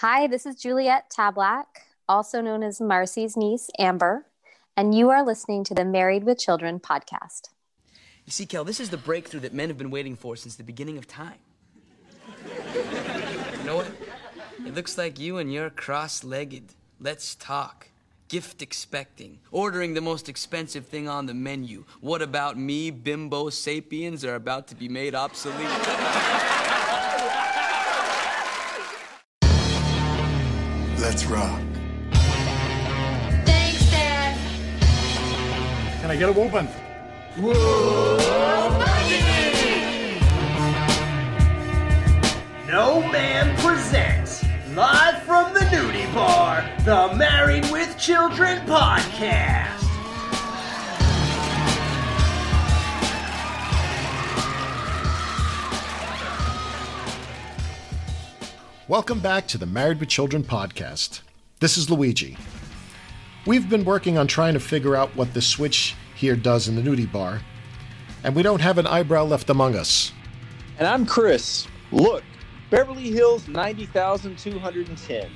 Hi, this is Juliet Tablak, also known as Marcy's niece, Amber, and you are listening to the Married with Children podcast. You see, Kel, this is the breakthrough that men have been waiting for since the beginning of time. you know what? It looks like you and your cross legged, let's talk, gift expecting, ordering the most expensive thing on the menu. What about me, bimbo sapiens, are about to be made obsolete? Let's rock. Thanks, Dad. Can I get a whooping? No Man presents, live from the nudie bar, the Married with Children podcast. Welcome back to the Married with Children podcast. This is Luigi. We've been working on trying to figure out what the switch here does in the nudie bar, and we don't have an eyebrow left among us. And I'm Chris. Look, Beverly Hills 90,210.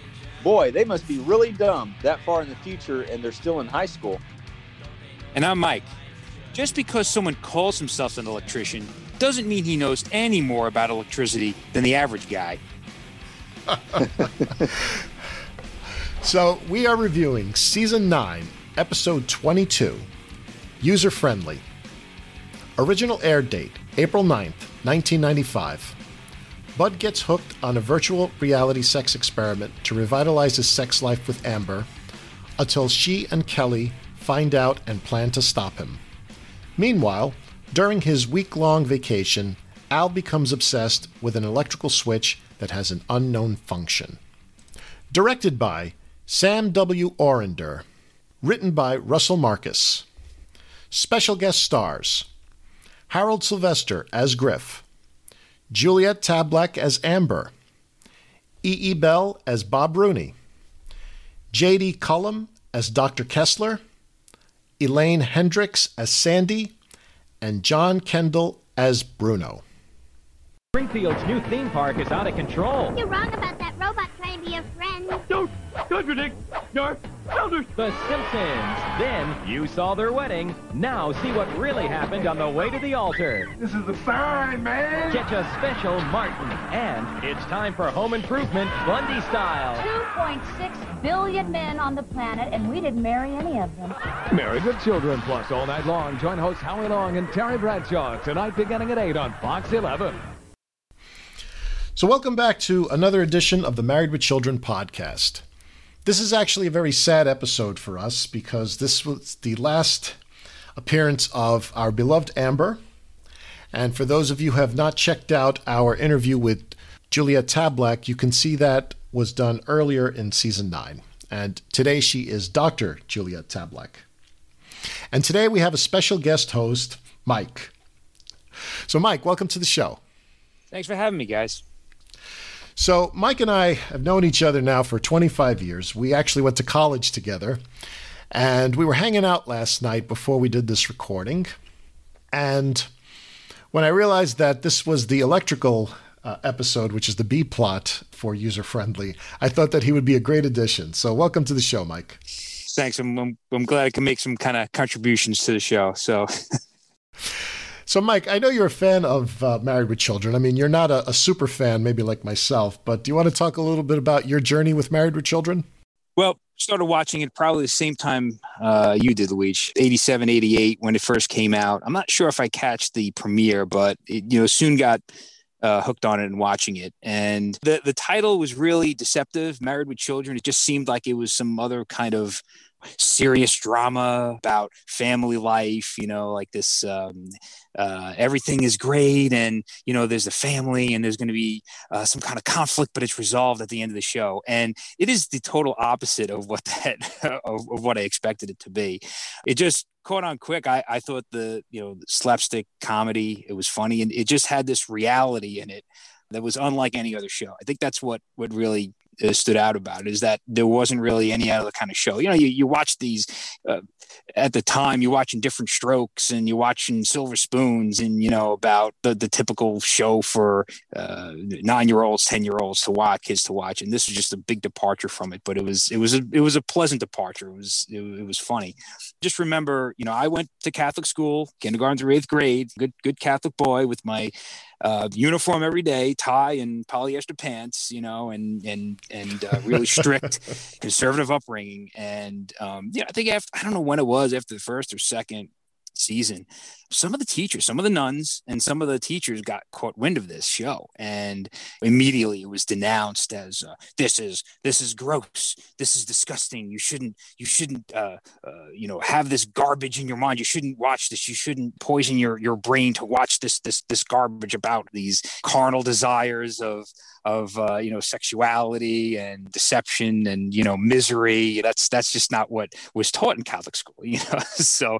Boy, they must be really dumb that far in the future and they're still in high school. And I'm Mike. Just because someone calls himself an electrician doesn't mean he knows any more about electricity than the average guy. So, we are reviewing Season 9, Episode 22 User Friendly. Original air date April 9th, 1995. Bud gets hooked on a virtual reality sex experiment to revitalize his sex life with Amber until she and Kelly find out and plan to stop him. Meanwhile, during his week long vacation, Al becomes obsessed with an electrical switch that has an unknown function. Directed by Sam W. Orender. Written by Russell Marcus. Special guest stars Harold Sylvester as Griff, Juliet Tablak as Amber, E. E. Bell as Bob Rooney, J.D. Cullum as Dr. Kessler, Elaine Hendrix as Sandy, and John Kendall as Bruno. Springfield's new theme park is out of control. You're wrong about that robot trying to be your friend. Don't contradict your elders. The Simpsons. Then you saw their wedding. Now see what really happened on the way to the altar. This is the sign, man. Catch a special Martin. And it's time for home improvement Bundy style. 2.6 billion men on the planet, and we didn't marry any of them. Married with Children Plus all night long. Join hosts Howie Long and Terry Bradshaw tonight beginning at 8 on Fox 11. So, welcome back to another edition of the Married with Children podcast. This is actually a very sad episode for us because this was the last appearance of our beloved Amber. And for those of you who have not checked out our interview with Julia Tablak, you can see that was done earlier in season 9. And today she is Dr. Julia Tablak. And today we have a special guest host, Mike. So, Mike, welcome to the show. Thanks for having me, guys. So, Mike and I have known each other now for 25 years. We actually went to college together, and we were hanging out last night before we did this recording. And when I realized that this was the electrical uh, episode, which is the B plot for user friendly, I thought that he would be a great addition. So, welcome to the show, Mike. Thanks. I'm, I'm, I'm glad I can make some kind of contributions to the show. So, So, Mike, I know you're a fan of uh, Married with Children. I mean, you're not a, a super fan, maybe like myself, but do you want to talk a little bit about your journey with Married with Children? well, started watching it probably the same time uh, you did, Luigi, 87, 88, when it first came out. I'm not sure if I catch the premiere, but it, you know, soon got uh, hooked on it and watching it. And the, the title was really deceptive, Married with Children. It just seemed like it was some other kind of serious drama about family life, you know, like this um, uh, everything is great and, you know, there's a family and there's going to be uh, some kind of conflict, but it's resolved at the end of the show. And it is the total opposite of what that, of, of what I expected it to be. It just caught on quick. I, I thought the, you know, slapstick comedy, it was funny and it just had this reality in it that was unlike any other show. I think that's what, what really stood out about it is that there wasn't really any other kind of show. You know, you, you watch these uh, at the time, you're watching different strokes and you're watching silver spoons and, you know, about the, the typical show for uh, nine year olds, 10 year olds to watch, kids to watch. And this was just a big departure from it, but it was, it was, a, it was a pleasant departure. It was, it, it was funny. Just remember, you know, I went to Catholic school, kindergarten through eighth grade, good, good Catholic boy with my uh, uniform every day, tie and polyester pants, you know, and and and uh, really strict conservative upbringing. And um, yeah, I think after I don't know when it was after the first or second season, some of the teachers, some of the nuns, and some of the teachers got caught wind of this show, and immediately it was denounced as uh, this is this is gross, this is disgusting. You shouldn't you shouldn't uh, uh, you know have this garbage in your mind. You shouldn't watch this. You shouldn't poison your your brain to watch this this this garbage about these carnal desires of of uh, you know sexuality and deception and you know misery. That's that's just not what was taught in Catholic school. You know, so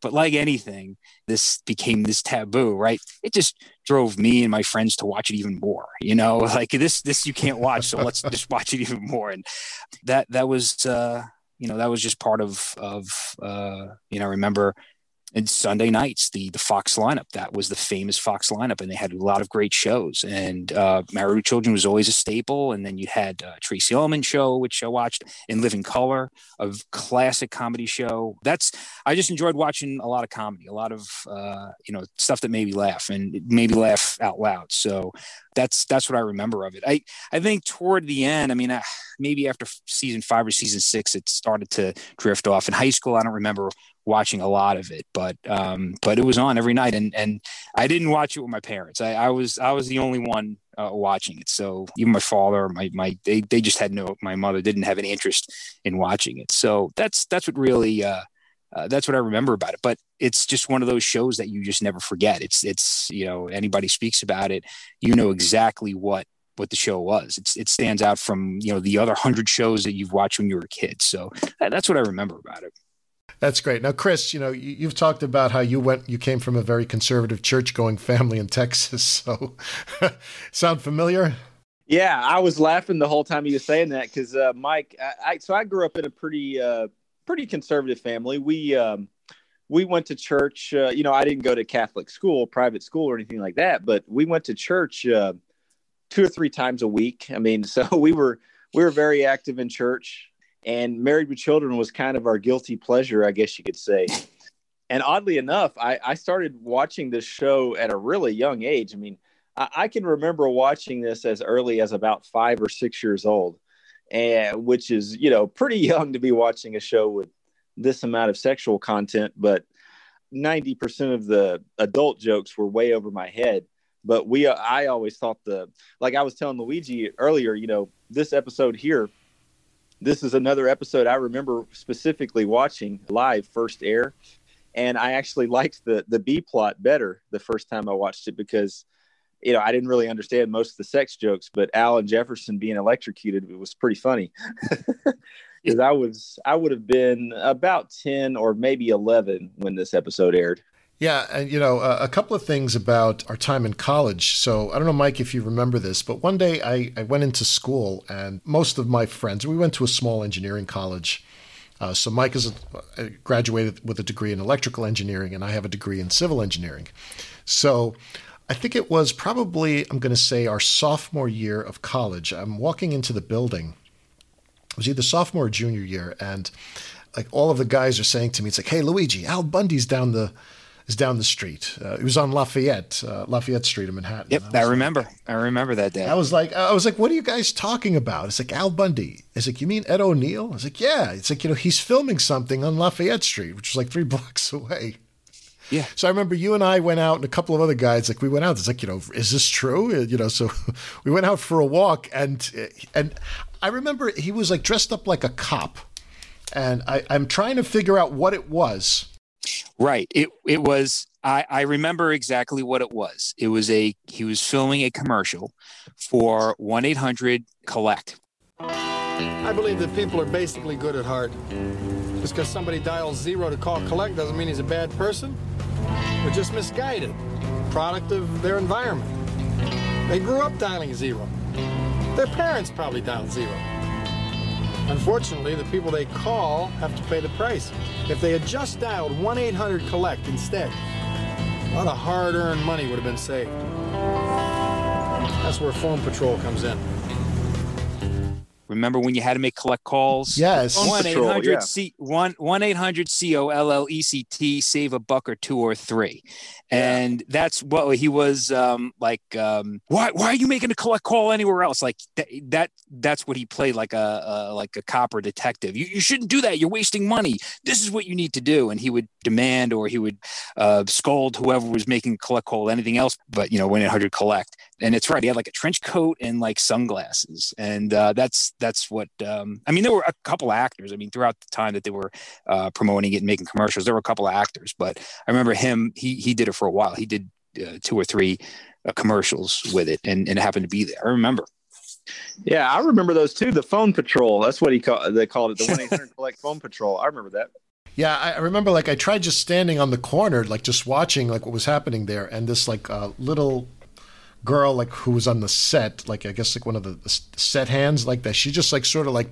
but like anything, this became this taboo, right? It just drove me and my friends to watch it even more. You know, like this, this you can't watch, so let's just watch it even more. And that that was, uh, you know, that was just part of of uh, you know. I remember and Sunday nights, the the Fox lineup. That was the famous Fox lineup, and they had a lot of great shows. And uh, Children was always a staple. And then you had uh, Tracey Ullman show, which I watched, In Living Color, a classic comedy show. That's I just enjoyed watching a lot of comedy, a lot of uh, you know stuff that made me laugh and maybe laugh out loud. So that's that's what I remember of it. I I think toward the end, I mean, maybe after season five or season six, it started to drift off. In high school, I don't remember watching a lot of it, but um, but it was on every night, and and I didn't watch it with my parents. I, I was I was the only one uh, watching it. So even my father, my my they they just had no. My mother didn't have any interest in watching it. So that's that's what really. Uh, uh, that's what I remember about it. But it's just one of those shows that you just never forget. It's it's you know anybody speaks about it, you know exactly what what the show was. It's, it stands out from you know the other hundred shows that you've watched when you were a kid. So that's what I remember about it. That's great. Now, Chris, you know, you, have talked about how you went, you came from a very conservative church going family in Texas. So, sound familiar? Yeah, I was laughing the whole time you were saying that because uh, Mike, I, I, so I grew up in a pretty, uh, pretty conservative family. We, um, we went to church. Uh, you know, I didn't go to Catholic school, private school, or anything like that, but we went to church uh, two or three times a week. I mean, so we were we were very active in church and Married with Children was kind of our guilty pleasure, I guess you could say. And oddly enough, I, I started watching this show at a really young age. I mean, I, I, can remember watching this as early as about five or six years old, and which is you know pretty young to be watching a show with this amount of sexual content. But ninety percent of the adult jokes were way over my head. But we, I always thought the like I was telling Luigi earlier, you know, this episode here this is another episode I remember specifically watching live first air, and I actually liked the the B plot better the first time I watched it because you know I didn't really understand most of the sex jokes, but Al and Jefferson being electrocuted it was pretty funny. Because I was I would have been about ten or maybe eleven when this episode aired. Yeah, and you know, uh, a couple of things about our time in college. So I don't know, Mike, if you remember this, but one day I, I went into school, and most of my friends, we went to a small engineering college. Uh, so Mike is a, uh, graduated with a degree in electrical engineering, and I have a degree in civil engineering. So I think it was probably I'm going to say our sophomore year of college. I'm walking into the building. It was either sophomore or junior year, and like all of the guys are saying to me, it's like, "Hey, Luigi, Al Bundy's down the." Is down the street. Uh, it was on Lafayette, uh, Lafayette Street in Manhattan. Yep, I, I remember. Like, I remember that day. I was like, I was like, what are you guys talking about? It's like Al Bundy. It's like, you mean Ed O'Neill? I was like, yeah. It's like, you know, he's filming something on Lafayette Street, which is like three blocks away. Yeah. So I remember you and I went out, and a couple of other guys. Like we went out. It's like, you know, is this true? Uh, you know, so we went out for a walk, and and I remember he was like dressed up like a cop, and I, I'm trying to figure out what it was Right. It it was I, I remember exactly what it was. It was a he was filming a commercial for one eight hundred collect. I believe that people are basically good at heart. Just because somebody dials zero to call collect doesn't mean he's a bad person. They're just misguided, product of their environment. They grew up dialing zero. Their parents probably dialed zero. Unfortunately, the people they call have to pay the price. If they had just dialed 1 800 Collect instead, a lot of hard earned money would have been saved. That's where Phone Patrol comes in. Remember when you had to make collect calls? Yes. One eight Patrol, hundred yeah. C one one eight hundred C O L L E C T save a buck or two or three, and that's what he was um, like. Um, why why are you making a collect call anywhere else? Like that, that that's what he played like a, a like a cop or detective. You you shouldn't do that. You're wasting money. This is what you need to do. And he would demand or he would uh, scold whoever was making a collect call. Anything else, but you know one eight hundred collect. And it's right. He had like a trench coat and like sunglasses, and uh, that's that's what um, I mean. There were a couple actors. I mean, throughout the time that they were uh, promoting it and making commercials, there were a couple of actors. But I remember him. He he did it for a while. He did uh, two or three uh, commercials with it, and, and it happened to be there. I remember. Yeah, I remember those too. The phone patrol. That's what he called. They called it the one eight hundred collect phone patrol. I remember that. Yeah, I I remember like I tried just standing on the corner, like just watching like what was happening there, and this like uh, little girl like who was on the set, like I guess like one of the, set hands like that. She just like sort of like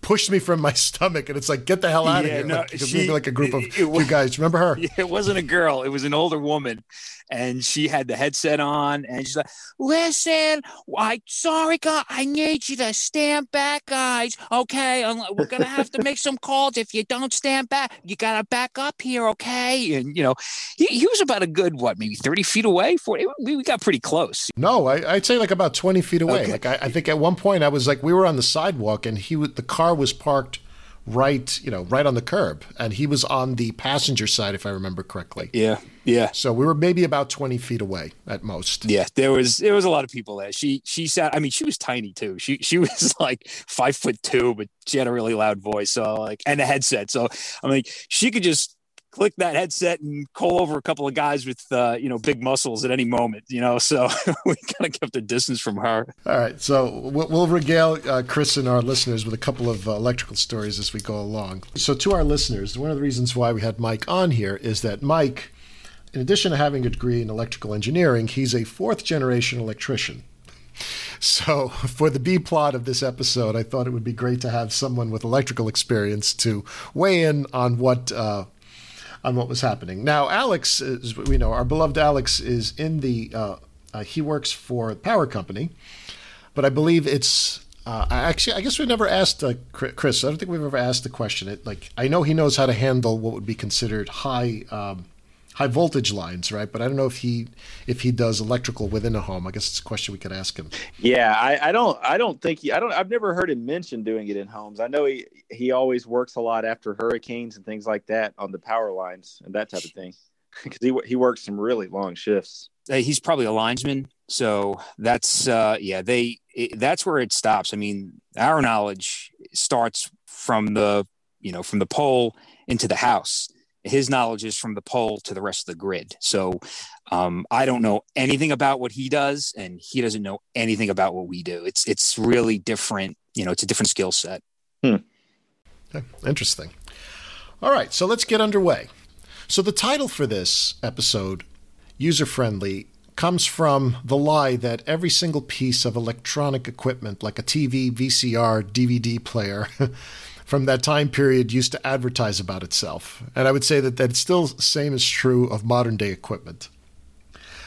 pushed me from my stomach, and it's like get the hell out Yeah, of here. no, like, she- like a group of it- it was- you guys. Remember her? It wasn't a girl. It was an older woman, and she had the headset on, and she's like, "Listen, I sorry, God, I need you to stand back, guys. Okay, we're gonna have to make some calls. If you don't stand back, you gotta back up here, okay?" And you know, he, he was about a good what, maybe thirty feet away. For we, we got pretty close. No, I, I'd say like about twenty feet away. Okay. Like I, I think at one point I was like we were on the sidewalk, and he would the car was parked right, you know, right on the curb, and he was on the passenger side, if I remember correctly. Yeah, yeah. So we were maybe about twenty feet away at most. Yeah, there was there was a lot of people there. She she sat. I mean, she was tiny too. She she was like five foot two, but she had a really loud voice. So like, and a headset. So I'm like, she could just click that headset and call over a couple of guys with uh, you know big muscles at any moment. You know, so we kind of kept a distance from her. All right, so we'll, regale uh, Chris and our listeners with a couple of uh, electrical stories as we go along. So, to our listeners, one of the reasons why we had Mike on here is that Mike, in addition to having a degree in electrical engineering, he's a fourth generation electrician. So, for the B plot of this episode, I thought it would be great to have someone with electrical experience to weigh in on what uh, on what was happening. Now, Alex, is, we know our beloved Alex is in the. Uh, uh, he works for the power company, but I believe it's. Uh, I actually, I guess we never asked uh, Chris. I don't think we've ever asked the question. It like I know he knows how to handle what would be considered high um, high voltage lines, right? But I don't know if he if he does electrical within a home. I guess it's a question we could ask him. Yeah, I, I don't I don't think he I don't I've never heard him mention doing it in homes. I know he he always works a lot after hurricanes and things like that on the power lines and that type of thing because he he works some really long shifts. He's probably a linesman. So that's uh, yeah. They it, that's where it stops. I mean, our knowledge starts from the you know from the pole into the house. His knowledge is from the pole to the rest of the grid. So um, I don't know anything about what he does, and he doesn't know anything about what we do. It's it's really different. You know, it's a different skill set. Okay, Interesting. All right, so let's get underway. So the title for this episode, user friendly, comes from the lie that every single piece of electronic equipment, like a TV, VCR, DVD player, from that time period used to advertise about itself. And I would say that that's still the same is true of modern day equipment.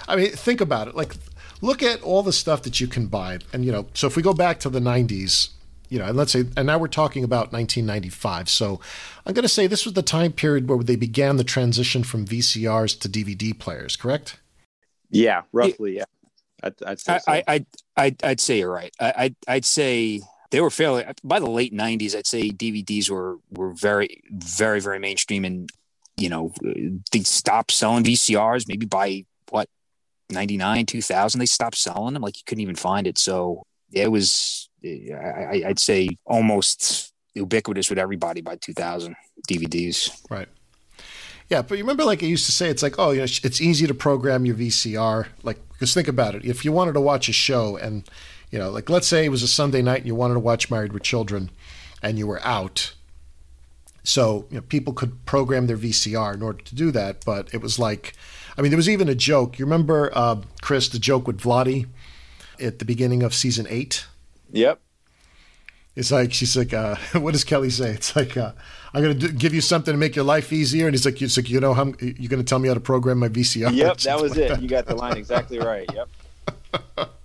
I mean, think about it. Like, look at all the stuff that you can buy. And, you know, so if we go back to the 90s, you know, and let's say, and now we're talking about 1995. So I'm going to say this was the time period where they began the transition from VCRs to DVD players, correct? Yeah, roughly. Yeah, I'd, I'd say so. I, I'd, I'd, I'd say you're right. I, I'd, I'd say they were fairly by the late '90s. I'd say DVDs were were very, very, very mainstream, and you know they stopped selling VCRs maybe by what 99, 2000. They stopped selling them. Like you couldn't even find it. So it was, I, I'd say, almost ubiquitous with everybody by 2000 DVDs. Right. Yeah, but you remember, like I used to say, it's like, oh, you know, it's easy to program your VCR. Like, because think about it. If you wanted to watch a show, and you know, like let's say it was a Sunday night and you wanted to watch Married with Children, and you were out, so you know, people could program their VCR in order to do that. But it was like, I mean, there was even a joke. You remember, uh, Chris, the joke with Vladi at the beginning of season eight? Yep. It's like she's like, uh, what does Kelly say? It's like, uh, I'm gonna do, give you something to make your life easier, and he's like, it's like, you know, how you're gonna tell me how to program my VCR. Yep, that was like it. That. You got the line exactly right. Yep.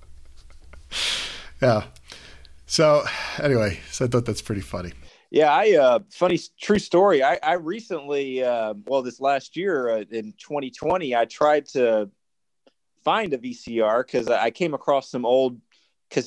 yeah. So anyway, so I thought that's pretty funny. Yeah, I uh, funny true story. I, I recently, uh, well, this last year uh, in 2020, I tried to find a VCR because I came across some old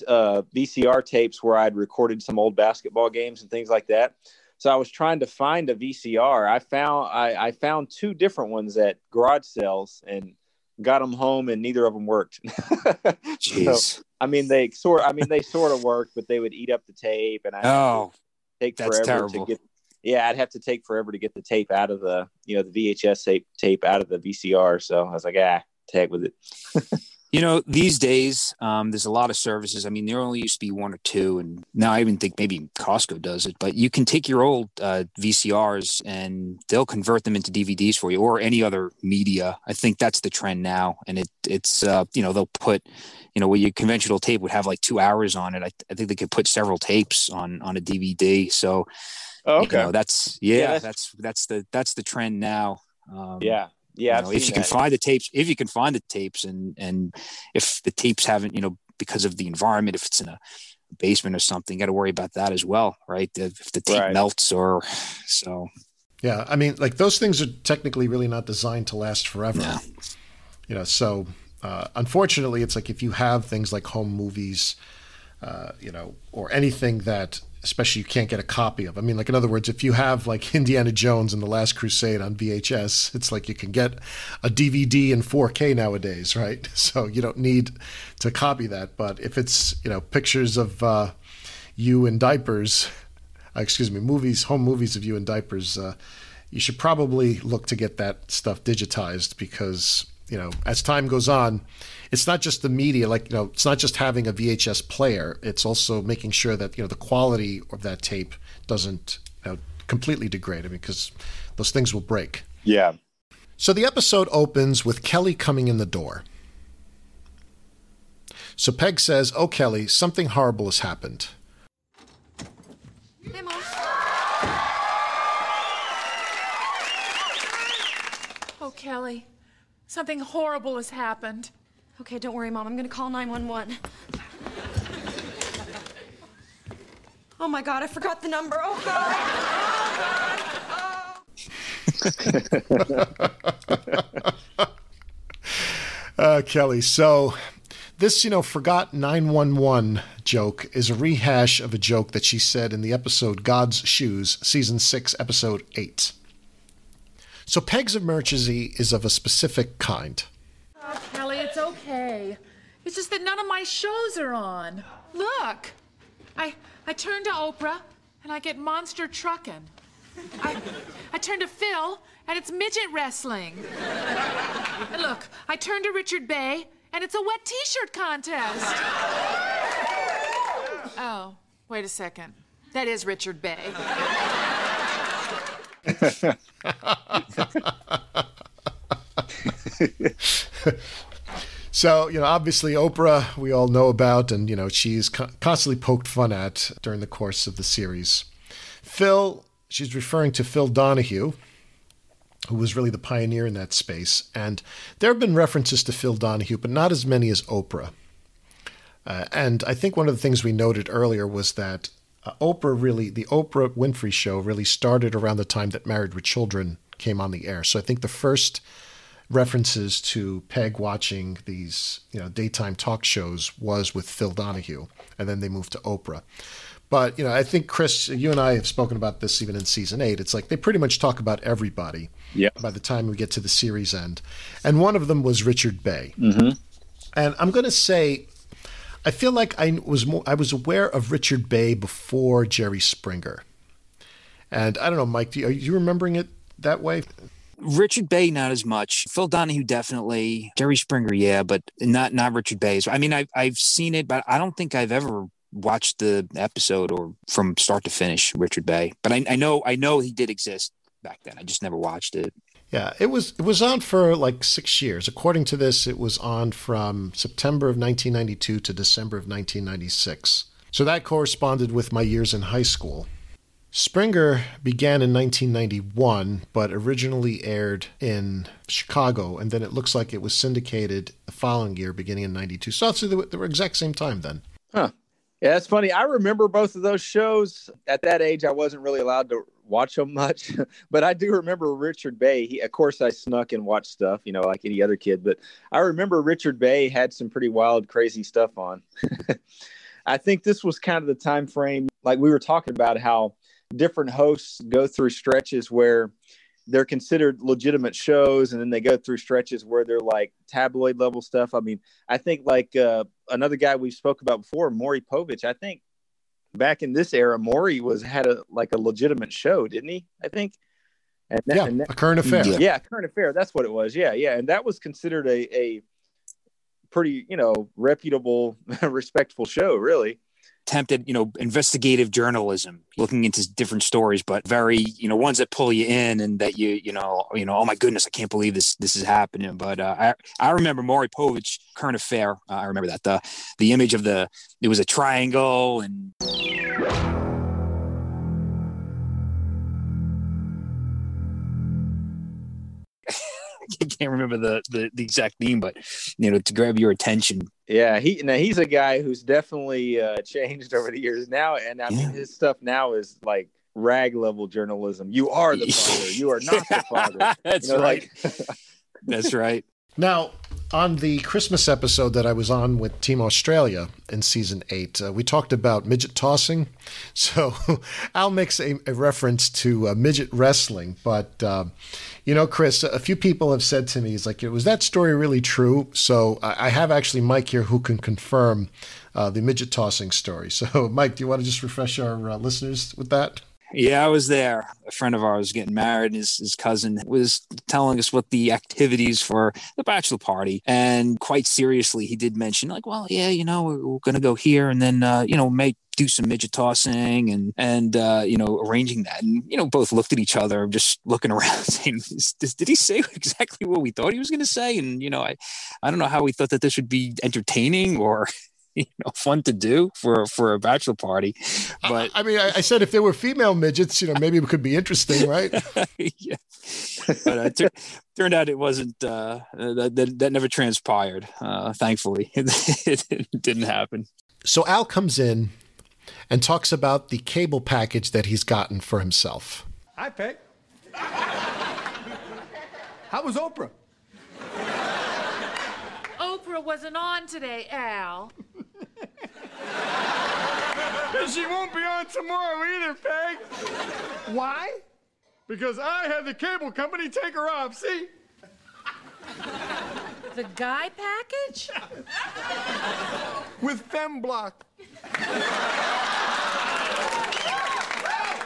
uh, VCR tapes where I'd recorded some old basketball games and things like that. So I was trying to find a VCR. I found I, I found two different ones at garage sales and got them home, and neither of them worked. Jeez. So, I mean, they sort. I mean, they sort of worked, but they would eat up the tape, and I oh, take forever terrible. to get. Yeah, I'd have to take forever to get the tape out of the, you know, the VHS tape tape out of the VCR. So I was like, ah, tag with it. You know, these days, um, there's a lot of services. I mean, there only used to be one or two, and now I even think maybe Costco does it. But you can take your old uh, VCRs and they'll convert them into DVDs for you, or any other media. I think that's the trend now, and it it's uh, you know they'll put you know where your conventional tape would have like two hours on it. I, I think they could put several tapes on on a DVD. So, oh, okay, you know, that's yeah, Yeah, that's, that's- that's the that's the trend now. Um, Yeah, yeah. you know, if seen you can find the tapes if you can find the tapes and and if the tapes haven't you know because of the environment if it's in a basement or something you got to worry about that as well right if the tape Right. melts or so Yeah, I mean, like those things are technically really not designed to last forever. You know, so uh, unfortunately, it's like if you have things like home movies, uh, you know, or anything that especially you can't get a copy of. I mean, like in other words, if you have like Indiana Jones and the Last Crusade on VHS, it's like you can get a DVD in 4K nowadays, right? So you don't need to copy that. But if it's you know pictures of uh, you in diapers, uh, excuse me, movies, home movies of you in diapers, uh, you should probably look to get that stuff digitized because you know as time goes on, it's not just the media. Like you know, it's not just having a VHS player. It's also making sure that you know the quality of that tape doesn't you know, completely degrade. I mean, because those things will break. Yeah. So the episode opens with Kelly coming in the door. So Peg says, Oh, Kelly, something horrible has happened. Hey, Mom. Oh, Kelly, something horrible has happened. Okay, don't worry, Mom. I'm gonna call 911. Oh my god, I forgot the number. Oh god. Uh, Kelly, so this, you know, forgot 911 joke is a rehash of a joke that she said in the episode God's Shoes, season 6, episode 8. So Peg's of emergency is of a specific kind. Oh, Kelly, it's okay. It's just that none of my shows are on. Look, I I turn to Oprah and I get monster trucking. I I turn to Phil and it's midget wrestling. And look, I turn to Richard Bey and it's a wet T-shirt contest. Oh, wait a second. That is Richard Bey. So, you know, obviously Oprah, we all know about, and, you know, she's co- constantly poked fun at during the course of the series. Phil, she's referring to Phil Donahue, who was really the pioneer in that space. And there have been references to Phil Donahue, but not as many as Oprah. Uh, and I think one of the things we noted earlier was that uh, Oprah really, the Oprah Winfrey show really started around the time that Married with Children came on the air. So I think the first references to Peg watching these, you know, daytime talk shows was with Phil Donahue, and then they moved to Oprah. But you know, I think Chris, you and I have spoken about this even in season eight. It's like they pretty much talk about everybody. Yeah. By the time we get to the series end, and one of them was Richard Bey. Mm-hmm. And I'm going to say, I feel like I was more, I was aware of Richard Bey before Jerry Springer. And I don't know, Mike, do you, are you remembering it that way? Richard Bey, not as much. Phil Donahue, definitely. Jerry Springer, yeah, but not not Richard Bey. I mean, I've I've seen it, but I don't think I've ever watched the episode or from start to finish. Richard Bey, but I, I know I know he did exist back then. I just never watched it. Yeah, it was it was on for like six years. According to this, it was on from September of 1992 to December of 1996. So that corresponded with my years in high school. Springer began in 1991, but originally aired in Chicago, and then it looks like it was syndicated the following year, beginning in 92. So were, they were exact same time then. Huh. Yeah, that's funny. I remember both of those shows. At that age, I wasn't really allowed to watch them much, but I do remember Richard Bey. He, of course, I snuck and watched stuff, you know, like any other kid. But I remember Richard Bey had some pretty wild, crazy stuff on. I think this was kind of the time frame, like we were talking about, how different hosts go through stretches where they're considered legitimate shows and then they go through stretches where they're like tabloid level stuff. I mean i think like uh, another guy we spoke about before maury povich i think back in this era maury was had a like a legitimate show didn't he i think? And that, yeah and that, a current affair. Yeah. yeah current affair that's what it was. Yeah yeah and that was considered a, a pretty you know reputable respectful show really attempted, you know, investigative journalism, looking into different stories, but very, you know, ones that pull you in and that you, you know, you know, oh my goodness, I can't believe this, this is happening. But uh, I, I remember Maury Povich, Current Affair. Uh, I remember that the, the image of the, it was a triangle and. can't remember the, the, the exact name, but you know, to grab your attention. Yeah, he now he's a guy who's definitely uh, changed over the years now, and I yeah. mean his stuff now is like rag level journalism. You are the father. You are not the father. That's you know, right. Like... That's right. Now, on the Christmas episode that I was on with Team Australia in season eight, uh, we talked about midget tossing. So Al makes a, a reference to uh, midget wrestling, but uh, you know, Chris, a few people have said to me, "Is like, was that story really true?" So I, I have actually Mike here who can confirm uh, the midget tossing story. So, Mike, do you want to just refresh our uh, listeners with that? Yeah, I was there. A friend of ours getting married. And his, his cousin was telling us what the activities for the bachelor party. And quite seriously, he did mention, like, well, yeah, you know, we're, we're going to go here and then, uh, you know, make do some midget tossing and and uh, you know arranging that and you know both looked at each other just looking around saying did he say exactly what we thought he was going to say and you know I I don't know how we thought that this would be entertaining or you know fun to do for for a bachelor party but i, I mean I, I, said if there were female midgets you know maybe it could be interesting right? Yeah. But uh, t- turned out it wasn't uh, that, that, that never transpired uh, thankfully. It, it didn't happen. So al comes in and talks about the cable package that he's gotten for himself. Hi peg. How was oprah? Oprah wasn't on today, Al. And she won't be on tomorrow either, Peg. Why? Because I had the cable company take her off, see? The guy package? With FemBlock.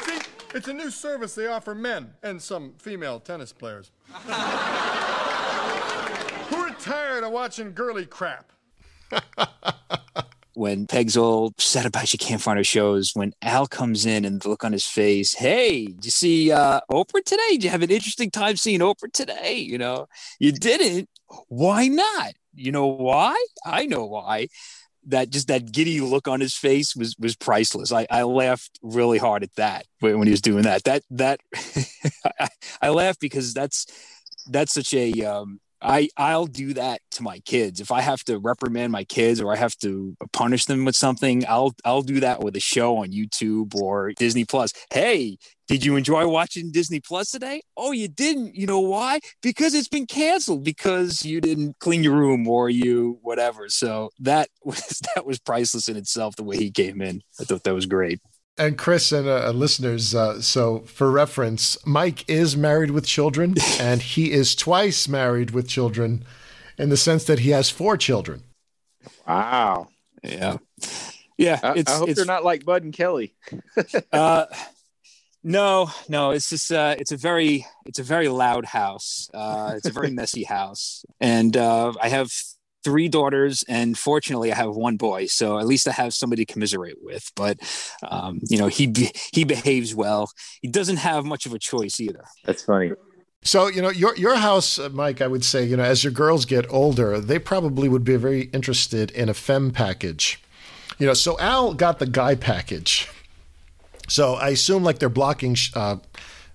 see, it's a new service they offer men and some female tennis players. Who are tired of watching girly crap? when Peg's all set about she can't find her shows, when Al comes in and the look on his face, hey, did you see uh, Oprah today? Did you have an interesting time seeing Oprah today? You know, you didn't. Why not? You know why? I know why. That just that giddy look on his face was was priceless. I, I laughed really hard at that when he was doing that. That that I, I laughed because that's that's such a um, I I'll do that to my kids. If I have to reprimand my kids or I have to punish them with something, I'll I'll do that with a show on YouTube or Disney Plus. Hey, did you enjoy watching Disney Plus today? Oh, you didn't. You know why? Because it's been canceled because you didn't clean your room or you whatever. So that was that was priceless in itself the way he came in. I thought that was great. And Chris and uh, listeners, uh, so for reference, Mike is married with children, and he is twice married with children, in the sense that he has four children. Wow. Yeah. Yeah. I, I hope they're not like Bud and Kelly. uh, no, no. It's just uh, it's a very it's a very loud house. Uh, it's a very messy house, and uh, I have three daughters, and fortunately, I have one boy. So at least I have somebody to commiserate with. But um, you know, he he behaves well. He doesn't have much of a choice either. That's funny. So you know your your house, uh, Mike. I would say you know as your girls get older, they probably would be very interested in a fem package. You know, so Al got the guy package. So I assume like they're blocking uh,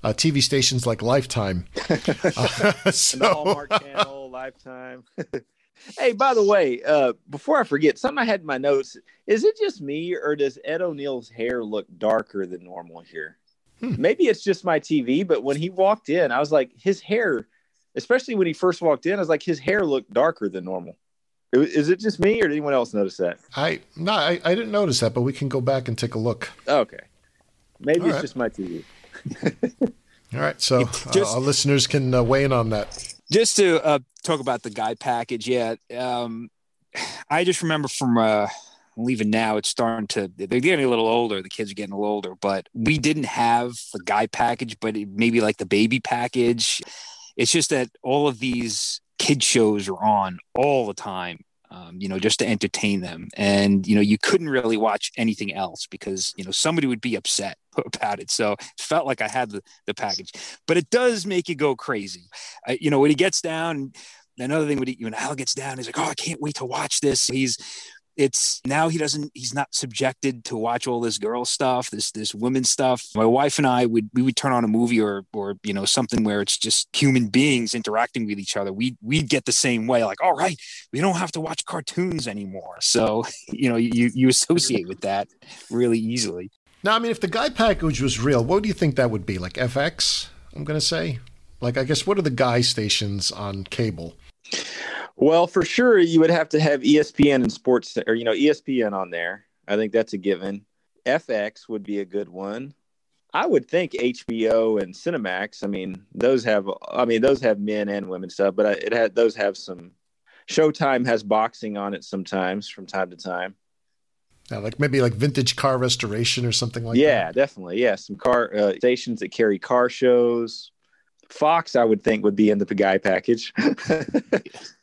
uh, TV stations like Lifetime. Uh, so, the Hallmark Channel, Lifetime. hey, by the way, uh, before I forget, something I had in my notes. Is it just me, or does Ed O'Neill's hair look darker than normal here? Hmm. Maybe it's just my TV, but when he walked in, I was like, his hair, especially when he first walked in, I was like, his hair looked darker than normal. Is it just me, or did anyone else notice that? I no, I, I didn't notice that, but we can go back and take a look. Okay, maybe All it's right. just my TV. All right, so uh, our listeners can uh, weigh in on that. Just to uh, talk about the guy package yeah um, i just remember from uh, leaving now it's starting to they're getting a little older the kids are getting a little older but we didn't have the guy package but maybe like the baby package. It's just that all of these kid shows are on all the time um, you know just to entertain them. And you know you couldn't really watch anything else because you know somebody would be upset about it. So it felt like i had the, the package. But it does make you go crazy. I, you know when he gets down another thing when, he, when al gets down he's like oh i can't wait to watch this. He's it's now he doesn't he's not subjected to watch all this girl stuff this this women stuff my wife and i would we would turn on a movie or or you know something where it's just human beings interacting with each other we we'd get the same way like all right we don't have to watch cartoons anymore so you know you you associate with that really easily Now, I mean, if the guy package was real, what do you think that would be? Like FX? I'm to say. Like, I guess what are the guy stations on cable? Well, for sure, you would have to have ESPN and sports, or you know, ESPN on there. I think that's a given. FX would be a good one. I would think HBO and Cinemax. I mean, those have. I mean, those have men and women stuff, but it had those have some. Showtime has boxing on it sometimes from time to time. Yeah, like maybe like vintage car restoration or something like yeah, that. Yeah, definitely. Yeah, some car uh, stations that carry car shows. Fox, I would think, would be in the guy package.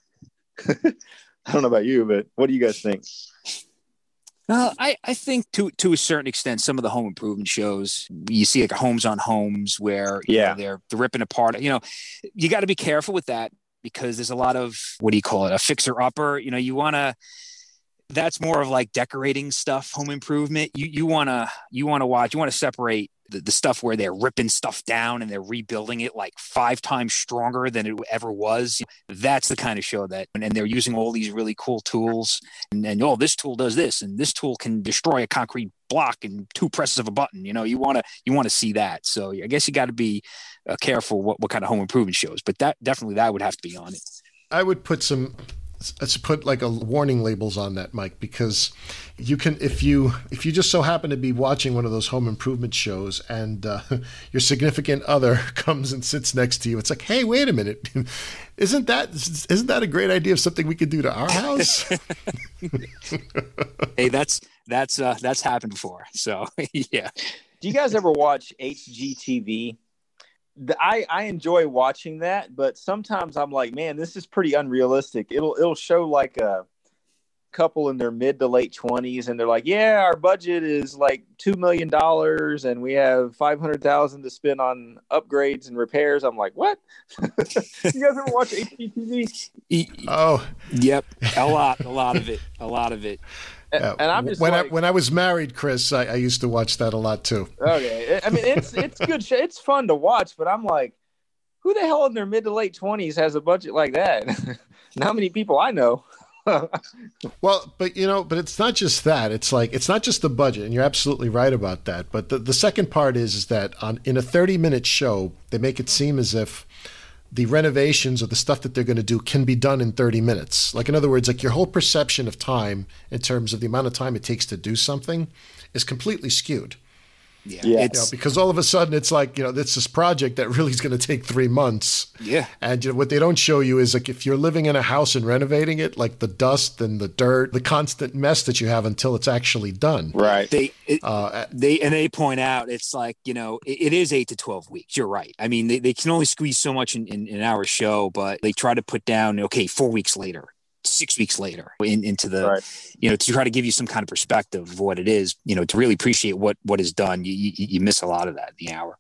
I don't know about you, but what do you guys think? Uh, I, I think to to a certain extent, some of the home improvement shows you see like homes on homes where you Yeah. know, they're they're ripping apart. You know, you got to be careful with that because there's a lot of what do you call it a fixer upper. You know, you want to. That's more of like decorating stuff, home improvement. You you want to you want to watch. You want to separate the, the stuff where they're ripping stuff down and they're rebuilding it like five times stronger than it ever was. That's the kind of show that, and, and they're using all these really cool tools. And, and oh, this tool does this, and this tool can destroy a concrete block in two presses of a button. You know, you want to you want to see that. So I guess you got to be uh, careful what what kind of home improvement shows. But that definitely that would have to be on it. I would put some let's put like a warning labels on that mike because you can if you if you just so happen to be watching one of those home improvement shows and uh, your significant other comes and sits next to you it's like hey wait a minute isn't that isn't that a great idea of something we could do to our house hey, that's that's uh, that's happened before. So yeah. Do you guys ever watch HGTV? The, I I enjoy watching that, but sometimes I'm like, man, this is pretty unrealistic. It'll it'll show like a couple in their mid to late twenties, and they're like, yeah, our budget is like two million dollars, and we have five hundred thousand to spend on upgrades and repairs. I'm like, what? you guys ever watch HGTV? oh Yep, a lot, a lot of it, a lot of it. Yeah, and I'm just when like- I when I was married, Chris, I, I used to watch that a lot too. Okay, I mean it's it's good. Sh- it's fun to watch, but I'm like, who the hell in their mid to late twenties has a budget like that? Not many people I know. Well, but you know, but it's not just that. It's like it's not just the budget, and you're absolutely right about that. But the, the second part is, is that on in a 30 minute show, they make it seem as if the renovations or the stuff that they're going to do can be done in 30 minutes. Like in other words, like your whole perception of time in terms of the amount of time it takes to do something is completely skewed. Yeah, You know, because all of a sudden it's like you know it's this project that really is going to take three months. Yeah. And you know, what they don't show you is like if you're living in a house and renovating it, like the dust and the dirt, the constant mess that you have until it's actually done. Right. they it, Uh, they and they point out it's like you know it, it is eight to 12 weeks you're right i mean they, they can only squeeze so much in, in, in our show but they try to put down okay four weeks later six weeks later in, into the Right. you know to try to give you some kind of perspective of what it is you know to really appreciate what what is done you you, you miss a lot of that in the hour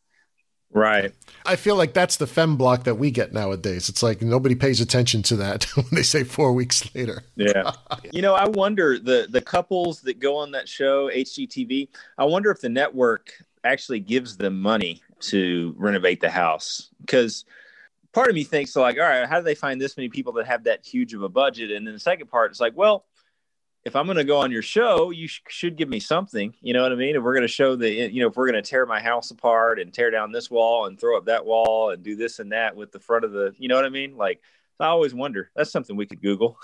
Right. I feel like that's the fem block that we get nowadays. It's like nobody pays attention to that when they say four weeks later. Yeah. you know, I wonder the the couples that go on that show, HGTV. I wonder if the network actually gives them money to renovate the house because part of me thinks like all right how do they find this many people that have that huge of a budget? And then the second part is like well if i'm going to go on your show you sh- should give me something you know what i mean? If we're going to show the you know if we're going to tear my house apart and tear down this wall and throw up that wall and do this and that with the front of the you know what i mean? Like i always wonder that's something we could google.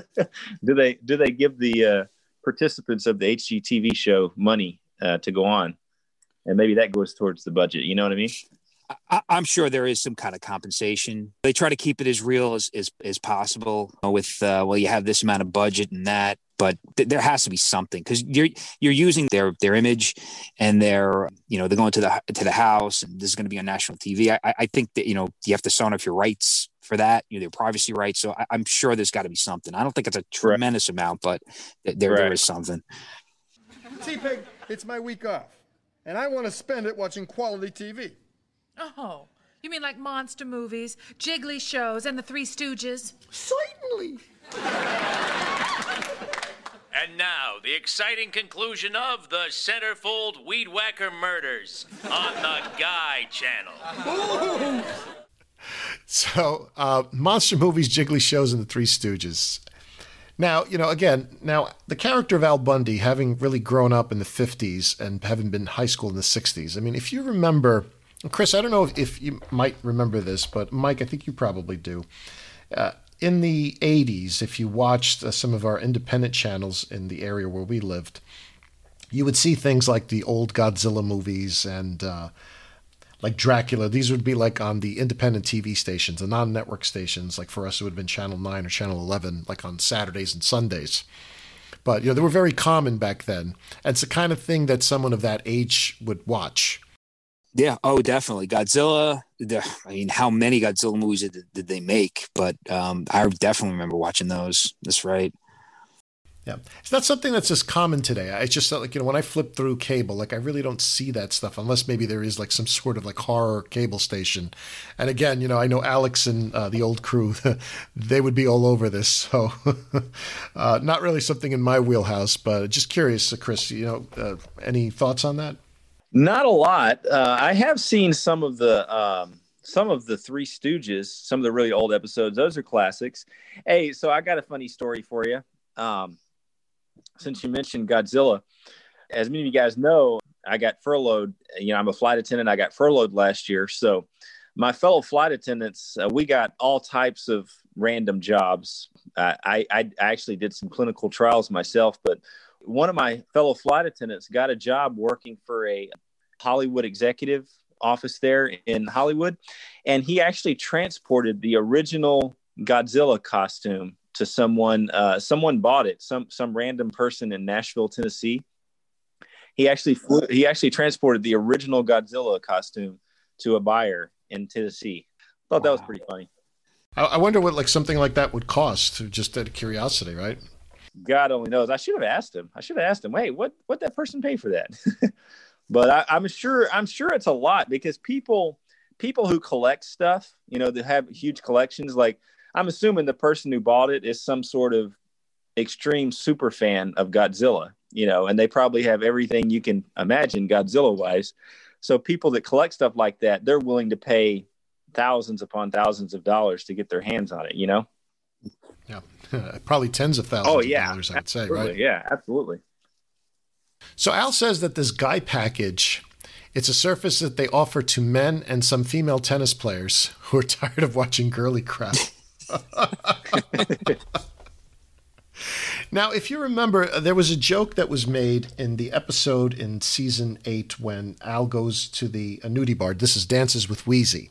Do they do they give the uh, participants of the hgtv show money uh, to go on? And maybe that goes towards the budget you know what i mean I, am sure there is some kind of compensation. They try to keep it as real as as, as possible. With uh, well, you have this amount of budget and that, but th- there has to be something because you're you're using their their image and their you know they're going to the to the house and this is going to be on national TV. I, I think that you know you have to sign off your rights for that, you know, their privacy rights. So I, am sure there's got to be something. I don't think it's a tremendous right. amount, but th- there right. there is something. T Pig, it's my week off, and I want to spend it watching quality TV. Oh, you mean like monster movies, jiggly shows, and the Three Stooges? Certainly. And now, the exciting conclusion of the Centerfold Weed Whacker Murders on the Guy Channel. so, uh, monster movies, jiggly shows, and the Three Stooges. Now, you know, again, now the character of Al Bundy, having really grown up in the 50s and having been high school in the 60s, I mean, if you remember Chris, I don't know if you might remember this, but Mike, I think you probably do. Uh, in the 80s, if you watched uh, some of our independent channels in the area where we lived, you would see things like the old Godzilla movies and uh, like Dracula. These would be like on the independent TV stations, the non network stations. Like for us, it would have been Channel 9 or Channel 11, like on Saturdays and Sundays. But, you know, they were very common back then. And it's the kind of thing that someone of that age would watch. Yeah. Oh, definitely. Godzilla. I mean, how many Godzilla movies did, did they make? But um, I definitely remember watching those. That's right. Yeah, it's not something that's as common today. I just like you know when I flip through cable, like I really don't see that stuff unless maybe there is like some sort of like horror cable station. And again, you know, I know Alex and uh, the old crew, they would be all over this. So, uh, not really something in my wheelhouse, but just curious, Chris. You know, uh, any thoughts on that? Not a lot. Uh, I have seen some of the um, some of the Three Stooges, some of the really old episodes. Those are classics. Hey, so I got a funny story for you. Um, since you mentioned Godzilla, as many of you guys know, I got furloughed. You know, I'm a flight attendant. I got furloughed last year, so my fellow flight attendants, uh, we got all types of random jobs. Uh, I, I actually did some clinical trials myself, but one of my fellow flight attendants got a job working for a Hollywood executive office there in Hollywood. And he actually transported the original Godzilla costume to someone. Uh, someone bought it. Some some random person in Nashville, Tennessee. He actually flew, he actually transported the original Godzilla costume to a buyer in Tennessee. Thought wow. that was pretty funny. I wonder what like something like that would cost, just out of curiosity, right? God only knows. I should have asked him. I should have asked him. Wait, what? What that person pay for that? but I, I'm sure. I'm sure it's a lot because people, people who collect stuff, you know, that have huge collections. Like I'm assuming the person who bought it is some sort of extreme super fan of Godzilla. You know, and they probably have everything you can imagine Godzilla wise. So people that collect stuff like that, they're willing to pay thousands upon thousands of dollars to get their hands on it. You know. Yeah, probably tens of thousands oh, yeah, of dollars, I'd say, right? Yeah, absolutely. So Al says that this guy package, it's a service that they offer to men and some female tennis players who are tired of watching girly crap. now, if you remember, uh, there was a joke that was made in the episode in season eight when Al goes to the uh, nudie bar. This is Dances with Weezie.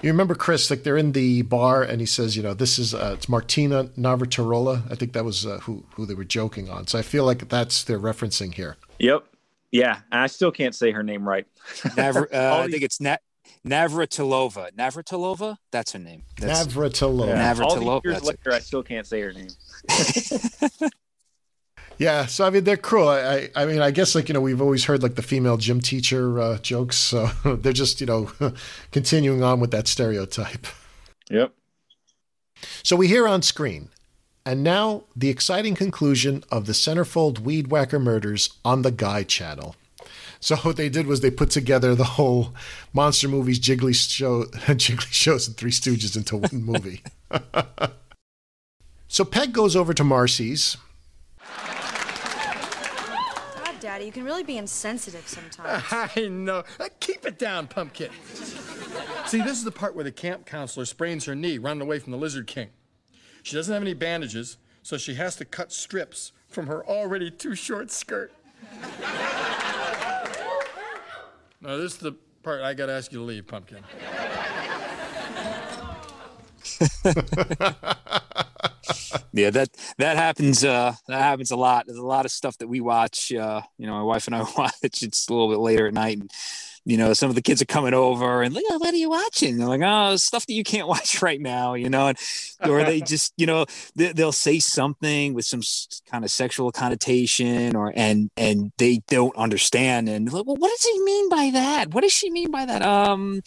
You remember Chris? Like they're in the bar, and he says, "You know, this is uh, it's Martina Navratilova." I think that was uh, who who they were joking on. So I feel like that's they're referencing here. Yep. Yeah, and I still can't say her name right. Navr- uh, I think it's Na- Navratilova. Navratilova. That's her name. That's, Navratilova. Yeah. Navratilova. All these years later, I still can't say her name. Yeah, so I mean they're cruel. I, I, I mean I guess like you know we've always heard like the female gym teacher uh, jokes, so they're just you know continuing on with that stereotype. Yep. So we hear on screen, and now the exciting conclusion of the Centerfold Weed Whacker murders on the Guy Channel. So what they did was they put together the whole monster movies, Jiggly show, Jiggly shows, and Three Stooges into one movie. so Peg goes over to Marcy's. God, Daddy, you can really be insensitive sometimes. I know. Uh, Keep it down, pumpkin. See, this is the part where the camp counselor sprains her knee running away from the Lizard King. She doesn't have any bandages, so she has to cut strips from her already too short skirt. now, this is the part I gotta ask you to leave, pumpkin. Yeah, that that happens. Uh, that happens a lot. There's a lot of stuff that we watch. Uh, you know, my wife and I watch. It's a little bit later at night, and you know, some of the kids are coming over and like, oh, what are you watching? They're like, oh, stuff that you can't watch right now, you know, and, or they just, you know, they, will say something with some kind of sexual connotation or, and, and they don't understand. And like, well, what does he mean by that? What does she mean by that? Um,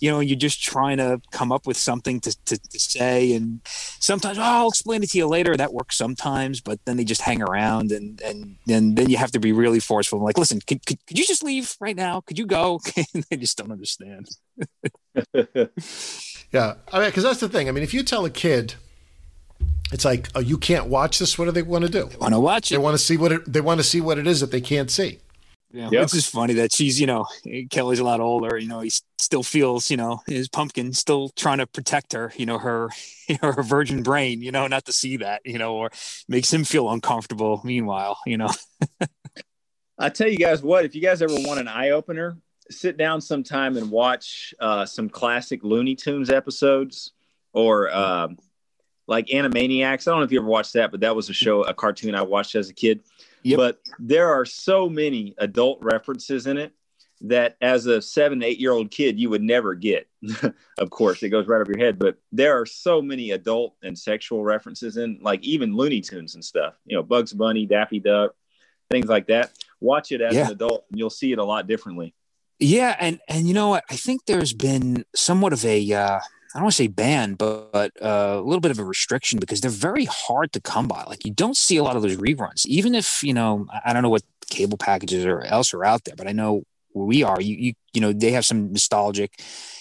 you know, you're just trying to come up with something to, to, to say. And sometimes, oh, I'll explain it to you later. That works sometimes, but then they just hang around and, and, and then you have to be really forceful. like, listen, could, could, could you just leave right now? Could you go? they just don't understand. yeah. I mean, cause that's the thing. I mean, if you tell a kid, it's like, oh, you can't watch this. What do they want to do? They want to watch it. They want to see what it, they want to see what it is that they can't see. Yeah, yep. it's just funny that she's, you know, Kelly's a lot older. You know, he still feels, you know, his pumpkin still trying to protect her. You know, her, her virgin brain. You know, not to see that. You know, or makes him feel uncomfortable. Meanwhile, you know. I tell you guys what, if you guys ever want an eye opener, sit down sometime and watch uh, some classic Looney Tunes episodes or uh, like Animaniacs. I don't know if you ever watched that, but that was a show, a cartoon I watched as a kid. Yep. But there are so many adult references in it that as a seven, eight year old kid, you would never get. of course, it goes right over your head. But there are so many adult and sexual references in, like even Looney Tunes and stuff, you know, Bugs Bunny, Daffy Duck, things like that. Watch it as yeah. an adult and you'll see it a lot differently. Yeah. And, and you know what? I think there's been somewhat of a, uh, I don't want to say ban, but, but uh, a little bit of a restriction because they're very hard to come by. Like you don't see a lot of those reruns, even if you know I don't know what cable packages or else are out there, but I know where we are. You you you know they have some nostalgic,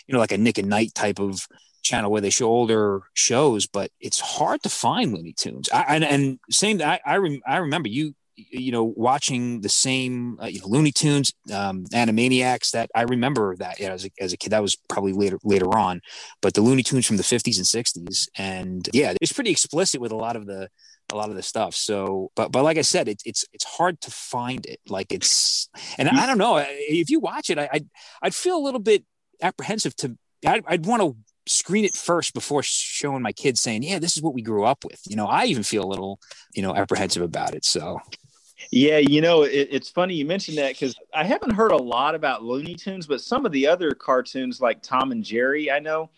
you know, like a Nick at Nite type of channel where they show older shows, but it's hard to find Looney Tunes. I, and, and same, I I, rem, I remember you you know, watching the same, uh, you know, Looney Tunes, um, Animaniacs. That I remember that you know, as a, as a kid. That was probably later later on, but the Looney Tunes from the fifties and sixties, and yeah, it's pretty explicit with a lot of the a lot of the stuff. So, but but like I said, it's it's it's hard to find it. Like it's, and I don't know if you watch it, I I'd, I'd feel a little bit apprehensive to. I'd, I'd want to screen it first before showing my kids saying, yeah, this is what we grew up with. You know, I even feel a little, you know, apprehensive about it. So yeah, you know, it, it's funny you mentioned that because I haven't heard a lot about Looney Tunes, but some of the other cartoons like Tom and Jerry, I know,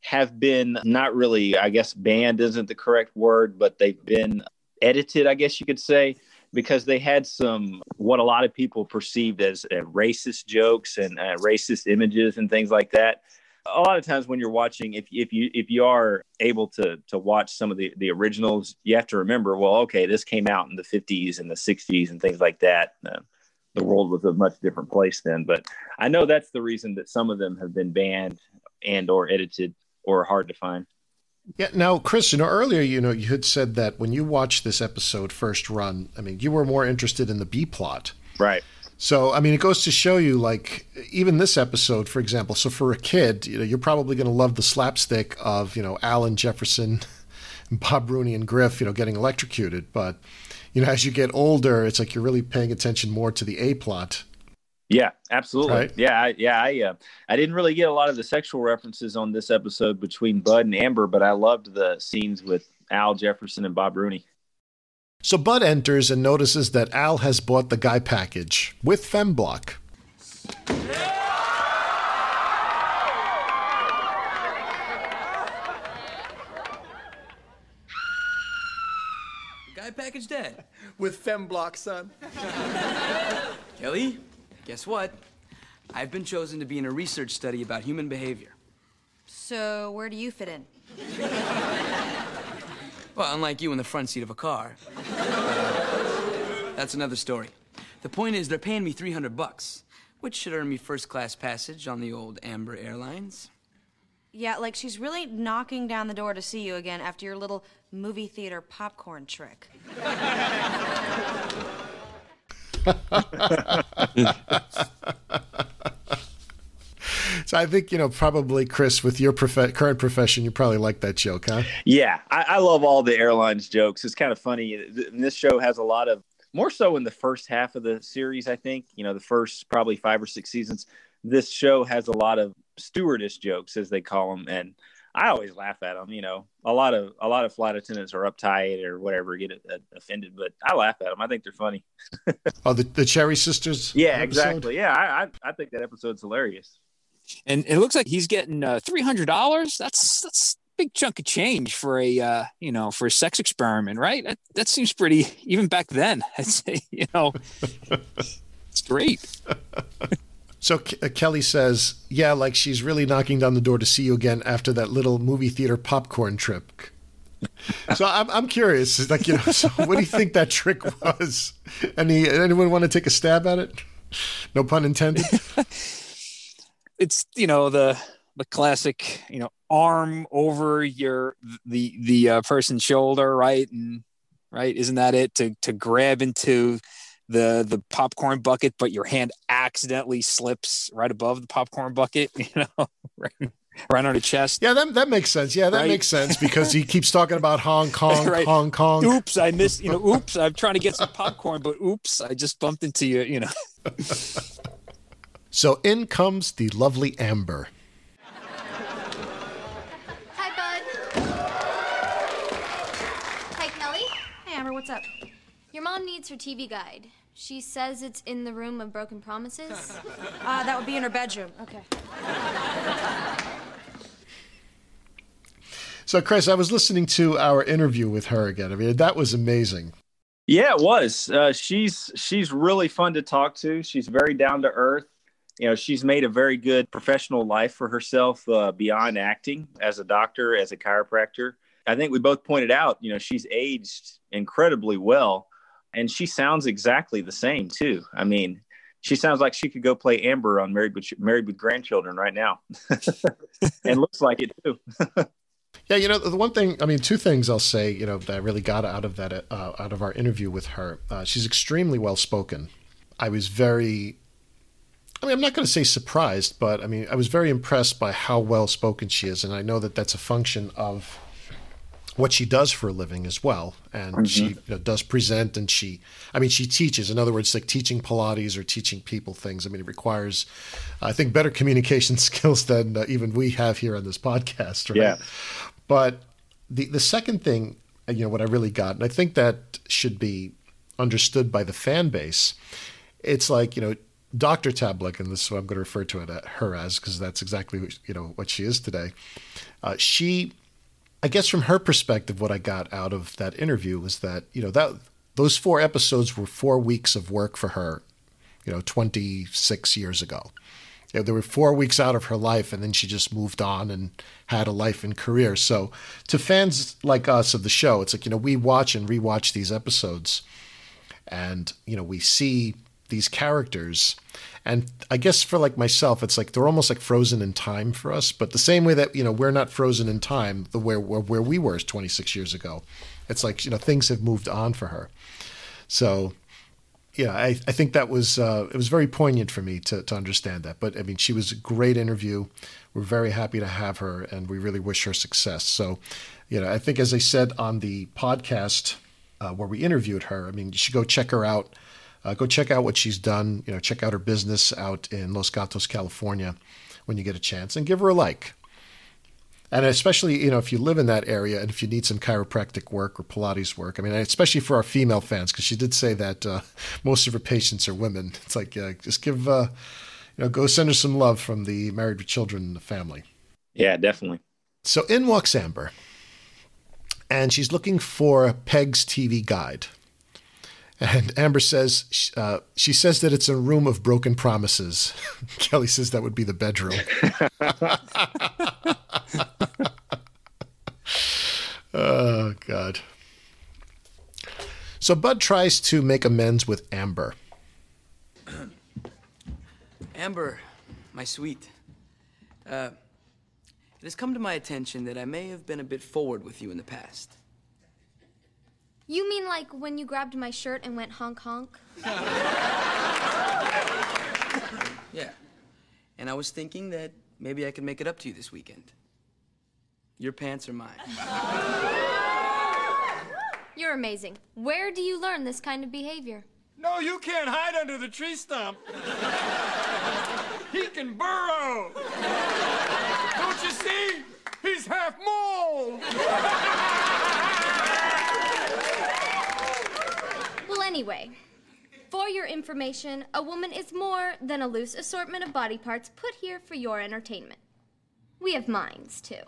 have been not really, I guess, banned isn't the correct word, but they've been edited, I guess you could say, because they had some what a lot of people perceived as uh, racist jokes and uh, racist images and things like that a lot of times when you're watching if, if you if you are able to to watch some of the the originals you have to remember well okay this came out in the 50s and the 60s and things like that uh, the world was a much different place then but i know that's the reason that some of them have been banned and or edited or hard to find yeah. Now, Chris, you know, earlier, you know, you had said that when you watched this episode first run, I mean, you were more interested in the B plot. Right. So, I mean, it goes to show you, like, even this episode, for example. So, for a kid, you know, you're probably going to love the slapstick of, you know, Alan Jefferson, Bob Rooney, and Griff, you know, getting electrocuted. But, you know, as you get older, it's like you're really paying attention more to the A plot. Yeah, absolutely. Right? Yeah, I, yeah. I uh, I didn't really get a lot of the sexual references on this episode between Bud and Amber, but I loved the scenes with Al Jefferson and Bob Rooney. So Bud enters and notices that Al has bought the guy package with Femblock. Guy package package dead. With Femblock, son. Kelly, guess what? I've been chosen to be in a research study about human behavior. So, where do you fit in? Well, unlike you in the front seat of a car. That's another story. The point is, they're paying me 300 bucks, which should earn me first class passage on the old Amber Airlines. Yeah, like she's really knocking down the door to see you again after your little movie theater popcorn trick. So I think you know probably Chris, with your prof- current profession, you probably like that joke, huh? Yeah, I, I love all the airlines jokes. It's kind of funny. This show has a lot of more so in the first half of the series. I think you know the first probably five or six seasons. This show has a lot of stewardess jokes, as they call them, and I always laugh at them. You know, a lot of a lot of flight attendants are uptight or whatever, get uh, offended, but I laugh at them. I think they're funny. Oh, the, the Cherry Sisters. Yeah, episode? exactly. Yeah, I, I I think that episode's hilarious. And it looks like he's getting uh, three hundred dollars. That's that's a big chunk of change for a uh, you know for a sex experiment, right? That, that seems pretty even back then. I'd say you know it's great. So K- uh, Kelly says, "Yeah, like she's really knocking down the door to see you again after that little movie theater popcorn trip." so I'm I'm curious, like you know, so what do you think that trick was? Any anyone want to take a stab at it? No pun intended. It's you know the the classic you know arm over your the the uh, person's shoulder, right? And right, isn't that it? To to grab into the the popcorn bucket, but your hand accidentally slips right above the popcorn bucket. You know, right, right on the chest. Yeah, that that makes sense. Yeah, that Right. makes sense because he keeps talking about Hong Kong, Right. Hong Kong. Oops, I missed. You know, oops, I'm trying to get some popcorn, but oops, I just bumped into you. You know. So in comes the lovely Amber. Hi, Bud. Hi, Kelly. Hey, Amber, what's up? Your mom needs her TV guide. She says it's in the room of broken promises. Uh, that would be in her bedroom. Okay. So Chris, I was listening to our interview with her again. I mean, that was amazing. Yeah, it was. Uh, she's she's really fun to talk to. She's very down to earth. You know, she's made a very good professional life for herself uh, beyond acting as a doctor, as a chiropractor. I think we both pointed out, you know, she's aged incredibly well, and she sounds exactly the same too. I mean, she sounds like she could go play Amber on Married with Married with Grandchildren right now, and looks like it too. Yeah, you know, the one thing, I mean, two things I'll say, you know, that I really got out of that, uh, out of our interview with her. Uh, she's extremely well spoken. I was very, I mean, I'm not going to say surprised, but I mean, I was very impressed by how well spoken she is. And I know that that's a function of what she does for a living as well. And she you know, does present and she, I mean, she teaches. In other words, like teaching Pilates or teaching people things. I mean, it requires, I think, better communication skills than uh, even we have here on this podcast, right? Yeah. But the the second thing, uh, you know, what I really got, and I think that should be understood by the fan base. It's like you know, Dr. Tablak, and this is what I'm going to refer to it her as because that's exactly what, you know what she is today. Uh, she, I guess, from her perspective, what I got out of that interview was that you know that those four episodes were four weeks of work for her, you know, 26 years ago. You know, there were four weeks out of her life, and then she just moved on and had a life and career. So, to fans like us of the show, it's like you know we watch and rewatch these episodes, and you know we see these characters, and I guess for like myself, it's like they're almost like frozen in time for us. But the same way that you know we're not frozen in time, the where where, we were 26 years ago, it's like you know things have moved on for her. So yeah, I, I think that was uh, it was very poignant for me to, to understand that. But I mean, she was a great interview. We're very happy to have her, and we really wish her success. So, you know, I think as I said on the podcast uh, where we interviewed her, I mean, you should go check her out. Uh, go check out what she's done. You know, check out her business out in Los Gatos, California, when you get a chance, and give her a like. And especially, you know, if you live in that area and if you need some chiropractic work or Pilates work, I mean, especially for our female fans, because she did say that uh, most of her patients are women. It's like, uh, just give, uh, you know, go send her some love from the Married with Children family. Yeah, definitely. So in walks Amber, and she's looking for Peg's TV guide. And Amber says uh, she says that it's a room of broken promises. Kelly says that would be the bedroom. oh God. So Bud tries to make amends with Amber. Amber, my sweet, uh, it has come to my attention that I may have been a bit forward with you in the past. You mean like when you grabbed my shirt and went honk honk? Yeah. And I was thinking that maybe I could make it up to you this weekend. Your pants are mine. You're amazing. Where do you learn this kind of behavior? No, you can't hide under the tree stump. he can burrow. Don't you see? He's half mole. Anyway, for your information, a woman is more than a loose assortment of body parts put here for your entertainment. We have minds, too.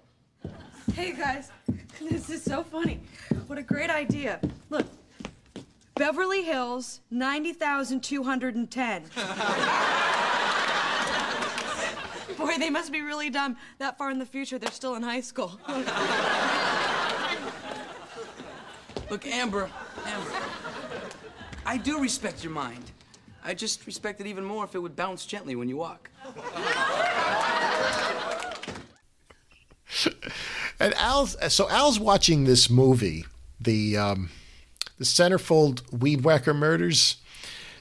Hey guys, this is so funny. What a great idea. Look, Beverly Hills, 90,210. Boy, they must be really dumb. That far in the future, they're still in high school. Look, Amber, Amber, I do respect your mind. I just respect it even more if it would bounce gently when you walk. And Al's so Al's watching this movie, the um, the Centerfold Weed Whacker Murders.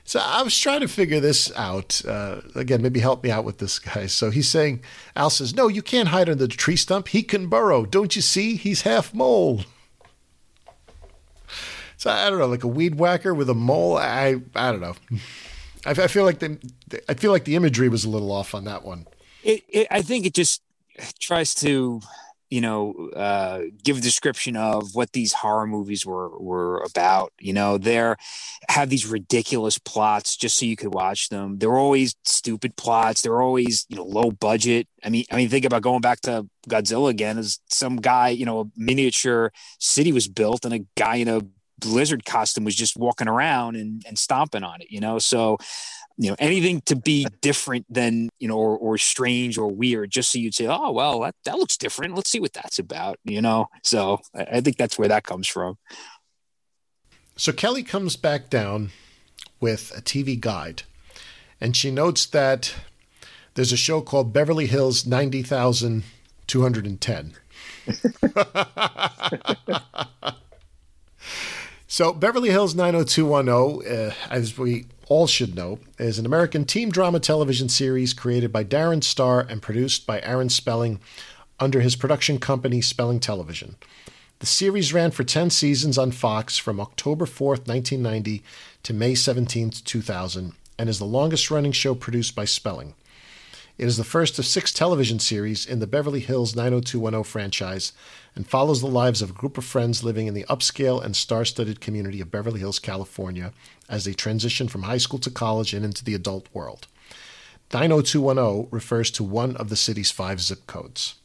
So I was trying to figure this out. Uh, again, maybe help me out with this, guy. So he's saying, Al says, "No, you can't hide under the tree stump. He can burrow. Don't you see? He's half mole." So I don't know, like a weed whacker with a mole. I I don't know. I, I feel like the I feel like the imagery was a little off on that one. It, it, I think it just tries to, you know, uh, give a description of what these horror movies were were about. You know, they're have these ridiculous plots just so you could watch them. They're always stupid plots. They're always you know low budget. I mean, I mean, think about going back to Godzilla again. As some guy, you know, a miniature city was built, and a guy in a blizzard costume was just walking around and, and stomping on it. You know, so you know anything to be different than you know or, or strange or weird just so you'd say oh well that, that looks different let's see what that's about you know so I, I think that's where that comes from So Kelly comes back down with a TV guide, and she notes that there's a show called Beverly Hills 90,210. so, Beverly Hills 90210, uh, as we all should know, is an American teen drama television series created by Darren Star and produced by Aaron Spelling under his production company Spelling Television. The series ran for 10 seasons on Fox from October 4th, 1990 to May 17th, 2000, and is the longest running show produced by Spelling. It is the first of six television series in the Beverly Hills 90210 franchise and follows the lives of a group of friends living in the upscale and star studded community of Beverly Hills, California, as they transition from high school to college and into the adult world. 90210 refers to one of the city's five zip codes.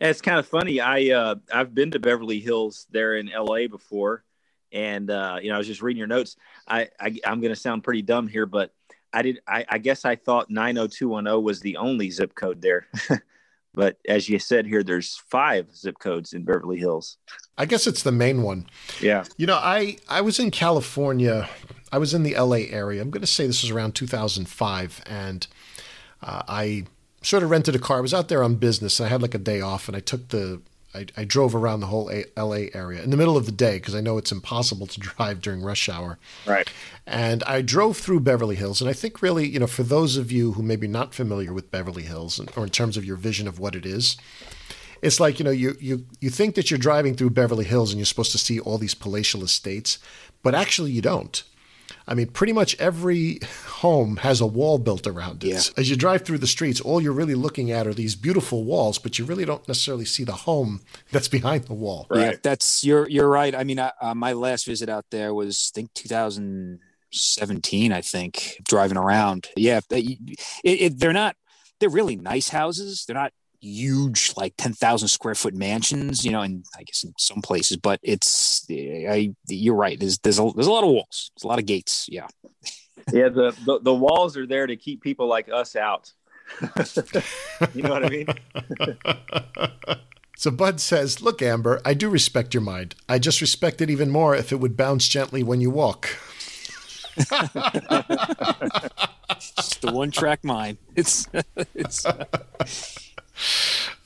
It's kind of funny. I uh, I've been to Beverly Hills there in L.A. before, and uh, you know I was just reading your notes. I, I I'm going to sound pretty dumb here, but I did. I, I guess I thought 90210 was the only zip code there, but as you said here, there's five zip codes in Beverly Hills. I guess it's the main one. Yeah. You know, I I was in California. I was in the LA area. I'm going to say this was around 2005 and uh, I sort of rented a car. I was out there on business. And I had like a day off and I took the I, I drove around the whole a- LA area in the middle of the day because I know it's impossible to drive during rush hour. Right. And I drove through Beverly Hills. And I think, really, you know, for those of you who may be not familiar with Beverly Hills or in terms of your vision of what it is, it's like, you know, you, you, you think that you're driving through Beverly Hills and you're supposed to see all these palatial estates, but actually you don't. I mean, pretty much every home has a wall built around it. Yeah. As you drive through the streets, all you're really looking at are these beautiful walls, but you really don't necessarily see the home that's behind the wall. Yeah, that's you're you're right. I mean, I, uh, my last visit out there was I think 2017. I think driving around. Yeah, they, it, it, they're not. They're really nice houses. They're not huge, like ten thousand square foot mansions, you know, and I guess in some places, but it's eh, I you're right. There's there's a there's a lot of walls, there's a lot of gates. Yeah. yeah, the, the the walls are there to keep people like us out. you know what I mean? So Bud says, Look, Amber, I do respect your mind. I just respect it even more if it would bounce gently when you walk. It's the one track mind. It's it's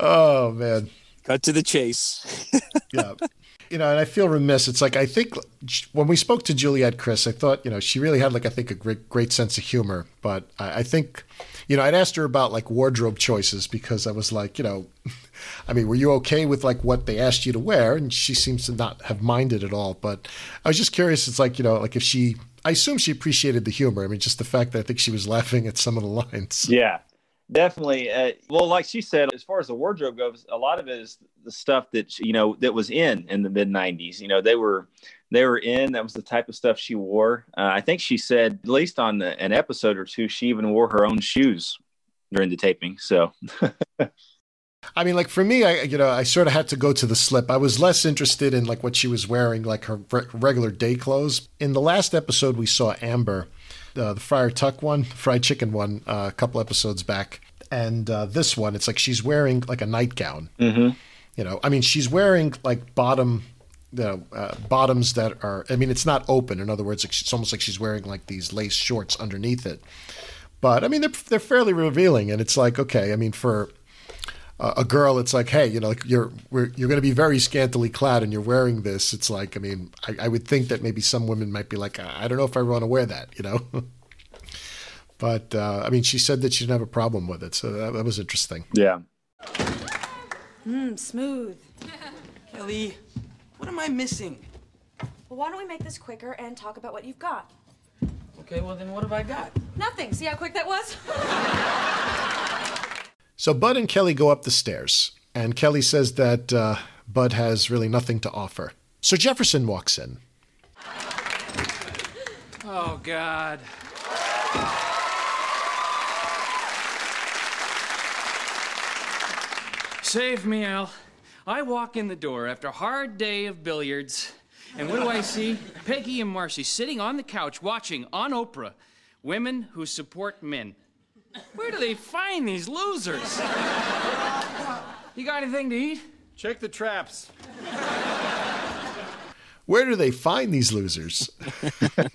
oh man. Cut to the chase. yeah. You know, and I feel remiss. It's like I think when we spoke to Juliet Chris, I thought, you know, she really had like I think a great great sense of humor. But I, I think, you know, I'd asked her about like wardrobe choices because I was like, you know, I mean, were you okay with like what they asked you to wear? And she seems to not have minded at all. But I was just curious. It's like, you know, like if she I assume she appreciated the humor. I mean, just the fact that I think she was laughing at some of the lines. Yeah, definitely. Uh, well, like she said, as far as the wardrobe goes, a lot of it is the stuff that you know that was in in the mid '90s. You know, they were they were in. That was the type of stuff she wore. Uh, I think she said, at least on the, an episode or two, she even wore her own shoes during the taping. So. I mean, like for me, I you know I sort of had to go to the slip. I was less interested in like what she was wearing, like her re- regular day clothes. In the last episode, we saw Amber, uh, the Friar Tuck one, fried chicken one, uh, a couple episodes back, and uh, this one, it's like she's wearing like a nightgown. Mm-hmm. You know, I mean, she's wearing like bottom. You know, uh, bottoms that are, I mean, it's not open. In other words, it's almost like she's wearing like these lace shorts underneath it. But I mean, they're, they're fairly revealing. And it's like, okay, I mean, for a girl, it's like, hey, you know, like you're you're going to be very scantily clad, and you're wearing this. It's like, I mean, I, I, would think that maybe some women might be like, I don't know if I want to wear that, you know. but uh, I mean, she said that she didn't have a problem with it, so that, that was interesting. Yeah. Mmm, smooth. Kelly, what am I missing? Well, why don't we make this quicker and talk about what you've got? Okay, well then, what have I got? Nothing. See how quick that was? So Bud and Kelly go up the stairs, and Kelly says that uh, Bud has really nothing to offer. So Jefferson walks in. Oh, God. Save me, Al. I walk in the door after a hard day of billiards, and what do I see? Peggy and Marcy sitting on the couch watching on Oprah women who support men. Where do they find these losers? You got anything to eat? Check the traps. Where do they find these losers?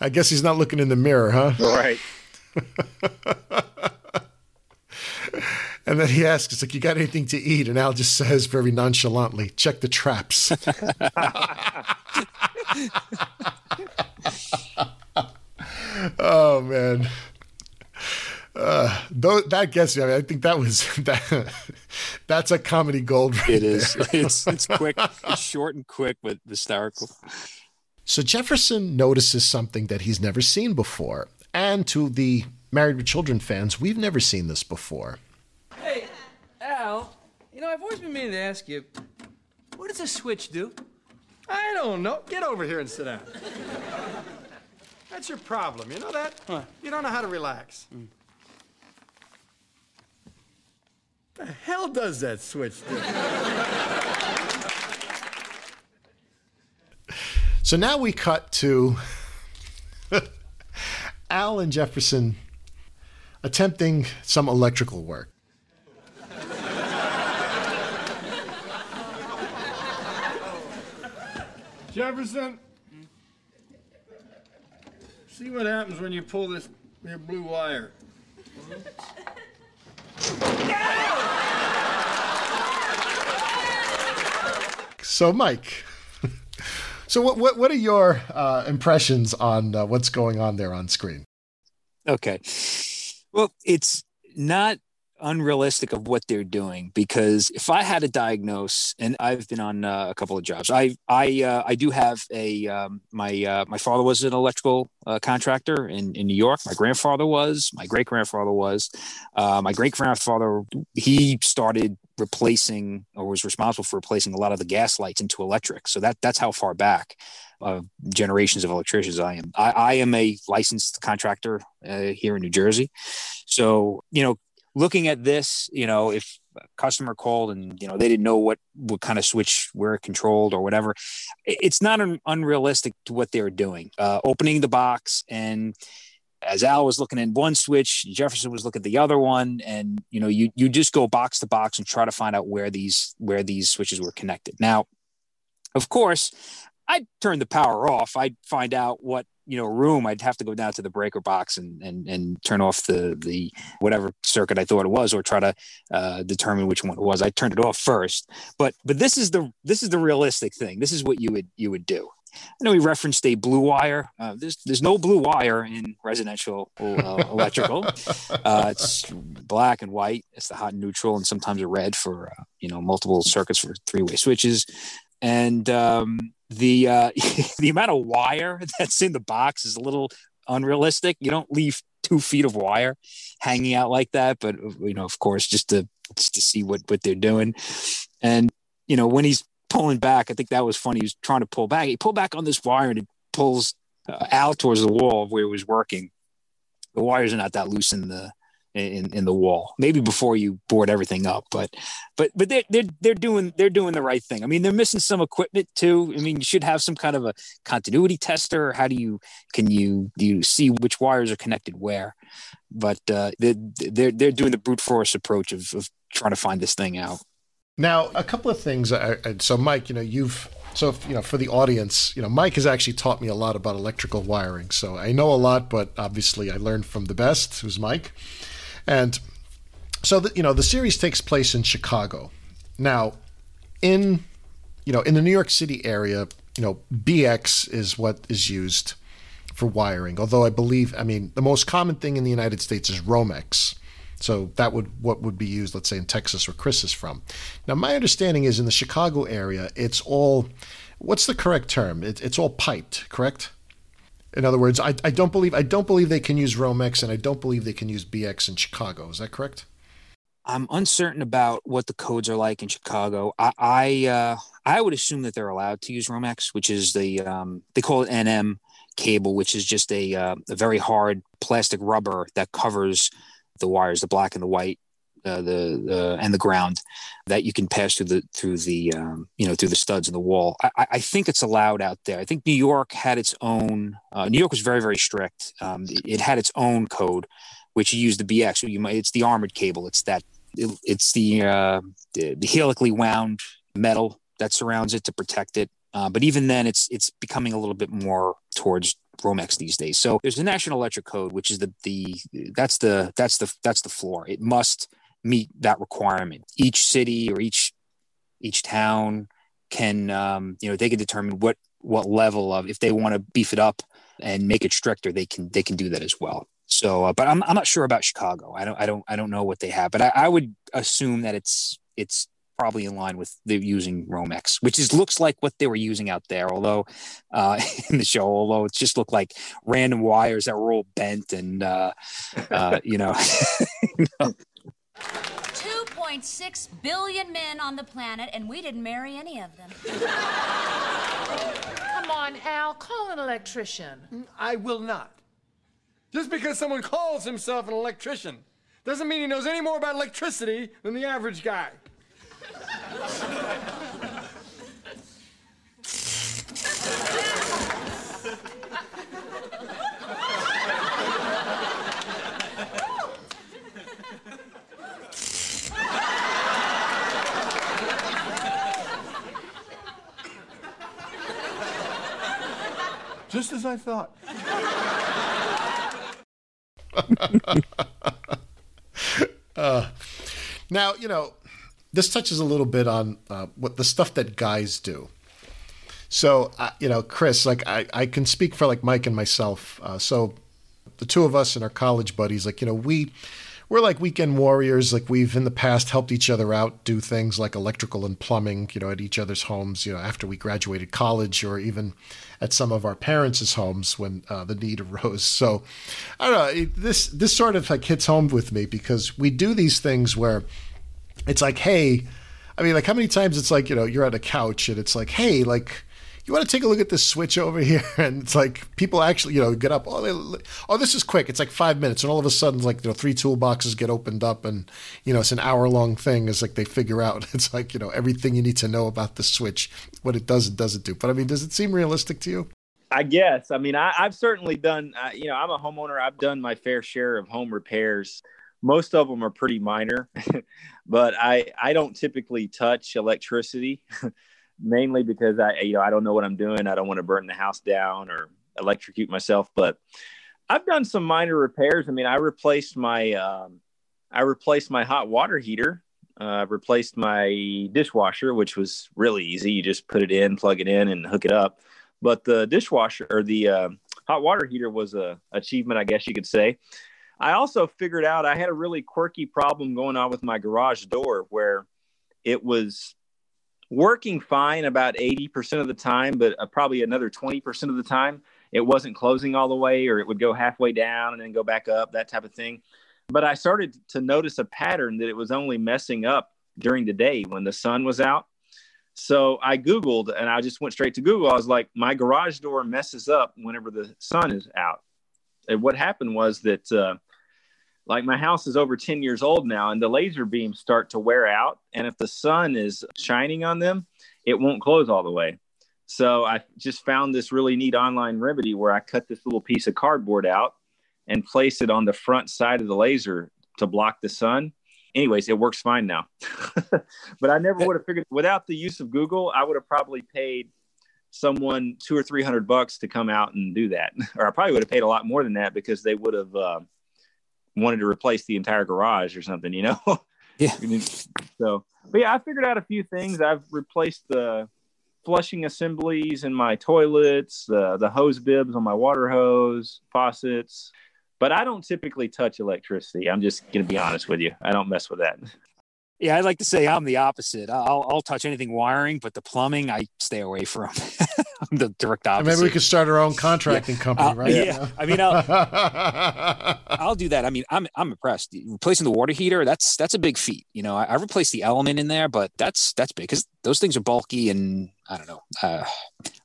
I guess he's not looking in the mirror, huh? Right. and then he asks, like you got anything to eat?" And Al just says very nonchalantly, "Check the traps." oh man. Uh, though that gets me. I, mean, I think that was that. That's a comedy gold. Right it is. It's it's quick. It's short and quick, but hysterical. So Jefferson notices something that he's never seen before, and to the Married with Children fans, we've never seen this before. Hey, Al. You know, I've always been meaning to ask you, what does a switch do? I don't know. Get over here and sit down. That's your problem. You know that? What? You don't know how to relax. Mm. The hell does that switch do? so now we cut to Al and Jefferson attempting some electrical work. Jefferson, see what happens when you pull this your blue wire. So, Mike, so what, what, what are your uh, impressions on uh, what's going on there on screen? Okay. Well, it's not unrealistic of what they're doing because if I had to diagnose, and I've been on uh, a couple of jobs, I I uh, I do have a um, my uh, my father was an electrical uh, contractor in in New York. My grandfather was. My great grandfather was. Uh, my great grandfather he started replacing or was responsible for replacing a lot of the gas lights into electric. So that that's how far back of generations of electricians I am. I, I am a licensed contractor uh, here in New Jersey. So, you know, looking at this, you know, if a customer called and, you know, they didn't know what, what kind of switch where it controlled or whatever, it's not un- unrealistic to what they were doing. Uh, opening the box and, as Al was looking at one switch, Jefferson was looking at the other one, and you know, you you just go box to box and try to find out where these where these switches were connected. Now, of course, I'd turn the power off. I'd find out what you know room. I'd have to go down to the breaker box and and and turn off the the whatever circuit I thought it was, or try to uh, determine which one it was. I turned it off first. But but this is the this is the realistic thing. This is what you would you would do. I know we referenced a blue wire. Uh, there's there's no blue wire in residential uh, electrical. Uh, it's black and white. It's the hot and neutral, and sometimes a red for uh, you know multiple circuits for three way switches. And um, the uh, the amount of wire that's in the box is a little unrealistic. You don't leave two feet of wire hanging out like that, but you know, of course, just to just to see what what they're doing. And you know, when he's pulling back. I think that was funny. He was trying to pull back. He pulled back on this wire and it pulls uh, out towards the wall of where he was working. The wires are not that loose in the in, in the wall. Maybe before you board everything up, but but but they're they're they're doing they're doing the right thing. I mean, they're missing some equipment too. I mean, you should have some kind of a continuity tester. How do you can you do you see which wires are connected where? But uh, they're they're they're doing the brute force approach of, of trying to find this thing out. Now, a couple of things. so, Mike, you know, you've so if, you know for the audience, you know, Mike has actually taught me a lot about electrical wiring. So I know a lot, but obviously I learned from the best, who's Mike. And so the, you know, the series takes place in Chicago. Now, in you know, in the New York City area, you know, BX is what is used for wiring. Although I believe, I mean, the most common thing in the United States is Romex. So that would what would be used, let's say, in Texas where Chris is from. Now, my understanding is in the Chicago area, it's all what's the correct term? It, it's all piped, correct? In other words, I, I don't believe I don't believe they can use Romex, and I don't believe they can use BX in Chicago. Is that correct? I'm uncertain about what the codes are like in Chicago. I I, uh, I would assume that they're allowed to use Romex, which is the um, they call it NM cable, which is just a uh, a very hard plastic rubber that covers the wires, the black and the white, uh, the, the and the ground that you can pass through the through the um, you know through the studs in the wall. I, I, think it's allowed out there. I think New York had its own. Uh, New York was very very strict. Um, it, had its own code, which you use the BX. You might, it's the armored cable. It's that it, it's the, uh, the the helically wound metal that surrounds it to protect it. Uh, but even then, it's it's becoming a little bit more towards Romex these days. So there's the National Electric Code, which is the the that's the that's the that's the floor. It must meet that requirement. Each city or each each town can um, you know they can determine what what level of if they want to beef it up and make it stricter, they can they can do that as well. So, uh, but I'm I'm not sure about Chicago. I don't I don't I don't know what they have, but I, I would assume that it's it's probably in line with the using Romex, which is looks like what they were using out there. Although uh, in the show, although it just looked like random wires that were all bent and uh, uh, you know. you know. 2.6 billion men on the planet, and we didn't marry any of them. Come on, Al, call an electrician. Mm, I will not. Just because someone calls himself an electrician doesn't mean he knows any more about electricity than the average guy. Just as I thought. uh, now, you know, this touches a little bit on uh, what the stuff that guys do. So, uh, you know, Chris, like I, I can speak for like Mike and myself. Uh, so, the two of us and our college buddies, like you know, we we're like weekend warriors. Like we've in the past helped each other out, do things like electrical and plumbing, you know, at each other's homes. You know, after we graduated college, or even at some of our parents' homes when uh, the need arose. So, I don't know. This this sort of like hits home with me because we do these things where it's like, hey, I mean, like how many times it's like, you know, you're on a couch and it's like, hey, like, you want to take a look at this switch over here, and it's like people actually, you know, get up. Oh, they, oh, this is quick. It's like five minutes, and all of a sudden, like you know, three toolboxes get opened up, and you know, it's an hour long thing. It's like they figure out. It's like you know everything you need to know about the switch, what it does and doesn't do. But I mean, does it seem realistic to you? I guess. I mean, I, have certainly done. Uh, you know, I'm a homeowner. I've done my fair share of home repairs. Most of them are pretty minor, but I I don't typically touch electricity, mainly because I you know I don't know what I'm doing. I don't want to burn the house down or electrocute myself. But I've done some minor repairs. I mean, I replaced my um, I replaced my hot water heater. Uh, replaced my dishwasher, which was really easy. You just put it in, plug it in, and hook it up but the dishwasher or the uh, hot water heater was a achievement, I guess you could say. I also figured out I had a really quirky problem going on with my garage door where it was working fine about 80% of the time, but uh, probably another 20% of the time it wasn't closing all the way or it would go halfway down and then go back up, that type of thing. But I started to notice a pattern that it was only messing up during the day when the sun was out. So I Googled and I just went straight to Google. I was like, my garage door messes up whenever the sun is out. And what happened was that, uh, like, my house is over 10 years old now, and the laser beams start to wear out. And if the sun is shining on them, it won't close all the way. So I just found this really neat online remedy where I cut this little piece of cardboard out and place it on the front side of the laser to block the sun anyways, it works fine now. but I never would have figured without the use of Google, I would have probably paid someone two or three hundred bucks to come out and do that, or I probably would have paid a lot more than that because they would have uh, wanted to replace the entire garage or something, you know. yeah. so, but yeah, I figured out a few things. I've replaced the flushing assemblies in my toilets, the the hose bibs on my water hose, faucets but I don't typically touch electricity. I'm just going to be honest with you. I don't mess with that. Yeah, I'd like to say I'm the opposite. I'll, I'll touch anything wiring, but the plumbing I stay away from. I'm the direct opposite. maybe we could start our own contracting yeah. company, right? Yeah, I mean, I'll, I'll do that. I mean, I'm I'm impressed. Replacing the water heater, that's that's a big feat. You know, I, I replaced the element in there, but that's that's big because those things are bulky and I don't know. Uh,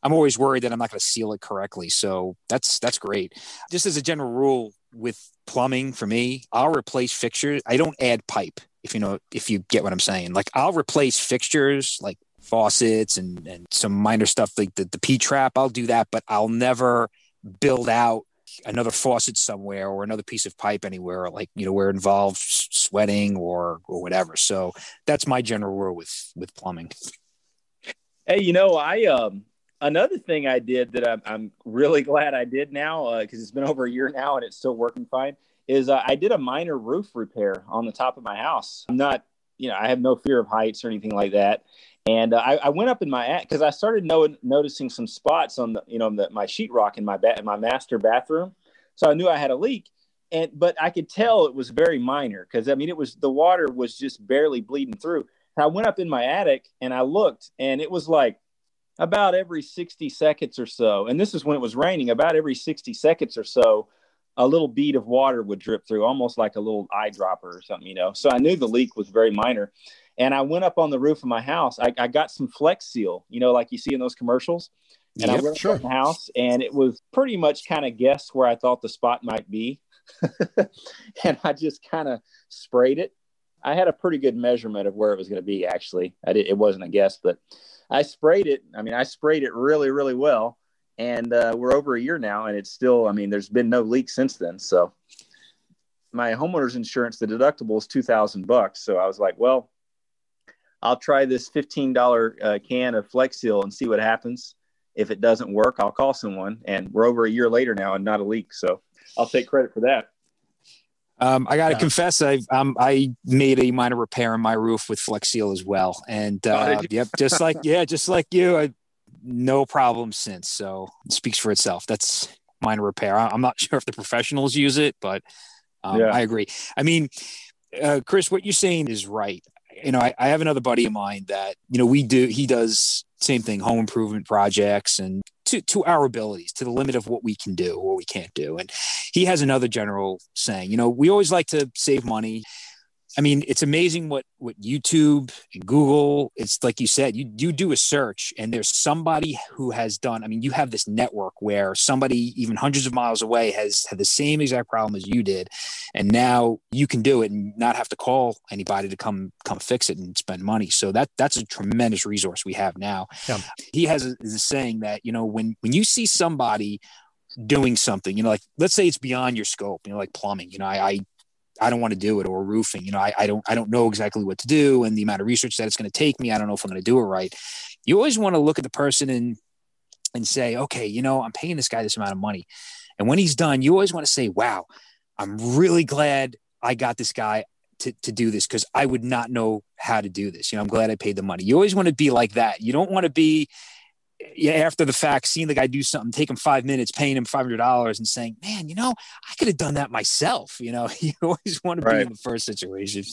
I'm always worried that I'm not going to seal it correctly. So that's that's great. Just as a general rule, with plumbing for me, I'll replace fixtures. I don't add pipe if you know if you get what I'm saying. Like I'll replace fixtures like faucets and and some minor stuff like the, the P trap. I'll do that, but I'll never build out another faucet somewhere or another piece of pipe anywhere like you know where it involves sweating or or whatever so that's my general rule with with plumbing hey you know i um another thing I did that I'm, I'm really glad I did now because uh, it's been over a year now and it's still working fine is uh, I did a minor roof repair on the top of my house. I'm not, you know, I have no fear of heights or anything like that. And uh, I, I, went up in my attic because I started know, noticing some spots on the, you know, the, my sheetrock in my ba- in my master bathroom. So I knew I had a leak, and but I could tell it was very minor because I mean it was the water was just barely bleeding through. And I went up in my attic and I looked, and it was like about every 60 seconds or so, and this is when it was raining, about every 60 seconds or so, a little bead of water would drip through, almost like a little eyedropper or something, you know. So I knew the leak was very minor. And I went up on the roof of my house. I, I got some Flex Seal, you know, like you see in those commercials. And yep, I went sure. up the house, and it was pretty much kind of guessed where I thought the spot might be. and I just kind of sprayed it. I had a pretty good measurement of where it was going to be. Actually, I did, it wasn't a guess, but I sprayed it. I mean, I sprayed it really, really well. And uh, we're over a year now, and it's still, I mean, there's been no leak since then. So my homeowner's insurance, the deductible is 2000 bucks. So I was like, well, I'll try this $15 uh, can of Flex Seal and see what happens. If it doesn't work, I'll call someone. And we're over a year later now and not a leak. So I'll take credit for that. Um, I got to yeah. confess, I um, I made a minor repair on my roof with Flex Seal as well, and uh, oh, yep, just like yeah, just like you, I, no problem since. So it speaks for itself. That's minor repair. I'm not sure if the professionals use it, but um, yeah. I agree. I mean, uh, Chris, what you're saying is right. You know, I, I have another buddy of mine that you know we do. He does same thing, home improvement projects, and to, to our abilities, to the limit of what we can do or we can't do. And he has another general saying, you know, we always like to save money. I mean, it's amazing what what YouTube and Google. It's like you said, you you do a search, and there's somebody who has done. I mean, you have this network where somebody even hundreds of miles away has had the same exact problem as you did, and now you can do it and not have to call anybody to come come fix it and spend money. So that that's a tremendous resource we have now. Yeah. He has a, a saying that you know when when you see somebody doing something, you know, like let's say it's beyond your scope, you know, like plumbing, you know, I, I I don't want to do it or roofing. You know, I, I don't I don't know exactly what to do and the amount of research that it's going to take me. I don't know if I'm going to do it right. You always want to look at the person and and say, okay, you know, I'm paying this guy this amount of money. And when he's done, you always want to say, wow, I'm really glad I got this guy to, to do this because I would not know how to do this. You know, I'm glad I paid the money. You always want to be like that. You don't want to be yeah, after the fact, seeing the guy do something, take him five minutes, paying him five hundred dollars, and saying, "Man, you know, I could have done that myself." You know, you always want to be in the first situation.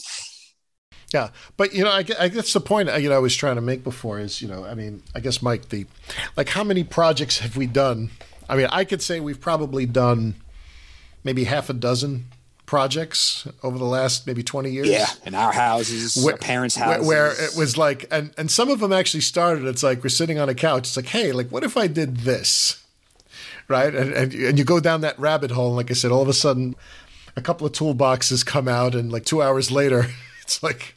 Yeah, but you know, I, I guess the point uh, you know I was trying to make before is you know, I mean, I guess Mike, the like, how many projects have we done? I mean, I could say we've probably done maybe half a dozen projects over the last maybe twenty years. Yeah, in our houses, our parents' where- houses. where it was like, and and some of them actually started. It's like we're sitting on a couch. It's like, hey, like, what if I did this? Right, and and, and you go down that rabbit hole. And like I said, all of a sudden, a couple of toolboxes come out, and like two hours later, it's like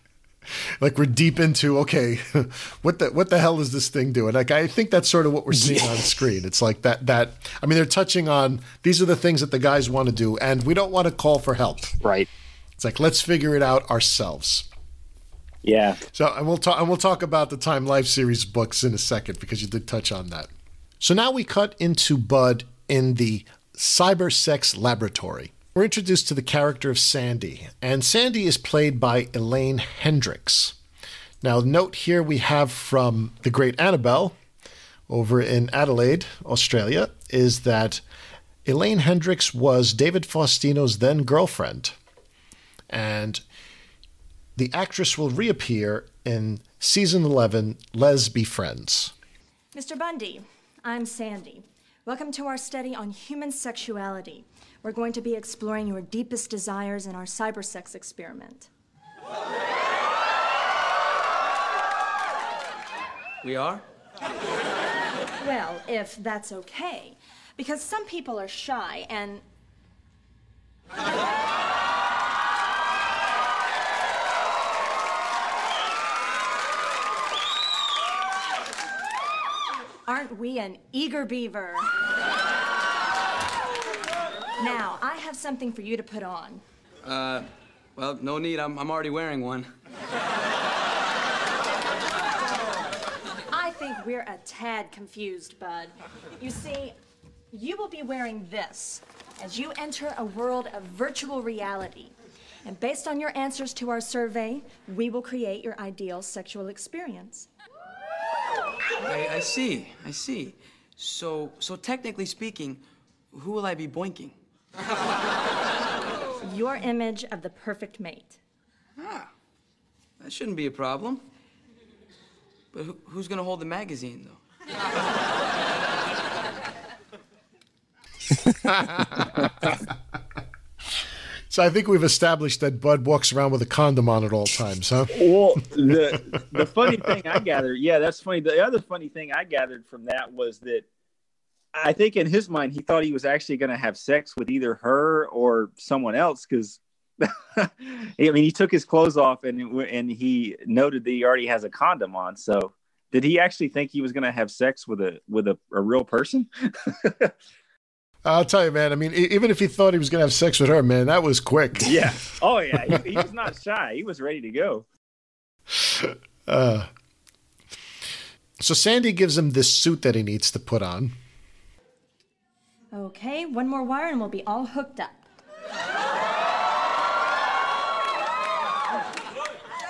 like we're deep into okay what the what the hell is this thing doing? Like i think that's sort of what we're seeing on screen. It's like that that i mean they're touching on these are the things that the guys want to do and we don't want to call for help. Right. It's like let's figure it out ourselves. Yeah. so and we'll talk and we'll talk about the time life series books in a second because you did touch on that. So now we cut into bud in the cyber sex laboratory we're introduced to the character of Sandy, and Sandy is played by Elaine Hendrix. Now, note here we have from the great Annabelle over in Adelaide, Australia, is that Elaine Hendrix was David Faustino's then girlfriend. And the actress will reappear in season 11, Lez Be Friends. Mr. Bundy, I'm Sandy. Welcome to our study on human sexuality. We're going to be exploring your deepest desires in our cybersex experiment. We are? Well, if that's okay, because some people are shy and. Aren't we an eager beaver? Now, I have something for you to put on. Uh, well, no need. I'm, I'm already wearing one. I think we're a tad confused, Bud. You see, you will be wearing this as you enter a world of virtual reality. And based on your answers to our survey, we will create your ideal sexual experience. I, I see. I see. So, so technically speaking, who will I be boinking? Your image of the perfect mate. Ah, That shouldn't be a problem. But who, who's gonna hold the magazine, though? So I think we've established that Bud walks around with a condom on at all times, huh? Well, the the funny thing I gathered, yeah, that's funny. The other funny thing I gathered from that was that I think in his mind he thought he was actually going to have sex with either her or someone else because I mean he took his clothes off and and he noted that he already has a condom on. So did he actually think he was going to have sex with a with a, a real person? I'll tell you, man. I mean, even if he thought he was going to have sex with her, man, that was quick. yeah. Oh yeah. He, he was not shy. He was ready to go. Uh, so Sandy gives him this suit that he needs to put on. Okay, one more wire and we'll be all hooked up.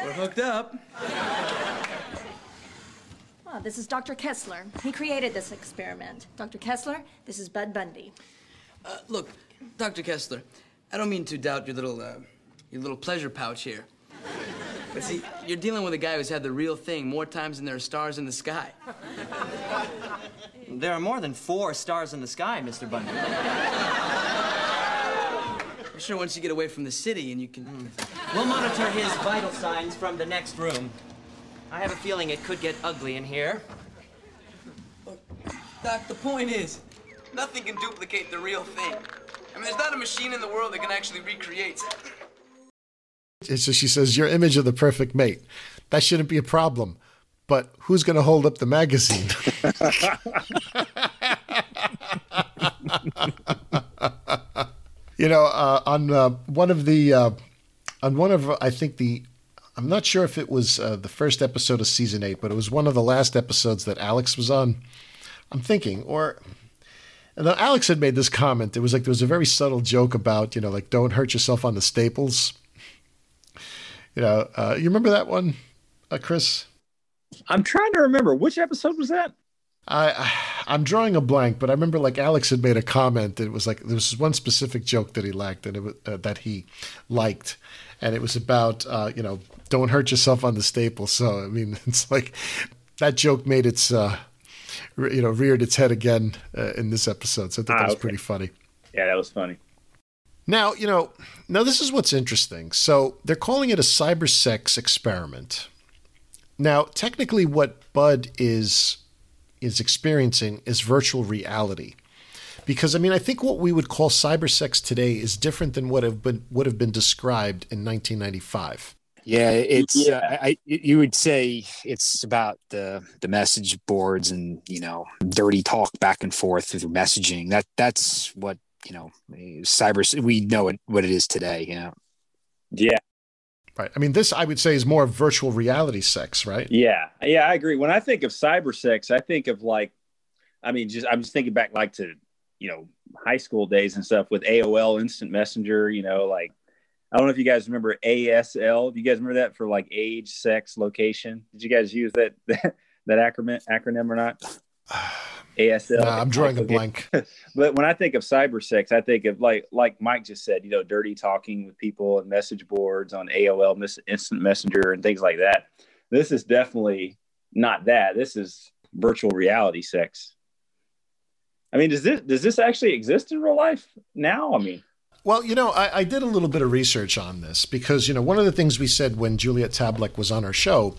We're hooked up. Ah, this is Dr. Kessler. He created this experiment. Dr. Kessler, this is Bud Bundy. Uh, look, Dr. Kessler, I don't mean to doubt your little, uh, your little pleasure pouch here. But see, you're dealing with a guy who's had the real thing more times than there are stars in the sky. There are more than four stars in the sky, Mr. Bundy. I'm sure once you get away from the city and you can. Hmm. We'll monitor his vital signs from the next room. I have a feeling it could get ugly in here. Doc, the point is, nothing can duplicate the real thing. I mean, there's not a machine in the world that can actually recreate. And so she says, Your image of the perfect mate. That shouldn't be a problem. But who's going to hold up the magazine? you know, uh, on uh, one of the, uh, on one of, I think the, I'm not sure if it was uh, the first episode of season eight, but it was one of the last episodes that Alex was on. I'm thinking, or and Alex had made this comment. It was like there was a very subtle joke about, you know, like don't hurt yourself on the staples. You know, uh, you remember that one, uh, Chris? I'm trying to remember which episode was that. I, I'm drawing a blank, but I remember like Alex had made a comment. that It was like there was one specific joke that he liked, and it was, uh, that he liked, and it was about uh, you know don't hurt yourself on the staple. So I mean, it's like that joke made its uh, re- you know reared its head again uh, in this episode. So I thought Ah, that was okay. pretty funny. Yeah, that was funny. Now, you know, now this is what's interesting. So they're calling it a cyber sex experiment. Now, technically, what Bud is is experiencing is virtual reality, because I mean, I think what we would call cyber sex today is different than what have been would have been described in 1995. Yeah, it's Uh, I, I you would say it's about the the message boards and you know dirty talk back and forth through messaging. That that's what you know cyber. We know it what it is today. You know. Yeah. Right. I mean, this I would say is more virtual reality sex, right? Yeah, yeah, I agree. When I think of cyber sex, I think of like, I mean, just I'm just thinking back like to you know high school days and stuff with AOL Instant Messenger. You know, like I don't know if you guys remember ASL. Do you guys remember that for like age, sex, location? Did you guys use that that, that acronym acronym or not? ASL. Nah, I'm drawing a blank. but when I think of cyber sex, I think of like like Mike just said, you know, dirty talking with people and message boards on AOL, Miss- Instant Messenger, and things like that. This is definitely not that. This is virtual reality sex. I mean, does this does this actually exist in real life now? I mean, Well, you know, I, I did a little bit of research on this because, you know, one of the things we said when Juliet Tablak was on our show,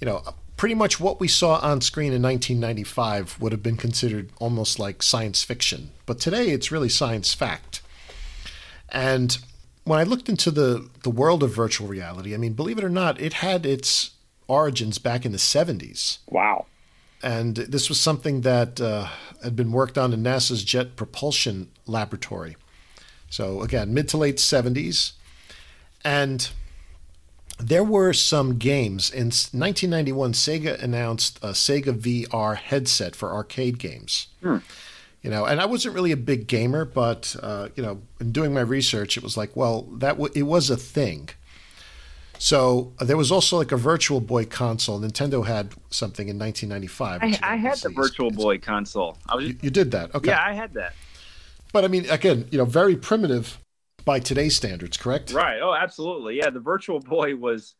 you know, pretty much what we saw on screen in 1995 would have been considered almost like science fiction. But today it's really science fact. And when I looked into the, the world of virtual reality, I mean, believe it or not, it had its origins back in the 70s. Wow. And this was something that uh, had been worked on in NASA's Jet Propulsion Laboratory. So again, mid to late 70s. And there were some games. In 1991, Sega announced a Sega VR headset for arcade games. Hmm. You know, and I wasn't really a big gamer, but uh, you know, in doing my research, it was like, well, that w- it was a thing. So uh, there was also like a Virtual Boy console. Nintendo had something in 1995. I, I had the Virtual Boy console. I was just, you did that, okay? yeah, I had that. But I mean, again, you know, very primitive by today's standards, correct? Right. Oh, absolutely. Yeah, the Virtual Boy was.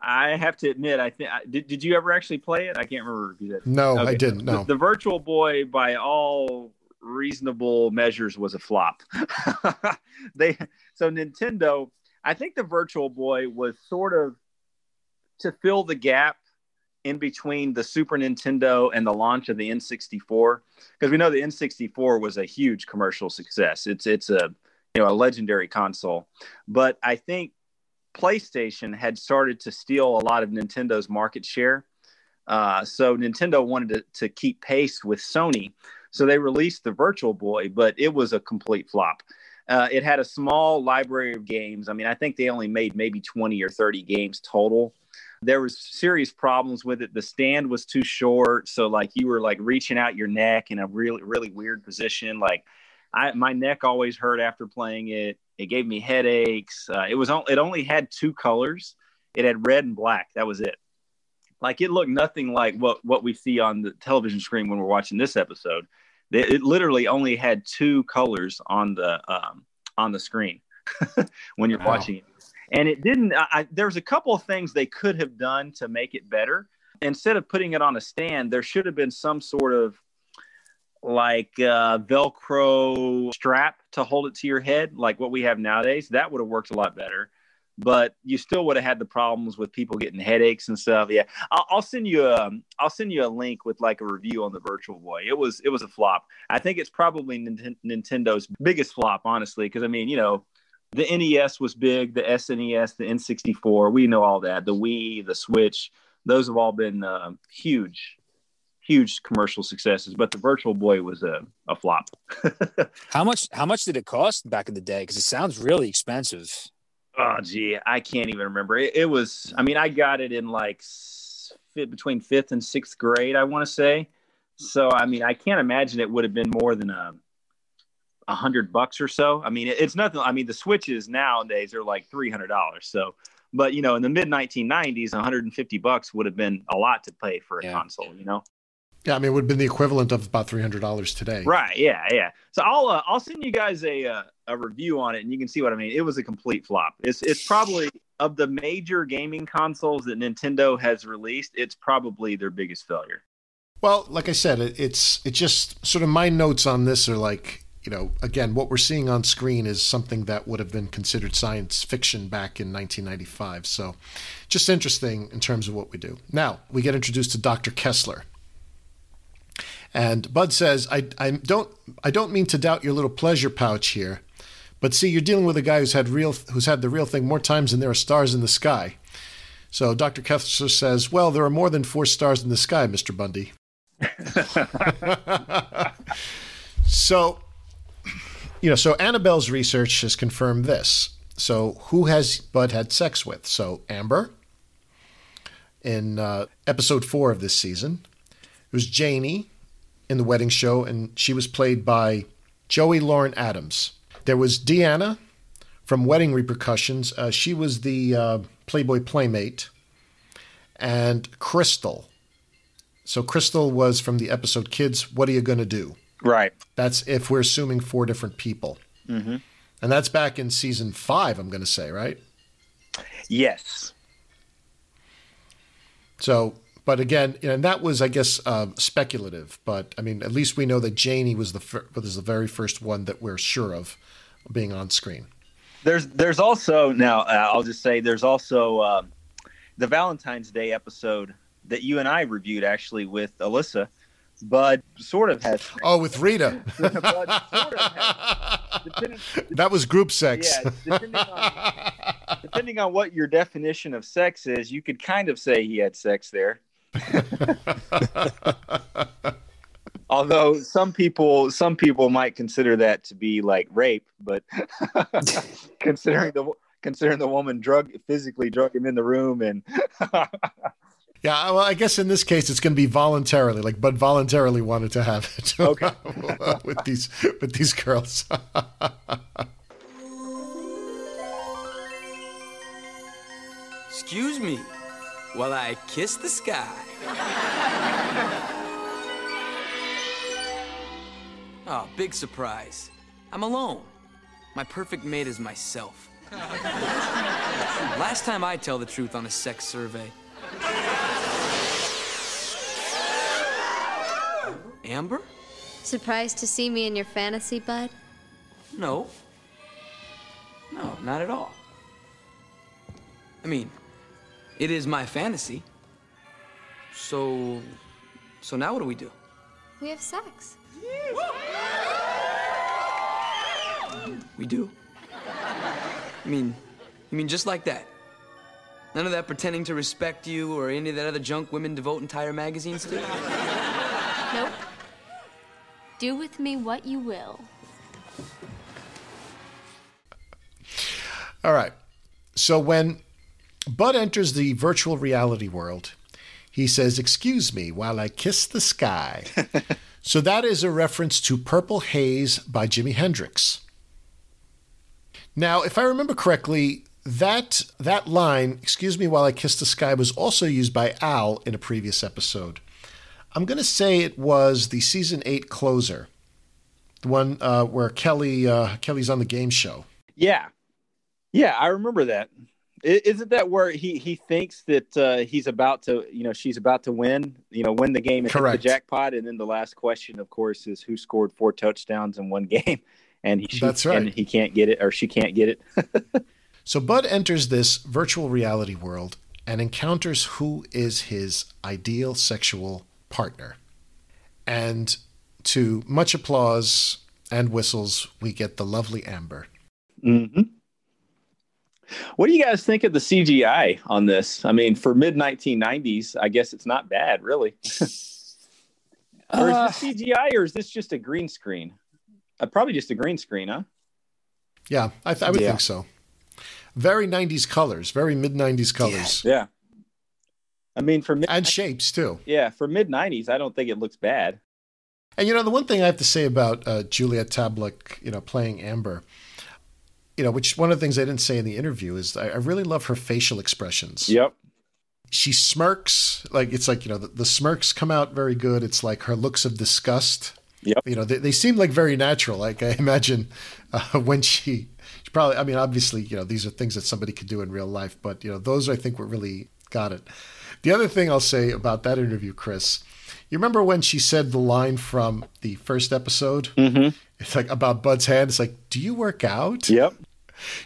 I have to admit, I think. Did, did you ever actually play it? I can't remember if you did. No, I didn't, no. The, the Virtual Boy, by all reasonable measures, was a flop. they so Nintendo. I think the Virtual Boy was sort of to fill the gap in between the Super Nintendo and the launch of the N64 because we know the N64 was a huge commercial success. It's it's a you know a legendary console, but I think PlayStation had started to steal a lot of Nintendo's market share. Uh, so Nintendo wanted to, to keep pace with Sony, so they released the Virtual Boy, but it was a complete flop. Uh, it had a small library of games. I mean, I think they only made maybe 20 or 30 games total there was serious problems with it the stand was too short so like you were like reaching out your neck in a really really weird position like i my neck always hurt after playing it. It gave me headaches. Uh, it was on, it only had two colors. It had red and black. That was it. Like it looked nothing like what what we see on the television screen when we're watching this episode. It, it literally only had two colors on the um, on the screen when you're Wow. watching it. And it didn't I, I, there's a couple of things they could have done to make it better. Instead of putting it on a stand there should have been some sort of like uh, Velcro strap to hold it to your head, like what we have nowadays, that would have worked a lot better. But you still would have had the problems with people getting headaches and stuff. Yeah, I'll, I'll send you a I'll send you a link with like a review on the Virtual Boy. It was it was a flop. I think it's probably Ninten- Nintendo's biggest flop, honestly, because I mean, you know, the NES was big, the SNES, the N64, we know all that. The Wii, the Switch, those have all been uh, huge huge commercial successes, but the Virtual Boy was a, a flop. how much? How much did it cost back in the day? Because it sounds really expensive. Oh, gee, I can't even remember. It, it was. I mean, I got it in like fit between fifth and sixth grade. I want to say. So, I mean, I can't imagine it would have been more than a a hundred bucks or so. I mean, it, it's nothing. I mean, the switches nowadays are like three hundred dollars. So, but you know, in the mid 1990s, 150 bucks would have been a lot to pay for a yeah. console. You know. Yeah, I mean, it would have been the equivalent of about three hundred dollars today. Right. Yeah. Yeah. So I'll uh, I'll send you guys a uh, a review on it, and you can see what I mean. It was a complete flop. It's it's probably of the major gaming consoles that Nintendo has released, it's probably their biggest failure. Well, like I said, it, it's it just sort of my notes on this are like you know again what we're seeing on screen is something that would have been considered science fiction back in 1995. So, just interesting in terms of what we do. Now we get introduced to Dr. Kessler. And Bud says, I, I don't I don't mean to doubt your little pleasure pouch here, but see, you're dealing with a guy who's had real who's had the real thing more times than there are stars in the sky. So Dr. Kessler says, Well, there are more than four stars in the sky, Mr. Bundy. so you know, so Annabelle's research has confirmed this. So who has Bud had sex with? So Amber in uh, episode four of this season. It was Janie in the wedding show, and she was played by Joey Lauren Adams. There was Deanna from Wedding Repercussions. Uh, she was the uh, Playboy Playmate. And Crystal. So Crystal was from the episode Kids, What Are You Gonna Do? Right. That's if we're assuming four different people. Mm-hmm. And that's back in season five, I'm going to say, right? Yes. So but again, and that was, I guess, uh, speculative. But I mean, at least we know that Janie was the fir- was the very first one that we're sure of being on screen. There's there's also now uh, I'll just say there's also um, the Valentine's Day episode that you and I reviewed actually with Alyssa. Bud sort of has. Oh, with Rita. sort of has, that was group sex. Yeah, depending on, depending on what your definition of sex is, you could kind of say he had sex there. Although some people some people might consider that to be like rape, but considering the considering the woman drug physically drug him in the room and Yeah, well, I guess in this case it's going to be voluntarily, like Bud voluntarily wanted to have it. Okay. with these with these girls. Excuse me while I kiss the sky. oh, big surprise. I'm alone. My perfect mate is myself. Last time I tell the truth on a sex survey. Amber? Surprised to see me in your fantasy, bud? No. No, not at all. I mean, it is my fantasy. So, so now what do we do? We have sex. We do? I mean, you mean just like that? None of that pretending to respect you or any of that other junk women devote entire magazines to? Nope. Do with me what you will. All right. So when Bud enters the virtual reality world, he says, Excuse me while I kiss the sky. so that is a reference to Purple Haze by Jimi Hendrix. Now, if I remember correctly, that that line, "Excuse me while I kiss the sky," was also used by Al in a previous episode. I'm going to say it was the season eight closer, the one uh, where Kelly uh, Kelly's on the game show. Yeah, yeah, I remember that. Isn't that where he he thinks that uh, he's about to, you know, she's about to win, you know, win the game and hit the jackpot, and then the last question, of course, is who scored four touchdowns in one game, and he That's right. and he can't get it or she can't get it. So Bud enters this virtual reality world and encounters who is his ideal sexual partner. And to much applause and whistles, we get the lovely Amber. hmm What do you guys think of the CGI on this? I mean, for mid 1990s, I guess it's not bad, really. or is Uh, this CGI or is this just a green screen? Uh, probably just a green screen, huh? Yeah, I, th- I would Yeah. think so. Very 90s colors, very mid 90s colors. Yeah. I mean, for mid- and shapes too. Yeah, for mid 90s, I don't think it looks bad. And you know, the one thing I have to say about uh, Juliet Tablak, you know, playing Amber, you know, which one of the things I didn't say in the interview is I, I really love her facial expressions. Yep. She smirks, like it's like you know, the, the smirks come out very good. It's like her looks of disgust. Yep. You know, they, they seem like very natural. Like I imagine uh, when she, she probably. I mean, obviously, you know, these are things that somebody could do in real life, but you know, those I think were really got it. The other thing I'll say about that interview, Chris, you remember when she said the line from the first episode? Mm-hmm. It's like about Bud's hand. It's like, "Do you work out?" Yep.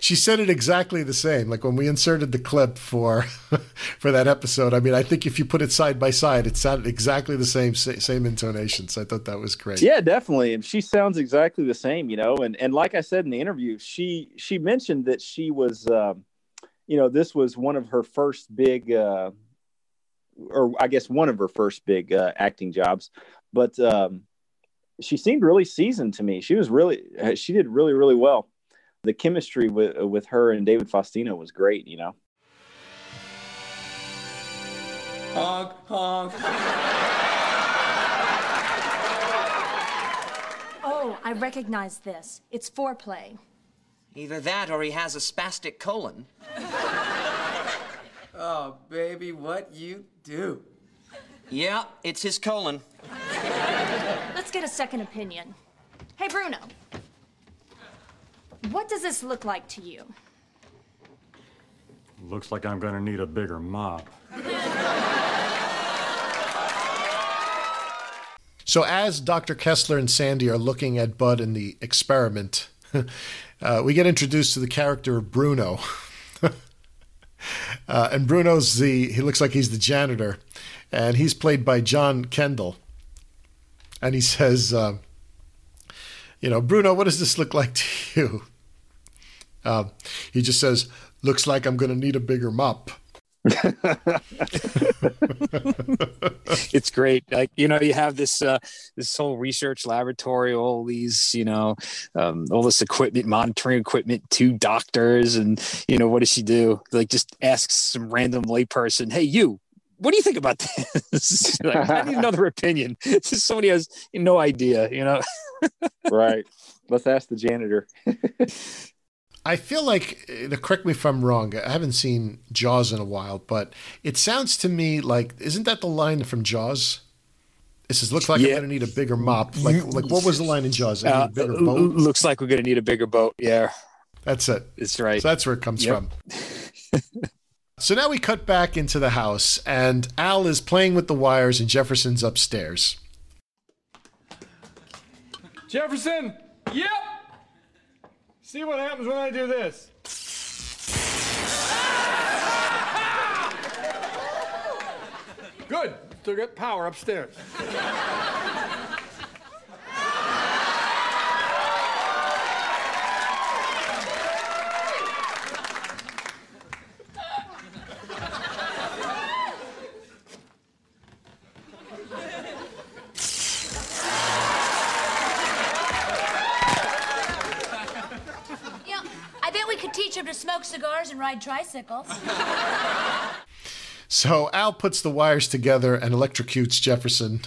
She said it exactly the same. Like when we inserted the clip for for that episode. I mean, I think if you put it side by side, it sounded exactly the same same intonation. So I thought that was great. Yeah, definitely. And she sounds exactly the same, you know. And and like I said in the interview, she she mentioned that she was, um, you know, this was one of her first big, uh, or I guess one of her first big uh, acting jobs. But um, she seemed really seasoned to me. She was really, uh, she did really really well. The chemistry with uh, with her and David Faustino was great, you know. Honk, honk. Oh, I recognize this. It's foreplay. Either that or he has a spastic colon. Oh, baby, what you do? Yeah, it's his colon. Let's get a second opinion. Hey, Bruno. What does this look like to you? Looks like I'm gonna need a bigger mop. So as Dr. Kessler and Sandy are looking at Bud in the experiment, uh, we get introduced to the character of Bruno. uh, and Bruno's the, he looks like he's the janitor. And he's played by John Kendall. And he says, uh, you know, Bruno, what does this look like to you? Uh, he just says, looks like I'm going to need a bigger mop. it's great. Like you know, you have this uh, this whole research laboratory, all these you know, um, all this equipment, monitoring equipment, two doctors, and you know, what does she do? Like just asks some random layperson, "Hey, you." What do you think about this? like, I need another opinion. Somebody has no idea, you know. right. Let's ask the janitor. I feel like, uh, correct me if I'm wrong, I haven't seen Jaws in a while, but it sounds to me like, isn't that the line from Jaws? It says, looks like Yeah. I'm going to need a bigger mop. Like, like what was the line in Jaws? I need Uh, a bigger boat? looks like we're gonna need a bigger boat. Yeah, That's it. That's right. So that's where it comes Yep. from. so now we cut back into the house, and Al is playing with the wires, and Jefferson's upstairs. Jefferson! Yep! See what happens when I do this. Good. Still got power upstairs. You know, I bet we could teach him to smoke cigars and ride tricycles. So Al puts the wires together and electrocutes Jefferson.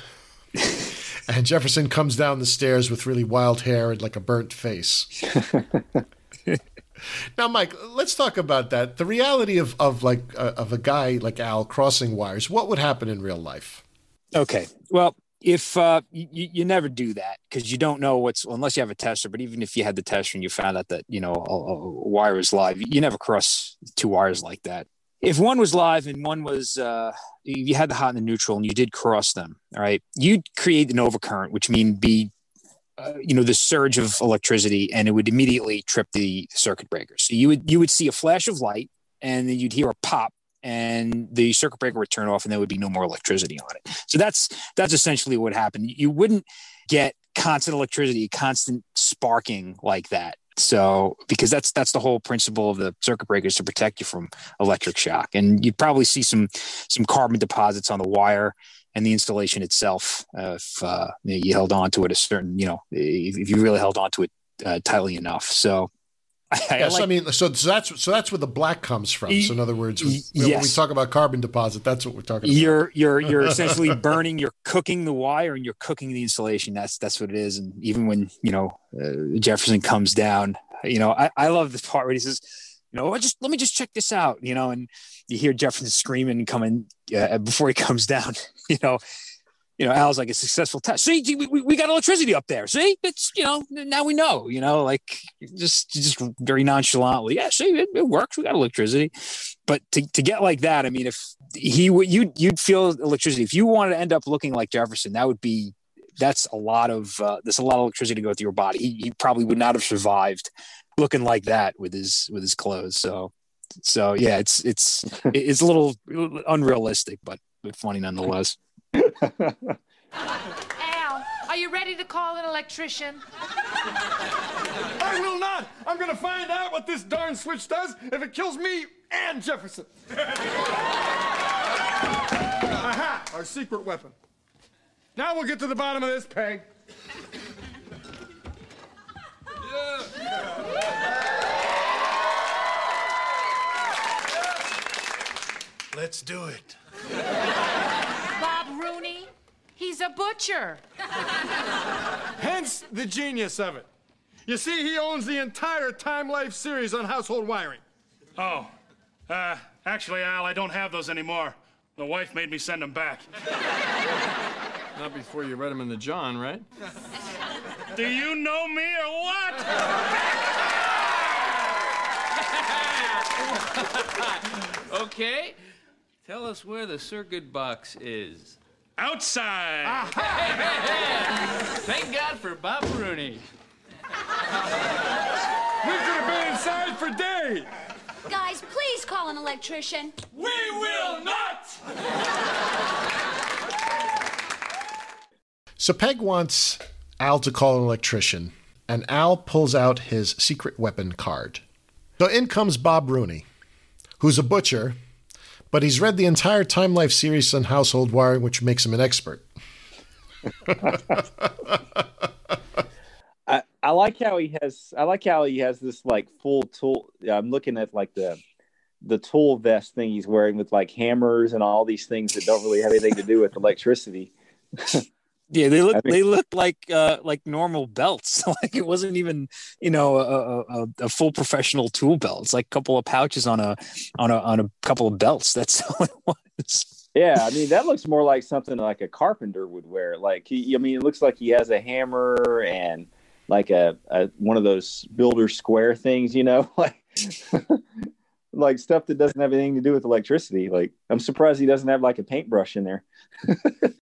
and Jefferson comes down the stairs with really wild hair and like a burnt face. now, Mike, let's talk about that. The reality of, of like uh, of a guy like Al crossing wires. What would happen in real life? Okay. Well, if uh, you, you never do that because you don't know what's unless you have a tester. But even if you had the tester and you found out that you know a, a wire is live, you never cross two wires like that. If one was live and one was uh, you had the hot and the neutral and you did cross them, all right, you'd create an overcurrent, which mean be uh, you know the surge of electricity and it would immediately trip the circuit breaker so you would you would see a flash of light and then you'd hear a pop and the circuit breaker would turn off and there would be no more electricity on it. So that's that's essentially what happened. You wouldn't get constant electricity constant sparking like that. So because that's that's the whole principle of the circuit breakers to protect you from electric shock. And you'd probably see some some carbon deposits on the wire and the installation itself uh, if uh, you held on to it a certain you know if, you really held on to it uh, tightly enough. So I, yes, I, like, I mean, so, so that's so that's where the black comes from. So in other words, when, yes. when we talk about carbon deposit, that's what we're talking about. You're you're you're essentially burning, you're cooking the wire, and you're cooking the insulation. That's that's what it is. And even when you know uh, Jefferson comes down, you know, I, I love this part where he says, you know, just let me just check this out, you know, and you hear Jefferson screaming coming uh, before he comes down, you know, you know, Al's like a successful test. See, we, we got electricity up there. See, it's you know now we know. You know, like just just very nonchalantly. Yeah, see, it, it works. We got electricity. But to, to get like that, I mean, if he would, you you'd feel electricity. If you wanted to end up looking like Jefferson, that would be that's a lot of uh, there's a lot of electricity to go through your body. He, he probably would not have survived looking like that with his with his clothes. So so yeah, it's it's it's a little unrealistic, but but funny nonetheless. Al, are you ready to call an electrician? I will not. I'm going to find out what this darn switch does if it kills me and Jefferson. Aha! Our secret weapon. Now we'll get to the bottom of this, Peg. Let's do it. Bob Rooney, he's a butcher. Hence the genius of it. You see, he owns the entire Time Life series on household wiring. Oh, uh, actually, Al, I don't have those anymore. The wife made me send them back. Not before you read them in the John, right? Do you know me or what? okay. Tell us where the circuit box is. Outside. Ah, Thank God for Bob Rooney. We could have been inside for days. Guys, please call an electrician. We will not. So Peg wants Al to call an electrician, and Al pulls out his secret weapon card. So in comes Bob Rooney, who's a butcher but he's read the entire Time Life series on household wiring, which makes him an expert. I, I like how he has I like how he has this like full tool. I'm looking at like the the tool vest thing he's wearing with like hammers and all these things that don't really have anything to do with electricity. Yeah, they look they look like uh, like normal belts. like it wasn't even you know a, a, a, full professional tool belt. It's like a couple of pouches on a on a on a couple of belts. That's all it was. Yeah, I mean that looks more like something like a carpenter would wear. Like he, I mean, it looks like he has a hammer and like a, a one of those builder square things, you know, like like stuff that doesn't have anything to do with electricity. Like I'm surprised he doesn't have like a paintbrush in there.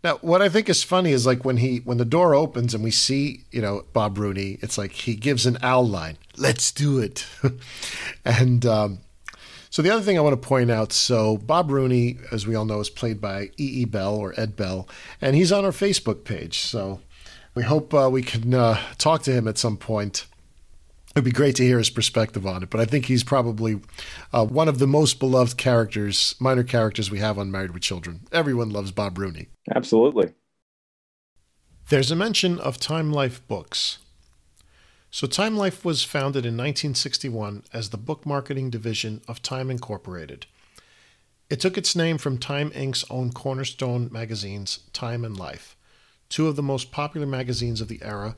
Now, what I think is funny is like when he when the door opens and we see you know Bob Rooney, it's like he gives an owl line, "Let's do it," and um, so the other thing I want to point out, so Bob Rooney, as we all know, is played by E. E. Bell or Ed Bell, and he's on our Facebook page. So we hope uh, we can uh, talk to him at some point. It'd be great to hear his perspective on it, but I think he's probably uh, one of the most beloved characters, minor characters we have on Married with Children. Everyone loves Bob Rooney. Absolutely. There's a mention of Time Life books. So, Time Life was founded in 1961 as the book marketing division of Time Incorporated. It took its name from Time Inc.'s own cornerstone magazines, Time and Life, two of the most popular magazines of the era,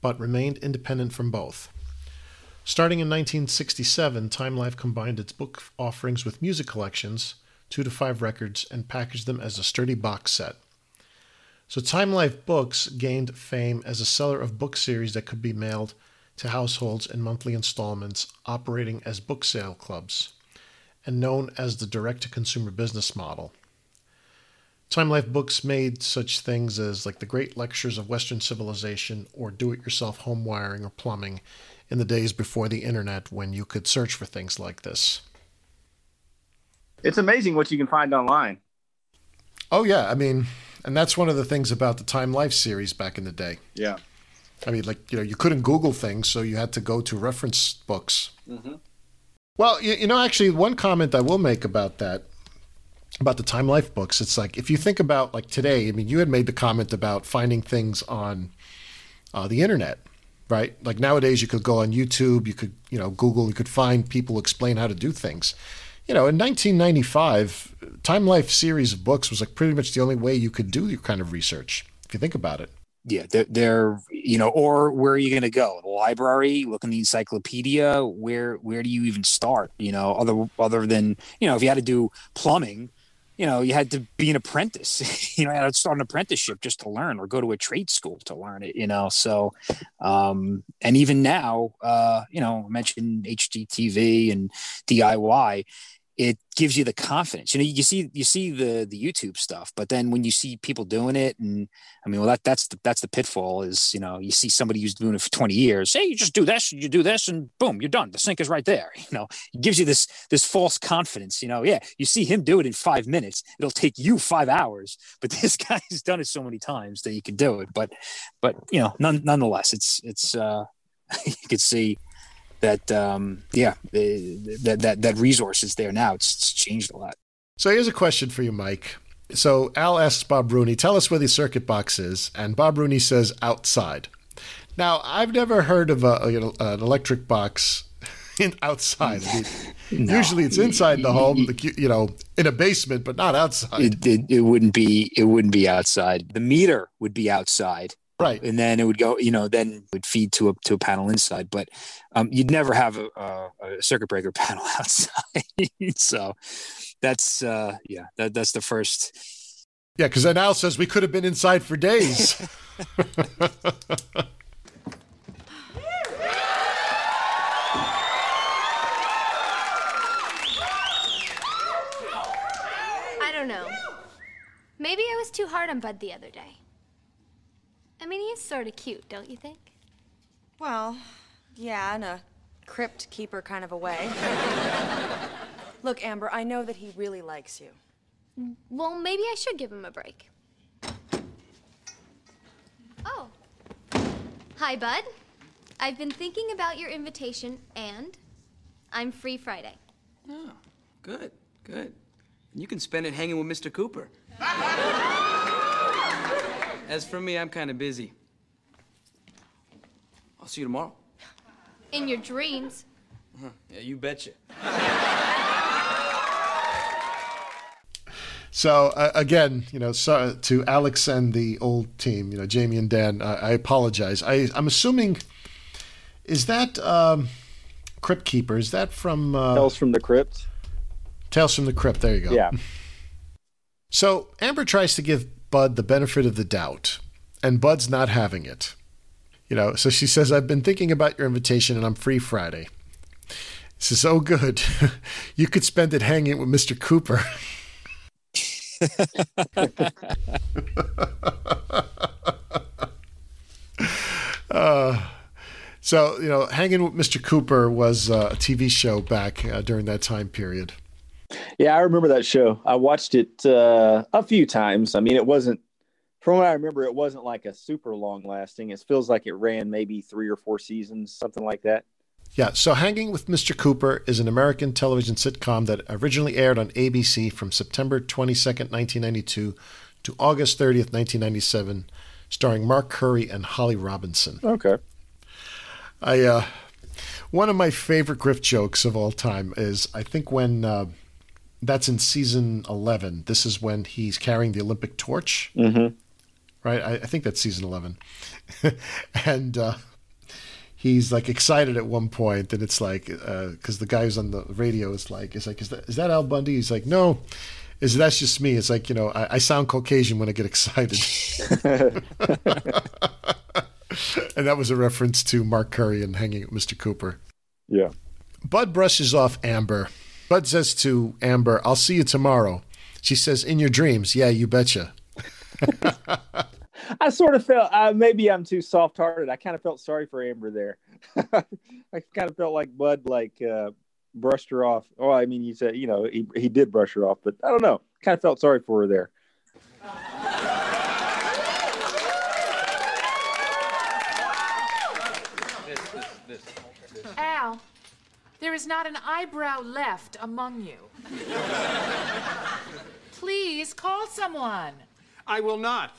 but remained independent from both. Starting in 1967, Time Life combined its book offerings with music collections, two to five records, and packaged them as a sturdy box set. So Time Life Books gained fame as a seller of book series that could be mailed to households in monthly installments, operating as book sale clubs, and known as the direct to consumer business model. Time Life Books made such things as like the great lectures of Western civilization or do it yourself home wiring or plumbing in the days before the internet when you could search for things like this. It's amazing what you can find online. Oh, yeah. I mean, and that's one of the things about the Time Life series back in the day. Yeah. I mean, like, you know, you couldn't Google things, so you had to go to reference books. Mm-hmm. Well, you, you know, actually, one comment I will make about that, about the Time Life books, it's like, if you think about like today, I mean, you had made the comment about finding things on uh, the internet, right? Like nowadays, you could go on YouTube, you could, you know, Google, you could find people explain how to do things. You know, in 1995, Time Life series of books was like pretty much the only way you could do your kind of research, if you think about it. Yeah they're, they're, you know or where are you going to go? The library? Look in the encyclopedia? Where where do you even start? You know other other than you know if you had to do plumbing you know you had to be an apprentice you know you had to start an apprenticeship just to learn or go to a trade school to learn it you know? So um and even now uh you know I mentioned hgtv and diy it gives you the confidence. You know, you see you see the the YouTube stuff, but then when you see people doing it, and I mean, well, that that's the that's the pitfall is you know you see somebody who's doing it for twenty years. Hey, you just do this, you do this, and boom, you're done. The sink is right there. You know, it gives you this this false confidence. You know, yeah, you see him do it in five minutes. It'll take you five hours, but this guy's done it so many times that you can do it. But but you know, none, nonetheless, it's it's uh, you can see that um, yeah that that that resource is there now. It's, it's changed a lot. So here's a question for you, Mike. So Al asks Bob Rooney, "Tell us where the circuit box is," and Bob Rooney says, "Outside." Now, I've never heard of a, you know, an electric box in outside. I mean, no. Usually, it's inside the home, you know, in a basement, but not outside. It, it, it wouldn't be. It wouldn't be outside. The meter would be outside right. And then it would go you know then it would feed to a to a panel inside but um, you'd never have a, a, a, circuit breaker panel outside. So that's uh yeah that that's the first. Yeah because then al says we could have been inside for days. I don't know. Maybe i was too hard on bud the other day I mean, he is sort of cute, don't you think? Well, yeah, in a crypt keeper kind of a way. Look, Amber, I know that he really likes you. Well, maybe I should give him a break. Oh. Hi, Bud. I've been thinking about your invitation, and I'm free Friday. Oh, good, good. You can spend it hanging with Mr. Cooper. As for me, I'm kind of busy. I'll see you tomorrow. In your dreams. Uh-huh. Yeah, you betcha. So uh, again, you know, so, to Alex and the old team, you know, Jamie and Dan, uh, I apologize. I, am assuming is that um, Crypt Keeper? Is that from uh, Tales from the Crypt? Tales from the Crypt. There you go. Yeah. So Amber tries to give Bud the benefit of the doubt, and Bud's not having it. You know, so she says, I've been thinking about your invitation and I'm free Friday. This is so good. you could spend it hanging with Mr. Cooper. uh, so, you know, Hanging with Mr. Cooper was uh, a TV show back uh, during that time period. Yeah, I remember that show. I watched it uh, a few times. I mean, it wasn't, from what I remember, it wasn't like a super long lasting. It feels like it ran maybe three or four seasons, something like that. Yeah, so Hanging with Mr. Cooper is an American television sitcom that originally aired on ABC from September 22nd, 1992 to August 30th, 1997, starring Mark Curry and Holly Robinson. Okay. I, uh, one of my favorite Griff jokes of all time is I think when uh, that's in season 11. This is when he's carrying the Olympic torch. Mm-hmm. Right? I, I, think that's season 11. and uh, he's like excited at one point. and it's like, because uh, the guy who's on the radio is like, is like, is that, is that Al Bundy? He's like, no, is that's just me. It's like you know, I, I sound Caucasian when I get excited. and that was a reference to Mark Curry and hanging with Mr. Cooper. Yeah. Bud brushes off Amber. Bud says to Amber, "I'll see you tomorrow." She says, "In your dreams." Yeah, you betcha. I sort of felt uh, maybe I'm too soft hearted. I kind of felt sorry for Amber there. I kind of felt like Bud like uh, brushed her off. Oh, I mean, you said you know he he did brush her off, but I don't know. Kind of felt sorry for her there. Al, there is not an eyebrow left among you. Please call someone. I will not.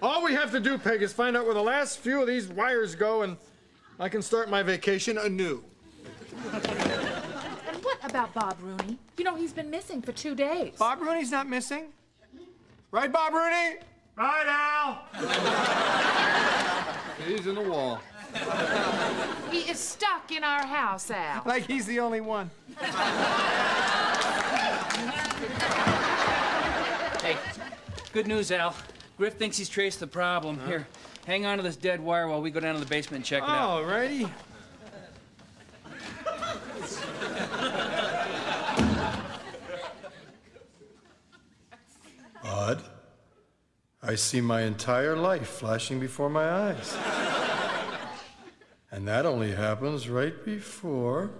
All we have to do, Peg, is find out where the last few of these wires go, and I can start my vacation anew. And what about Bob Rooney? You know, he's been missing for two days. Bob Rooney's not missing. Right, Bob Rooney? Right, Al. He's in the wall. He is stuck in our house, Al. Like he's the only one. Hey, good news, Al. Griff thinks he's traced the problem. Here, hang on to this dead wire while we go down to the basement and check it out. All righty. Bud, I see my entire life flashing before my eyes. And that only happens right before.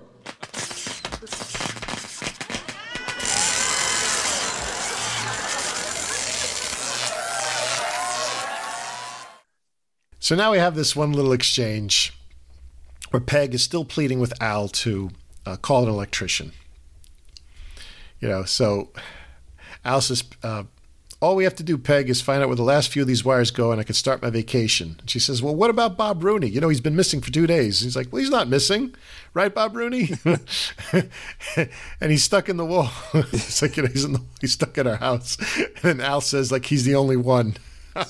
So now we have this one little exchange where Peg is still pleading with Al to uh, call an electrician. You know, so Al says, uh, All we have to do, Peg, is find out where the last few of these wires go and I can start my vacation. And she says, Well, what about Bob Rooney? You know, he's been missing for two days. he's like, Well, he's not missing. Right, Bob Rooney? and he's stuck in the wall. it's like, you know, he's, the, he's stuck in our house. And Al says, like, he's the only one.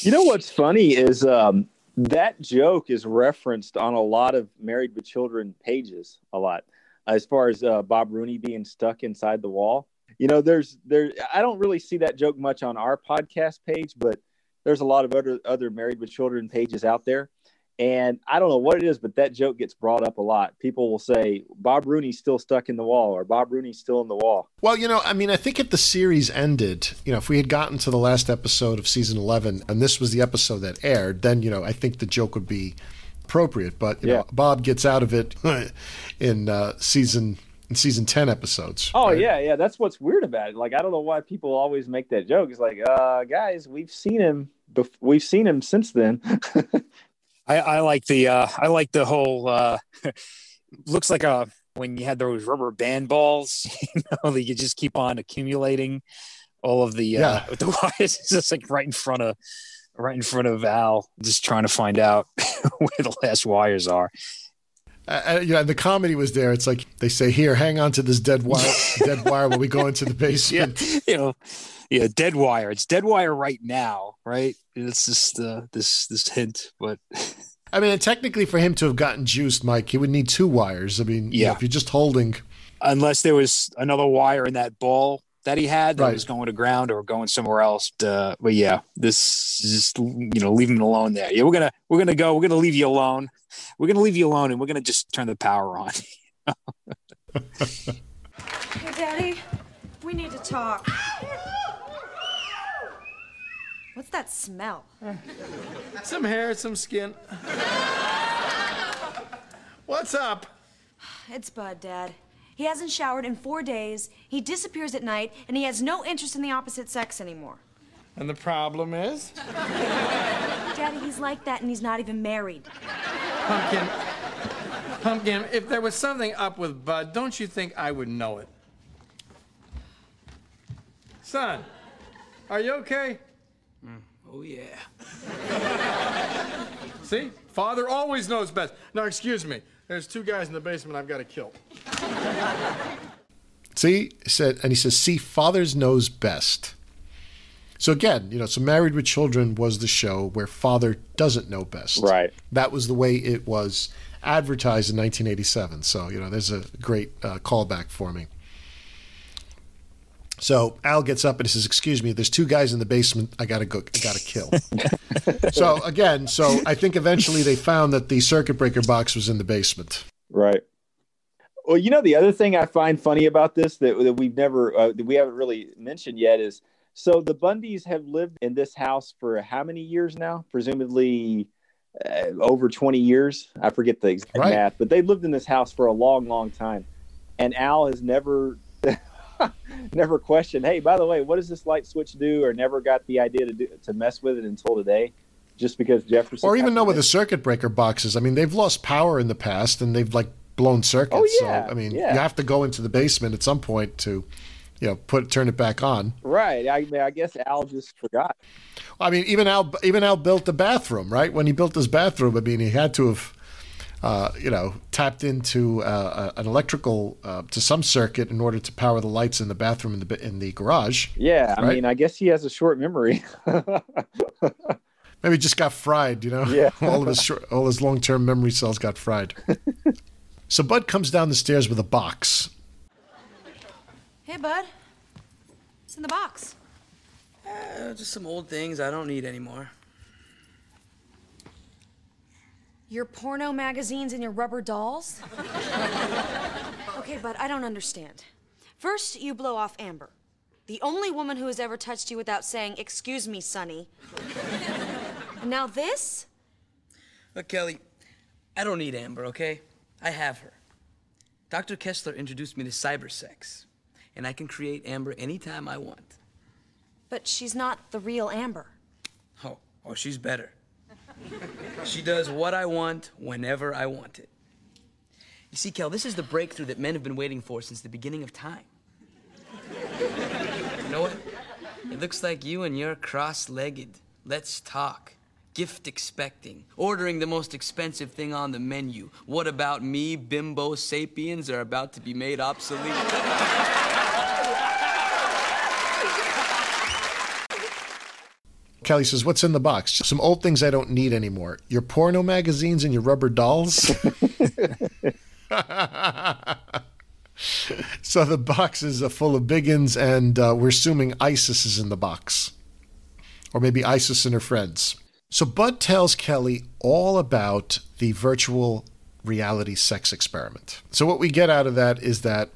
You know what's funny is um, that joke is referenced on a lot of Married with Children pages a lot, as far as uh, Bob Rooney being stuck inside the wall. You know, there's there. I don't really see that joke much on our podcast page, but there's a lot of other other Married with Children pages out there. And I don't know what it is, but that joke gets brought up a lot. People will say Bob Rooney's still stuck in the wall, or Bob Rooney's still in the wall. Well, you know, I mean, I think if the series ended, you know, if we had gotten to the last episode of season 11 and this was the episode that aired, then, you know, I think the joke would be appropriate. But, you Yeah. know, Bob gets out of it in uh, season in season 10 episodes. Oh yeah, yeah. That's what's weird about it. Like I don't know why people always make that joke. It's like, uh, guys, we've seen him. Bef- we've seen him since then. I, I like the uh, I like the whole uh, looks like a when you had those rubber band balls, you know, that you just keep on accumulating all of the uh, Yeah. the wires. It's just like right in front of right in front of Val, just trying to find out where the last wires are. Uh, uh, yeah, and the comedy was there. It's like they say, "Here, hang on to this dead wire, dead wire, while we go into the basement." you know, yeah, dead wire. It's dead wire right now, right? It's just uh, this this hint, but I mean, technically, for him to have gotten juiced, Mike, he would need two wires. I mean, you know, Yeah. if you're just holding, unless there was another wire in that ball that he had that Right. was going to ground or going somewhere else. Uh, but yeah, this is just you know leave him alone there. Yeah, we're gonna we're gonna go. We're gonna leave you alone. We're gonna leave you alone, and we're gonna just turn the power on. Hey, Daddy, we need to talk. What's that smell? Some hair, some skin. What's up? It's Bud, Dad. He hasn't showered in four days, he disappears at night, and he has no interest in the opposite sex anymore. And the problem is? Daddy, he's like that and he's not even married. Pumpkin. Pumpkin, if there was something up with Bud, don't you think I would know it? Son, are you okay? Mm, oh, yeah. See? Father always knows best. Now, excuse me. There's two guys in the basement I've got to kill. see, said, and he says, "See, fathers knows best." So again, you know, so Married with Children was the show where father doesn't know best. Right. That was the way it was advertised in 1987. So you know, there's a great uh, callback for me. So Al gets up and he says, "Excuse me, there's two guys in the basement. I gotta go. I gotta kill." so again, so I think eventually they found that the circuit breaker box was in the basement. Right. Well, you know, the other thing I find funny about this that, that we've never, uh, that we haven't really mentioned yet is so the Bundys have lived in this house for how many years now? Presumably uh, over 20 years. I forget the exact Right. math, but they've lived in this house for a long, long time. And Al has never, never questioned, hey, by the way, what does this light switch do? Or never got the idea to do, to mess with it until today, just because Jefferson. Or even know with the circuit breaker boxes. I mean, they've lost power in the past and they've like blown circuits. Oh, yeah, So I mean, yeah. you have to go into the basement at some point to, you know, put turn it back on. Right. I mean, I guess Al just forgot. I mean, even Al, even Al built the bathroom, right? When he built his bathroom, I mean, he had to have, uh, you know, tapped into uh, an electrical uh, to some circuit in order to power the lights in the bathroom in the in the garage. Yeah. I Right. mean, I guess he has a short memory. Maybe just got fried, you know. Yeah. all of his short, all his long term memory cells got fried. so Bud comes down the stairs with a box. Hey, bud. What's in the box. Uh, just some old things I don't need anymore. Your porno magazines and your rubber dolls? okay, bud, I don't understand. First, you blow off Amber, the only woman who has ever touched you without saying, Excuse me, Sonny. and now this? Look, Kelly, I don't need Amber, okay? I have her. Dr. Kessler introduced me to cybersex, and I can create Amber anytime I want. But she's not the real Amber. Oh, oh, she's better. She does what I want whenever I want it. You see, Kel, this is the breakthrough that men have been waiting for since the beginning of time. you know what? It looks like you and your cross legged. Let's talk. Gift expecting. Ordering the most expensive thing on the menu. What about me, bimbo sapiens, are about to be made obsolete? Kelly says, "What's in the box? Some old things I don't need anymore. Your porno magazines and your rubber dolls." so the box is uh, full of biggins, and uh, we're assuming ISIS is in the box, or maybe ISIS and her friends. So Bud tells Kelly all about the virtual reality sex experiment. So what we get out of that is that,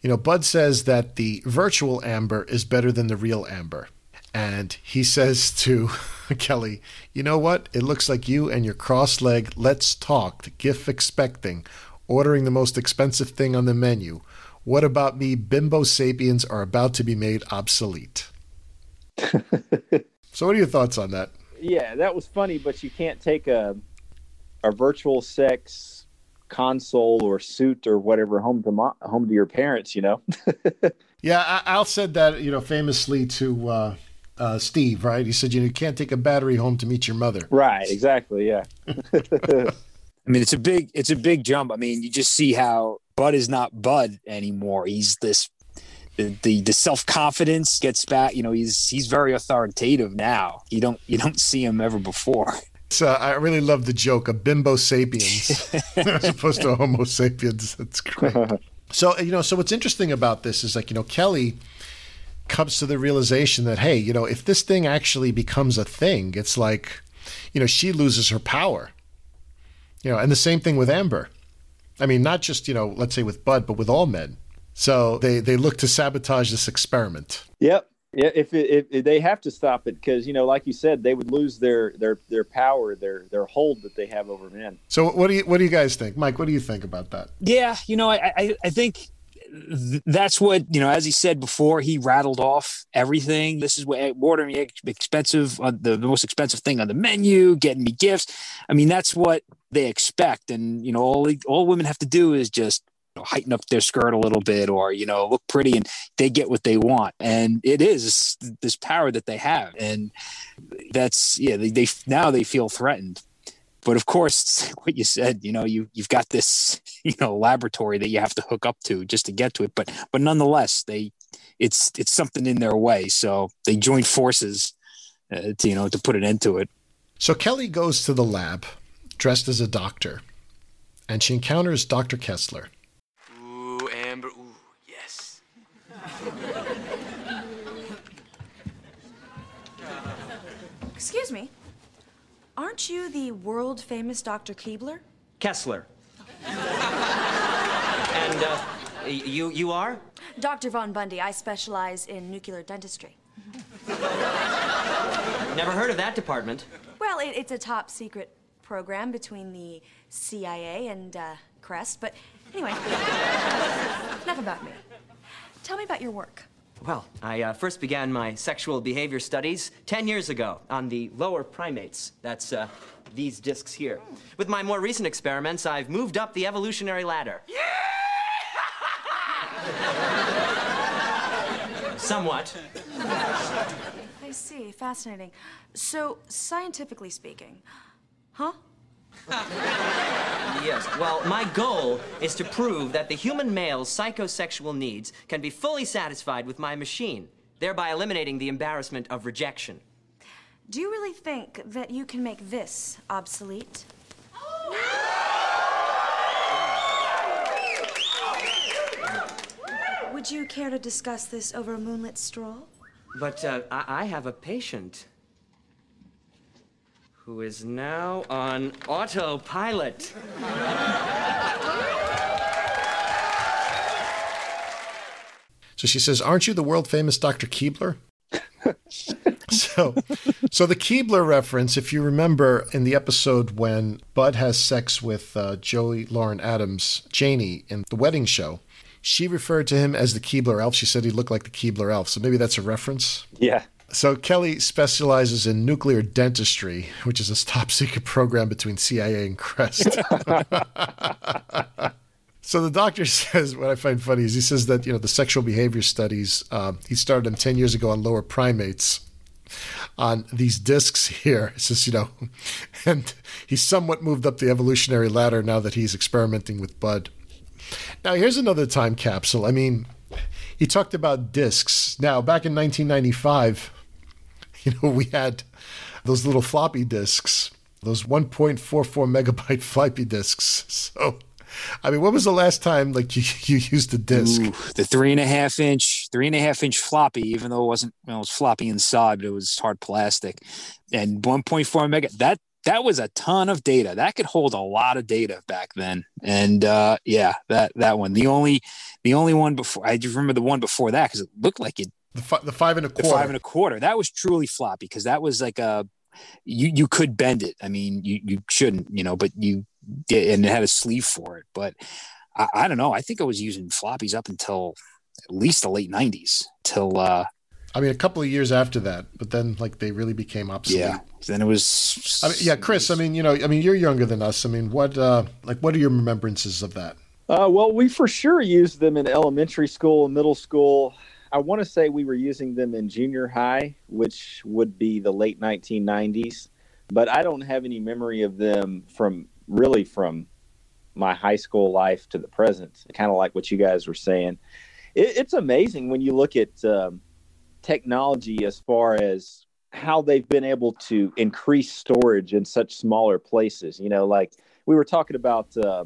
you know, Bud says that the virtual Amber is better than the real Amber. And he says to Kelly, You know what? It looks like you and your cross leg, let's talk, gift expecting, ordering the most expensive thing on the menu. What about me? Bimbo sapiens are about to be made obsolete. so, what are your thoughts on that? yeah, that was funny, but you can't take a a virtual sex console or suit or whatever home to mo- home to your parents. You know. Yeah, I- Al said that, you know, famously to uh, uh, Steve, right? He said, you know, you can't take a battery home to meet your mother. Right. Exactly. Yeah. I mean, it's a big it's a big jump. I mean, you just see how Bud is not Bud anymore. He's this the the, the self confidence gets back. You know, he's he's very authoritative now. You don't you don't see him ever before. So I really love the joke of bimbo sapiens as opposed to a homo sapiens. That's great. So, you know, so what's interesting about this is like, you know, Kelly comes to the realization that, hey, you know, if this thing actually becomes a thing, it's like, you know, she loses her power. You know, and the same thing with Amber. I mean, not just, you know, let's say with Bud, but with all men. So they, they look to sabotage this experiment. Yep. Yeah. If, it, if, if they have to stop it, because you know, like you said, they would lose their their their power, their their hold that they have over men. So what do you what do you guys think? Mike, what do you think about that? Yeah, you know, I I, I think th- that's what you know. As he said before, he rattled off everything. This is what ordering ex- expensive, uh, the, the most expensive thing on the menu, getting me gifts. I mean, that's what they expect, and you know, all all women have to do is just you know, heighten up their skirt a little bit, or you know, look pretty, and they get what they want. And it is this power that they have, and that's yeah. They, they now they feel threatened but of course what you said you know you you've got this you know laboratory that you have to hook up to just to get to it. But but nonetheless they it's it's something in their way. So they join forces uh, to you know to put an end to it. So kelly goes to the lab dressed as a doctor and she encounters dr kessler. Ooh amber. Ooh yes. Excuse me. Aren't you the world famous Dr. Keebler? Kessler. and uh, you you are? Dr. Von Bundy. I specialize in nuclear dentistry. Never heard of that department. Well, it, it's a top secret program between the CIA and uh, Crest. But anyway, enough about me. Tell me about your work. Well, I uh, first began my sexual behavior studies 10 years ago on the lower primates. That's uh, these discs here. With my more recent experiments, I've moved up the evolutionary ladder. Somewhat. I see. Fascinating. So, scientifically speaking, huh? Yes. Well, my goal is to prove that the human male's psychosexual needs can be fully satisfied with my machine, thereby eliminating the embarrassment of rejection. Do you really think that you can make this obsolete? Would you care to discuss this over a moonlit stroll? But uh, I-, I have a patient who is now on autopilot. So she says, "Aren't you the world famous Dr. Keebler?" so, so the Keebler reference, if you remember in the episode when Bud has sex with uh, Joey Lauren Adams, Janie in the wedding show, she referred to him as the Keebler elf. She said he looked like the Keebler elf. So maybe that's a reference. Yeah. So Kelly specializes in nuclear dentistry, which is a top secret program between CIA and Crest. so the doctor says, what I find funny is he says that you know the sexual behavior studies um, he started them ten years ago on lower primates. On these discs here, it says you know, and he's somewhat moved up the evolutionary ladder now that he's experimenting with Bud. Now here's another time capsule. I mean, he talked about discs. Now back in 1995 you know, we had those little floppy disks, those 1.44 megabyte floppy disks. So, I mean, when was the last time like you, you used a disc? Ooh, the three and a half inch, three and a half inch floppy, even though it wasn't, you know, it was floppy inside, but it was hard plastic, and 1.4 mega. That that was a ton of data. That could hold a lot of data back then. And uh, yeah, that that one. The only the only one before I just remember the one before that because it looked like it the, fi- the five and a quarter. the quarter. five and a quarter. That was truly floppy because that was like a you you could bend it. I mean, you you shouldn't, you know, but you did, and it had a sleeve for it. But I, I don't know. I think I was using floppies up until at least the late '90s. Till uh, I mean, a couple of years after that, but then like they really became obsolete. yeah, then it was. I mean, yeah, Chris. I mean, you know, I mean, you're younger than us. I mean, what uh, like what are your remembrances of that? Uh, well, we for sure used them in elementary school and middle school. I want to say we were using them in junior high, which would be the late 1990s, but I don't have any memory of them from really from my high school life to the present. Kind of like what you guys were saying. It, it's amazing when you look at um, technology as far as how they've been able to increase storage in such smaller places. You know, like we were talking about uh,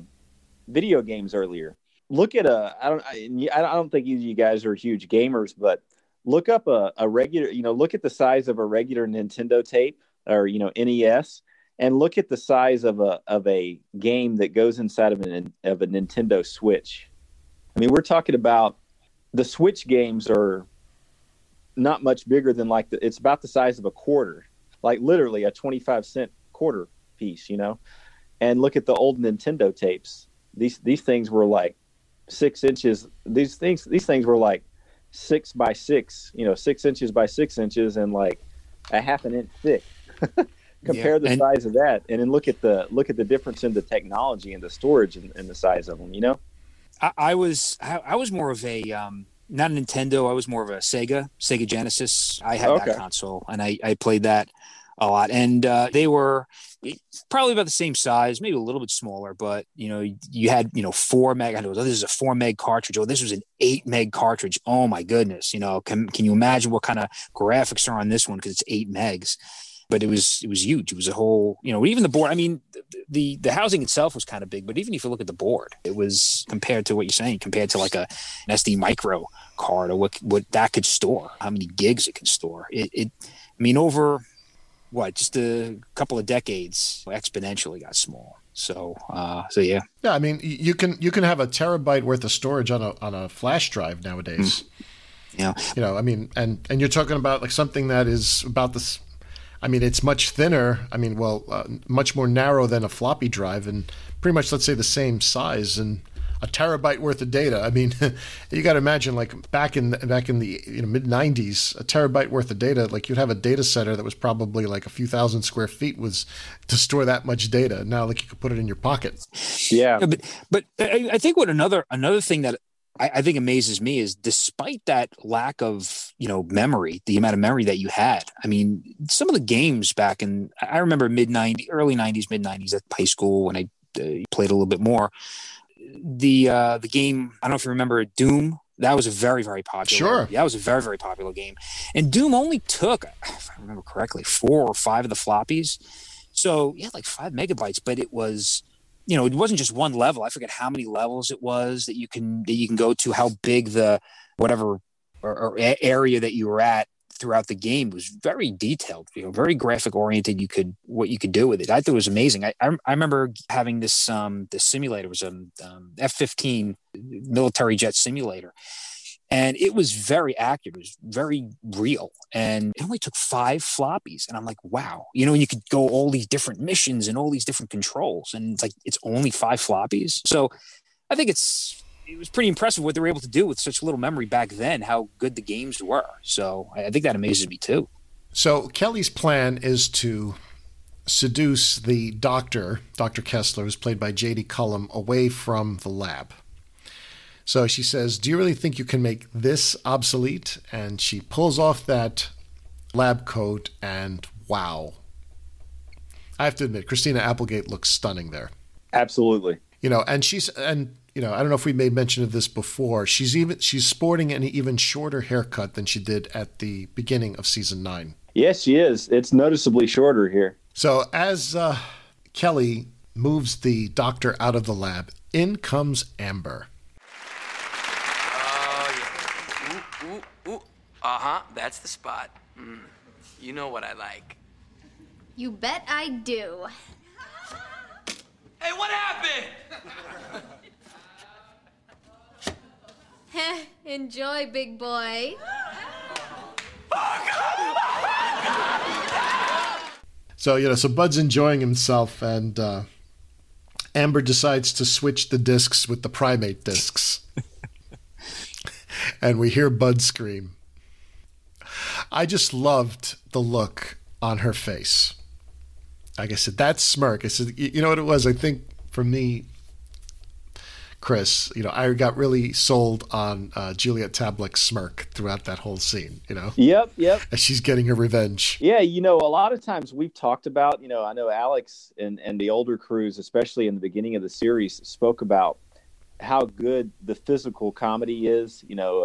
video games earlier look at a I don't I, I don't think you, guys are huge gamers, but look up a, a regular you know look at the size of a regular Nintendo tape or you know NES and look at the size of a of a game that goes inside of an of a Nintendo Switch. I mean, we're talking about the Switch games are not much bigger than like the, it's about the size of a quarter, like literally a 25 cent quarter piece, you know. And look at the old Nintendo tapes. These these things were like six inches. These things these things were like six by six, you know, six inches by six inches and like a half an inch thick. Compare Yeah, the and- size of that, and then look at the look at the difference in the technology and the storage and, and the size of them. You know, I, I was I, I was more of a um, not a Nintendo. I was more of a Sega Sega Genesis. I had Okay. that console and I, I played that a lot. And uh, they were probably about the same size, maybe a little bit smaller. But you know, you had you know four meg. I know this is a four meg cartridge. Oh, this was an eight meg cartridge. Oh my goodness! You know, can can you imagine what kind of graphics are on this one because it's eight megs? But it was it was huge. It was a whole you know even the board. I mean, the the housing itself was kind of big, but even if you look at the board, it was compared to what you're saying, compared to like a an SD micro card or what what that could store, how many gigs it can store. It, it I mean, over what just a couple of decades exponentially got small. So uh, so yeah. Yeah, I mean you can you can have a terabyte worth of storage on a on a flash drive nowadays. Mm. Yeah. You know, I mean, and and you're talking about like something that is about this. I mean, it's much thinner. I mean, well, uh, much more narrow than a floppy drive, and pretty much, let's say, the same size and a terabyte worth of data. I mean, you got to imagine like back in back in the you know, mid '90s, a terabyte worth of data. Like you'd have a data center that was probably like a few thousand square feet was to store that much data. Now, like you could put it in your pocket. Yeah, but but I, I think what another another thing that I, I, think amazes me is despite that lack of you know memory, the amount of memory that you had. I mean, some of the games back in I remember mid '90s, early '90s, mid '90s at high school when I uh, played a little bit more. The uh, the game I don't know if you remember Doom. That was a very very popular. Sure, that was a very very popular game, and Doom only took, if I remember correctly, four or five of the floppies. So yeah, like five megabytes, but it was you know, it wasn't just one level. I forget how many levels it was that you can that you can go to. How big the whatever or, or area that you were at throughout the game was very detailed. You know, very graphic oriented. You could what you could do with it. I thought it was amazing. I I, I remember having this um this simulator was a um, F fifteen military jet simulator, and it was very accurate. It was very real, and it only took five floppies. And I'm like, wow, you know, you could go all these different missions and all these different controls, and it's like it's only five floppies. So I think it's it was pretty impressive what they were able to do with such little memory back then. How good the games were. So I think that amazes me too. So Kelly's plan is to seduce the doctor, Dr. Kessler, who's played by J.D. Cullum, away from the lab. So she says, Do you really think you can make this obsolete? And she pulls off that lab coat, and wow. I have to admit, Christina Applegate looks stunning there. Absolutely. You know, and she's, and, you know, I don't know if we made mention of this before. She's even, she's sporting an even shorter haircut than she did at the beginning of season nine. Yes, she is. It's noticeably shorter here. So as uh, Kelly moves the doctor out of the lab, in comes Amber. Oh, yeah. Uh huh, that's the spot. Mm. You know what I like. You bet I do. Hey, what happened? Enjoy, big boy. So, you know, so Bud's enjoying himself, and uh, Amber decides to switch the discs with the primate discs. and we hear Bud scream. I just loved the look on her face. Like I said, that smirk. I said, you know what it was? I think for me, Chris, you know, I got really sold on uh, Juliet Tablak's smirk throughout that whole scene. You know. Yep. Yep. As she's getting her revenge. Yeah, you know, a lot of times we've talked about, you know, I know Alex and and the older crews, especially in the beginning of the series, spoke about how good the physical comedy is. You know,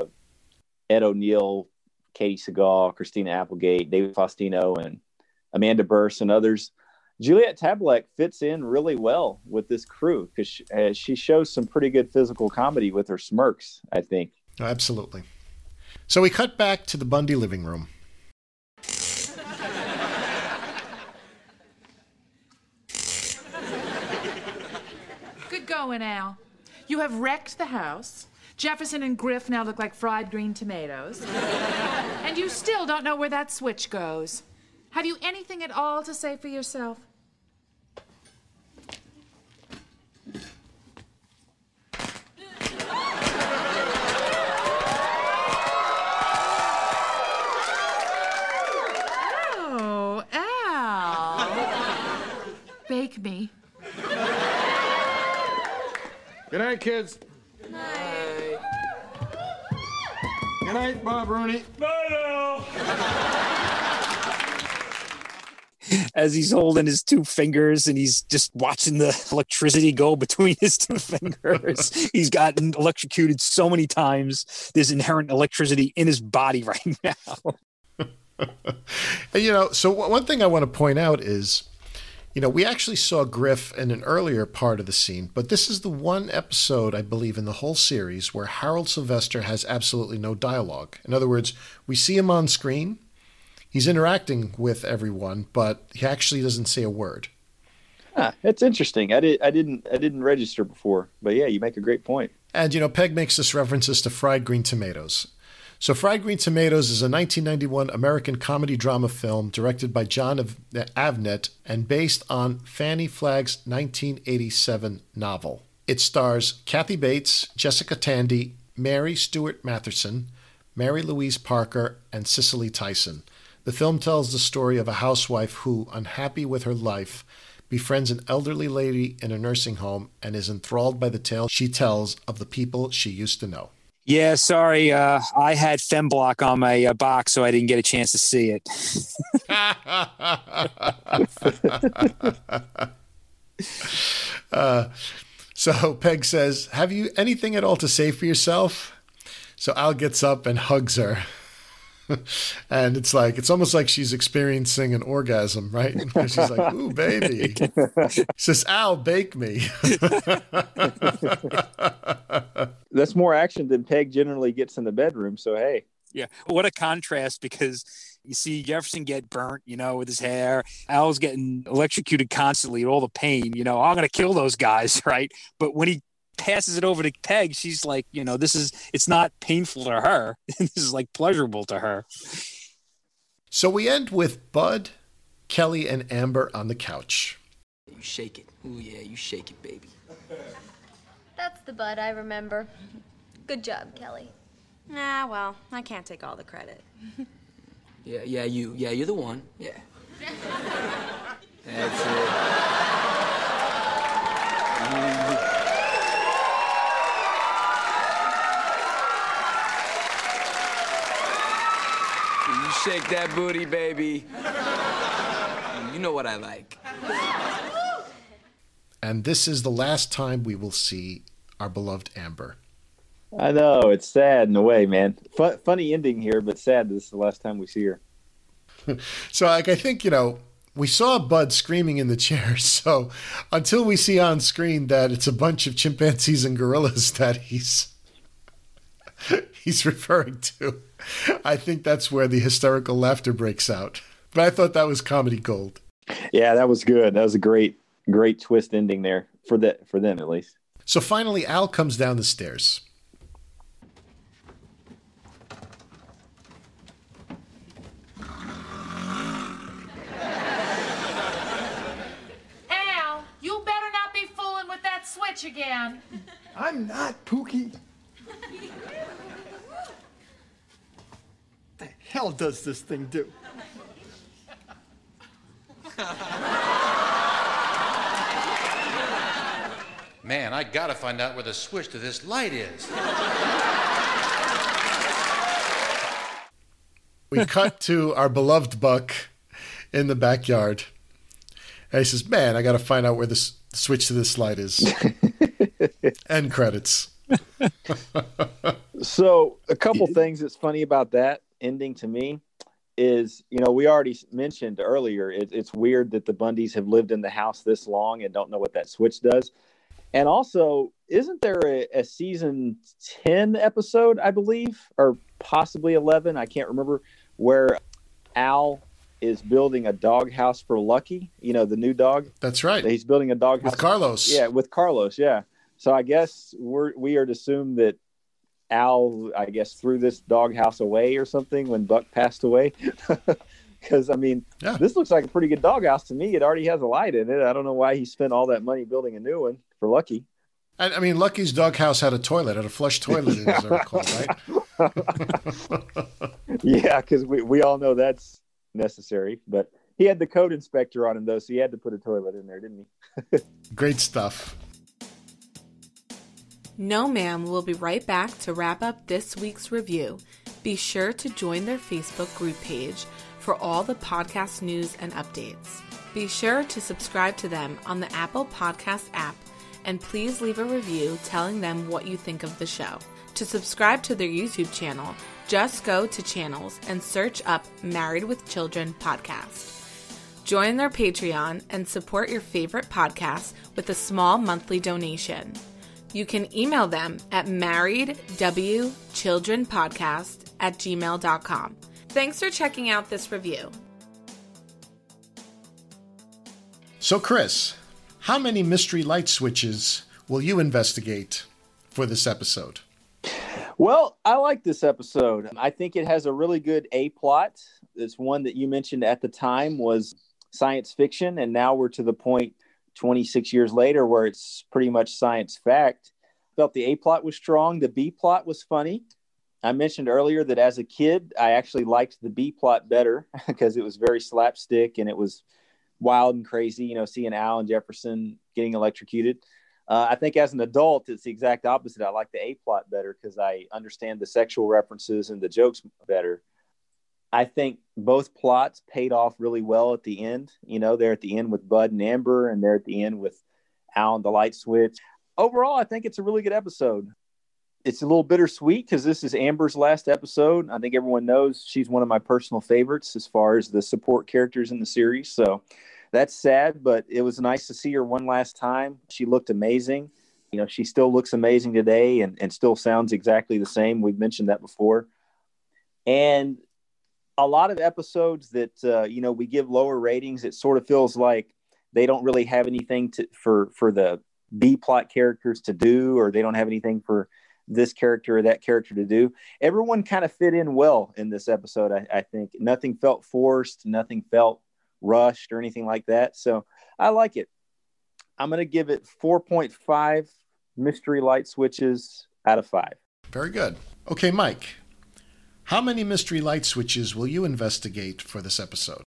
Ed O'Neill Katey Sagal, Christina Applegate, David Faustino, and Amanda Bearse and others. Juliet Tablak fits in really well with this crew because she, uh, she, shows some pretty good physical comedy with her smirks, I think. Oh, absolutely. So we cut back to the Bundy living room. Good going, Al. You have wrecked the house. Jefferson and Griff now look like fried green tomatoes. and you still don't know where that switch goes. Have you anything at all to say for yourself? Oh, Al. Bake me. Good night, kids. Good night, Bob Rooney. Bye As he's holding his two fingers and he's just watching the electricity go between his two fingers. he's gotten electrocuted so many times. There's inherent electricity in his body right now. and, you know, so one thing I want to point out is you know, we actually saw Griff in an earlier part of the scene, but this is the one episode, I believe, in the whole series where Harold Sylvester has absolutely no dialogue. In other words, we see him on screen, He's interacting with everyone, but he actually doesn't say a word. Ah, that's interesting. I did I didn't I didn't register before, but yeah, you make a great point. And you know, Peg makes this references to fried green tomatoes. So, Fried Green Tomatoes is a 1991 American comedy drama film directed by Jon Avnet and based on Fannie Flagg's 1987 novel. It stars Kathy Bates, Jessica Tandy, Mary Stuart Masterson, Mary Louise Parker, and Cicely Tyson. The film tells the story of a housewife who, unhappy with her life, befriends an elderly lady in a nursing home and is enthralled by the tale she tells of the people she used to know. Yeah, sorry. Uh, I had FemBlock on my uh, box, so I didn't get a chance to see it. uh, so Peg says, Have you anything at all to say for yourself? So Al gets up and hugs her. and it's like it's almost like she's experiencing an orgasm, right? Because she's like, "Ooh, baby." He says, "Al, bake me." That's more action than Peg generally gets in the bedroom. So hey, yeah, what a contrast because you see Jefferson get burnt, you know, with his hair. Al's getting electrocuted constantly, all the pain. You know, I'm gonna kill those guys, right? But when he passes it over to Peg, she's like, you know, this is it's not painful to her. this is like pleasurable to her. So we end with Bud, Kelly, and Amber on the couch. You shake it. Oh yeah, you shake it, baby. That's the Bud I remember. Good job, Kelly. Nah, well, I can't take all the credit. yeah, yeah, you. Yeah, you're the one. Yeah. That's it. Mm-hmm. Shake that booty, baby. You know what I like. And this is the last time we will see our beloved Amber. I know it's sad in a way, man. F- funny ending here, but sad. This is the last time we see her. so, like, I think you know, we saw Bud screaming in the chair. So, until we see on screen that it's a bunch of chimpanzees and gorillas that he's he's referring to, I think that's where the hysterical laughter breaks out. But I thought that was comedy gold. Yeah, that was good. That was a great, great twist ending there for that for them at least. So finally, Al comes down the stairs. Al, you better not be fooling with that switch again. I'm not, Pookie. The hell does this thing do? Man, I gotta find out where the switch to this light is. we cut to our beloved Buck in the backyard. And he says, Man, I gotta find out where the switch to this light is. End credits. So, a couple things that's funny about that ending to me is you know we already mentioned earlier it, it's weird that the bundys have lived in the house this long and don't know what that switch does. And also isn't there a, a season 10 episode i believe or possibly 11 i can't remember where al is building a doghouse for lucky you know the new dog? That's right. He's building a doghouse with carlos. Yeah with carlos yeah so i guess we're we are to assume that Al, I guess, threw this doghouse away or something when Buck passed away. Because I mean, yeah. this looks like a pretty good doghouse to me. It already has a light in it. I don't know why he spent all that money building a new one for Lucky. I, I mean, Lucky's doghouse had a toilet, had a flush toilet, yeah. as I recall, right? yeah, because we, we all know that's necessary. But he had the code inspector on him though, so he had to put a toilet in there, didn't he? Great stuff. No Ma'am will be right back to wrap up this week's review. Be sure to join their Facebook group page for all the podcast news and updates. Be sure to subscribe to them on the Apple Podcast app and please leave a review telling them what you think of the show. To subscribe to their YouTube channel, just go to channels and search up Married with Children podcast. Join their Patreon and support your favorite podcast with a small monthly donation. You can email them at marriedwchildrenpodcast at gmail.com. Thanks for checking out this review. So, Chris, how many mystery light switches will you investigate for this episode? Well, I like this episode. I think it has a really good A plot. It's one that you mentioned at the time was science fiction, and now we're to the point 26 years later where it's pretty much science fact. Felt the A plot was strong, the B plot was funny. I mentioned earlier that as a kid, I actually liked the B plot better because it was very slapstick and it was wild and crazy, you know, seeing Al and Jefferson getting electrocuted. Uh, I think as an adult, it's the exact opposite. I like the A plot better because I understand the sexual references and the jokes better. I think both plots paid off really well at the end. You know, they're at the end with Bud and Amber, and they're at the end with Al and the light switch. Overall, I think it's a really good episode. It's a little bittersweet because this is Amber's last episode. I think everyone knows she's one of my personal favorites as far as the support characters in the series. So that's sad, but it was nice to see her one last time. She looked amazing. You know, she still looks amazing today and, and still sounds exactly the same. We've mentioned that before. And a lot of episodes that uh, you know we give lower ratings, it sort of feels like they don't really have anything to for for the B plot characters to do, or they don't have anything for this character or that character to do. Everyone kind of fit in well in this episode. I, I think nothing felt forced, nothing felt rushed or anything like that. So I like it. I'm going to give it 4.5 mystery light switches out of five. Very good. Okay, Mike, how many mystery light switches will you investigate for this episode?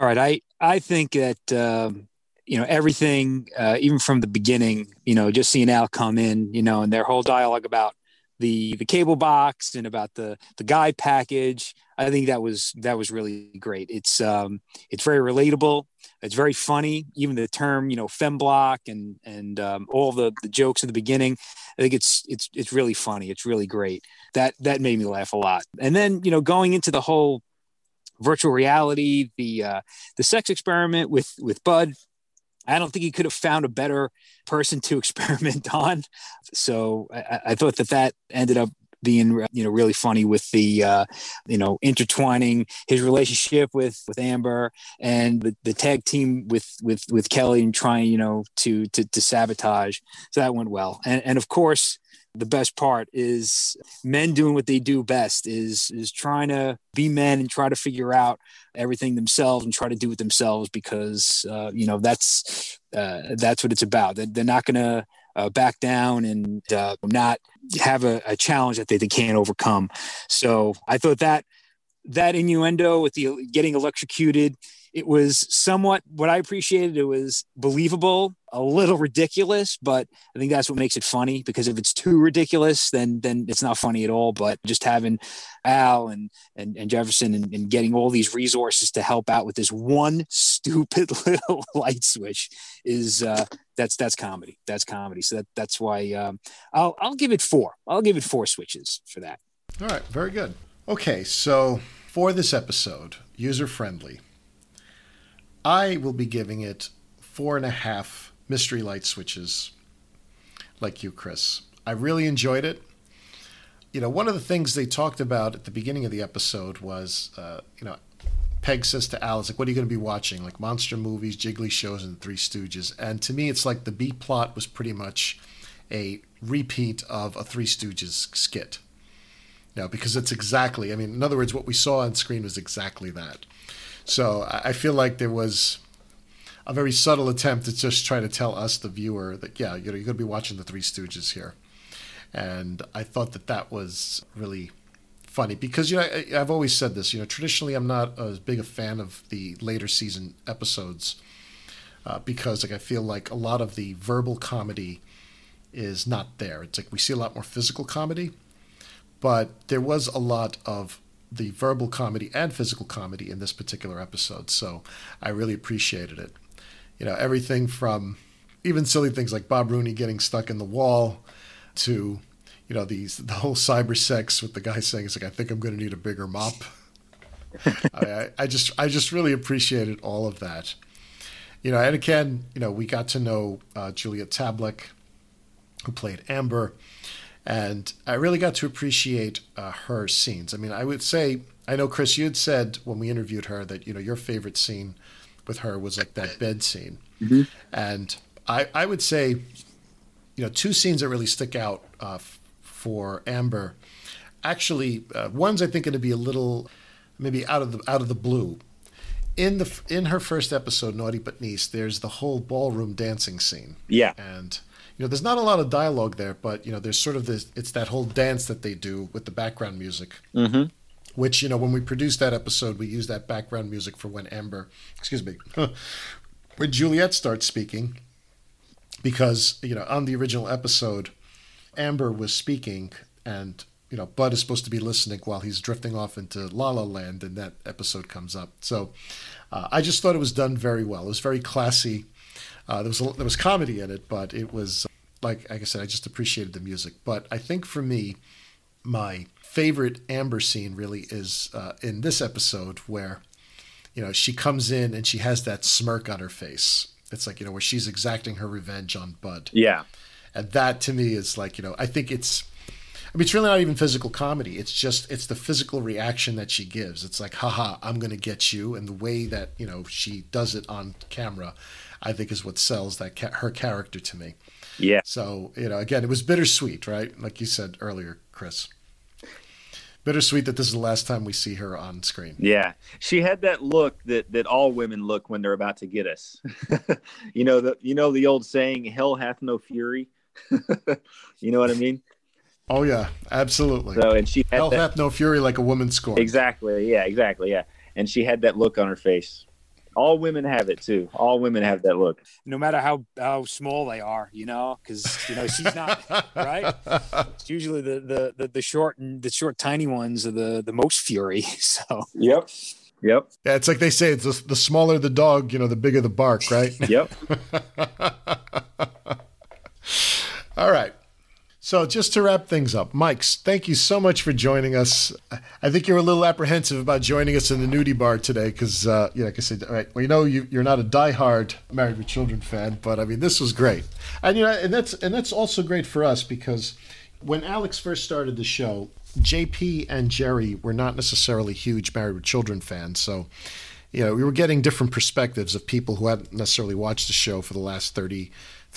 All right, I I think that um, you know everything, uh, even from the beginning. You know, just seeing Al come in, you know, and their whole dialogue about the the cable box and about the the guide package. I think that was that was really great. It's um it's very relatable. It's very funny. Even the term you know femblock and and um, all the the jokes in the beginning. I think it's it's it's really funny. It's really great. That that made me laugh a lot. And then you know going into the whole virtual reality, the uh, the sex experiment with with Bud. I don't think he could have found a better person to experiment on. So I, I thought that that ended up being you know really funny with the uh, you know intertwining his relationship with with Amber and the, the tag team with with with Kelly and trying you know to to, to sabotage. So that went well, and and of course the best part is men doing what they do best is is trying to be men and try to figure out everything themselves and try to do it themselves because uh, you know that's uh, that's what it's about. They're, they're not going to uh, back down and uh, not have a, a challenge that they, they can't overcome. So I thought that that innuendo with the getting electrocuted it was somewhat what I appreciated. It was believable, a little ridiculous, but I think that's what makes it funny. Because if it's too ridiculous, then then it's not funny at all. But just having Al and and, and Jefferson and, and getting all these resources to help out with this one stupid little light switch is uh, that's that's comedy. That's comedy. So that that's why um, I'll I'll give it four. I'll give it four switches for that. All right, very good. Okay, so for this episode, user friendly, I will be giving it four and a half mystery light switches, like you, Chris. I really enjoyed it. You know, one of the things they talked about at the beginning of the episode was, uh, you know, Peg says to Alice, like, what are you going to be watching? Like monster movies, jiggly shows, and Three Stooges. And to me, it's like the B plot was pretty much a repeat of a Three Stooges skit. Know, because it's exactly, I mean, in other words, what we saw on screen was exactly that. So I feel like there was a very subtle attempt to just try to tell us, the viewer, that yeah, you know, you're going to be watching the Three Stooges here, and I thought that that was really funny because you know I, have always said this. You know, traditionally I'm not as big a fan of the later season episodes uh, because like I feel like a lot of the verbal comedy is not there. It's like we see a lot more physical comedy, but there was a lot of the verbal comedy and physical comedy in this particular episode. So I really appreciated it. You know, everything from even silly things like Bob Rooney getting stuck in the wall to, you know, these the whole cyber sex with the guy saying it's like I think I'm going to need a bigger mop. I, I just I just really appreciated all of that. You know, and again, you know, we got to know uh, Juliet Tablak, who played Amber, And I really got to appreciate uh, her scenes. I mean, I would say, I know, Chris, you had said when we interviewed her that, you know, your favorite scene with her was like that bed scene. Mm-hmm. And I, I would say, you know, two scenes that really stick out uh, f- for Amber. Actually, uh, one's I think going to be a little maybe out of the out of the blue. In the in her first episode, Naughty but Nice, there's the whole ballroom dancing scene. Yeah. And you know, there's not a lot of dialogue there, but you know, there's sort of this. It's that whole dance that they do with the background music Mm-hmm. which you know when we produced that episode we used that background music for when amber excuse me when juliet starts speaking because you know on the original episode amber was speaking and you know bud is supposed to be listening while he's drifting off into la la land and that episode comes up so uh, i just thought it was done very well it was very classy uh, there was a, there was comedy in it but it was like like i said i just appreciated the music but i think for me my favorite Amber scene really is uh, in this episode where, you know, she comes in and she has that smirk on her face. It's like, you know, where she's exacting her revenge on Bud. Yeah. And that to me is like, you know, I think it's, I mean, it's really not even physical comedy. It's just, it's the physical reaction that she gives. It's like, haha, I'm going to get you. And the way that, you know, she does it on camera, I think is what sells that ca- her character to me. Yeah. So, you know, again, it was bittersweet, right? Like you said earlier, Chris. Bittersweet that this is the last time we see her on screen. Yeah, she had that look that that all women look when they're about to get us. you know the you know the old saying, "Hell hath no fury." you know what I mean? Oh yeah, absolutely. So and she had Hell that, hath no fury like a woman scorned. exactly. Yeah, exactly. Yeah, and she had that look on her face. All women have it too. All women have that look. no matter how how small they are, you know, because you know she's not right. It's usually the, the the the short and the short tiny ones are the the most fury. So Yep. Yep. Yeah, it's like they say, it's the, the smaller the dog, you know, the bigger the bark, right? Yep. All right. So just to wrap things up, Mike, thank you so much for joining us. I think you're a little apprehensive about joining us in the nudie bar today because, uh, yeah, like I said, right, we know you, you're not a diehard Married with Children fan, but I mean, this was great, and you know, and that's and that's also great for us because when Alex first started the show, JP and Jerry were not necessarily huge Married with Children fans, so you know, we were getting different perspectives of people who hadn't necessarily watched the show for the last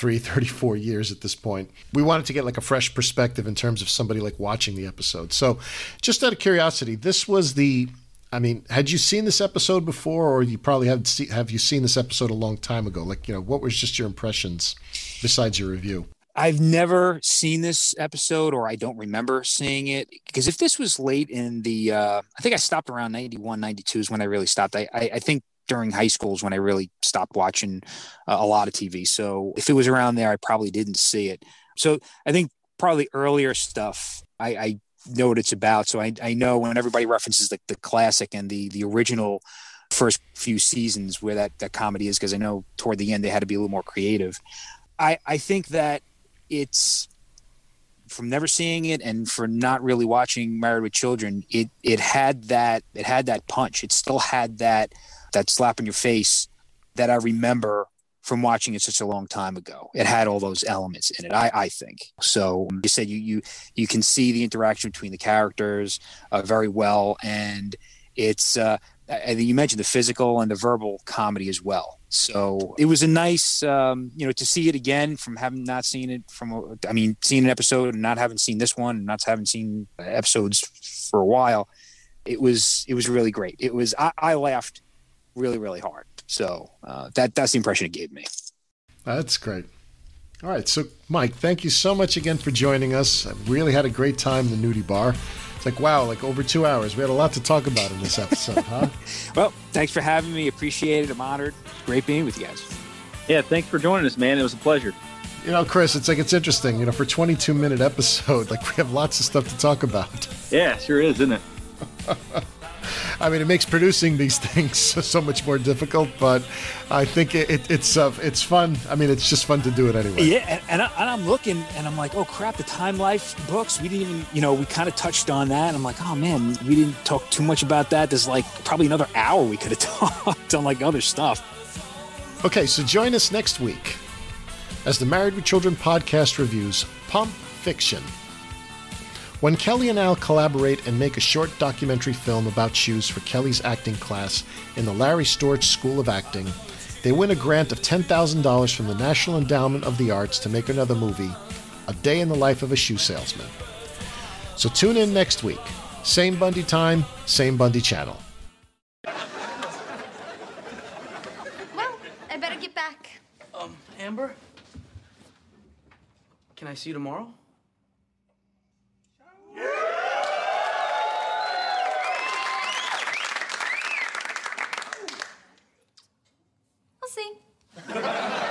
33, 34 years at this point. We wanted to get like a fresh perspective in terms of somebody like watching the episode. So, just out of curiosity, this was the I mean, had you seen this episode before or you probably have see, have you seen this episode a long time ago? Like, you know, what was just your impressions besides your review? I've never seen this episode, or I don't remember seeing it. Because if this was late in the, uh, I think I stopped around 91, 92 is when I really stopped. I, I, I think during high school is when I really stopped watching uh, a lot of TV. So if it was around there, I probably didn't see it. So I think probably earlier stuff I, I know what it's about. So I, I know when everybody references the, the classic and the the original first few seasons where that, that comedy is, because I know toward the end they had to be a little more creative. I, I think that it's from never seeing it and for not really watching Married with Children, it it had that it had that punch. It still had that that slap in your face that I remember from watching it such a long time ago. It had all those elements in it. I, I think so. You said you you you can see the interaction between the characters uh, very well, and it's uh, you mentioned the physical and the verbal comedy as well. So it was a nice, um, you know, to see it again from having not seen it from, I mean, seeing an episode and not having seen this one and not having seen episodes for a while. It was, it was really great. It was, I, I laughed really, really hard. So uh, that, that's the impression it gave me. That's great. All right. So, Mike, thank you so much again for joining us. I really had a great time in the nudie bar. It's like, wow, like over two hours. We had a lot to talk about in this episode, huh? well, thanks for having me. Appreciate it. I'm honored. Great being with you guys. Yeah, thanks for joining us, man. It was a pleasure. You know, Chris, it's like it's interesting. You know, for 22 minute episode, like we have lots of stuff to talk about. Yeah, sure is, isn't it? I mean, it makes producing these things so much more difficult, but I think it, it, it's uh, it's fun. I mean, it's just fun to do it anyway. Yeah, and, and, I, and I'm looking, and I'm like, oh crap, the Time Life books. We didn't even, you know, we kind of touched on that. And I'm like, oh man, we didn't talk too much about that. There's like probably another hour we could have talked on like other stuff. Okay, so join us next week as the Married with Children podcast reviews Pump Fiction. When Kelly and Al collaborate and make a short documentary film about shoes for Kelly's acting class in the Larry Storch School of Acting, they win a grant of $10,000 from the National Endowment of the Arts to make another movie, A Day in the Life of a Shoe Salesman. So tune in next week. Same Bundy time, same Bundy channel. Well, I better get back. Um, Amber? Can I see you tomorrow? Assim.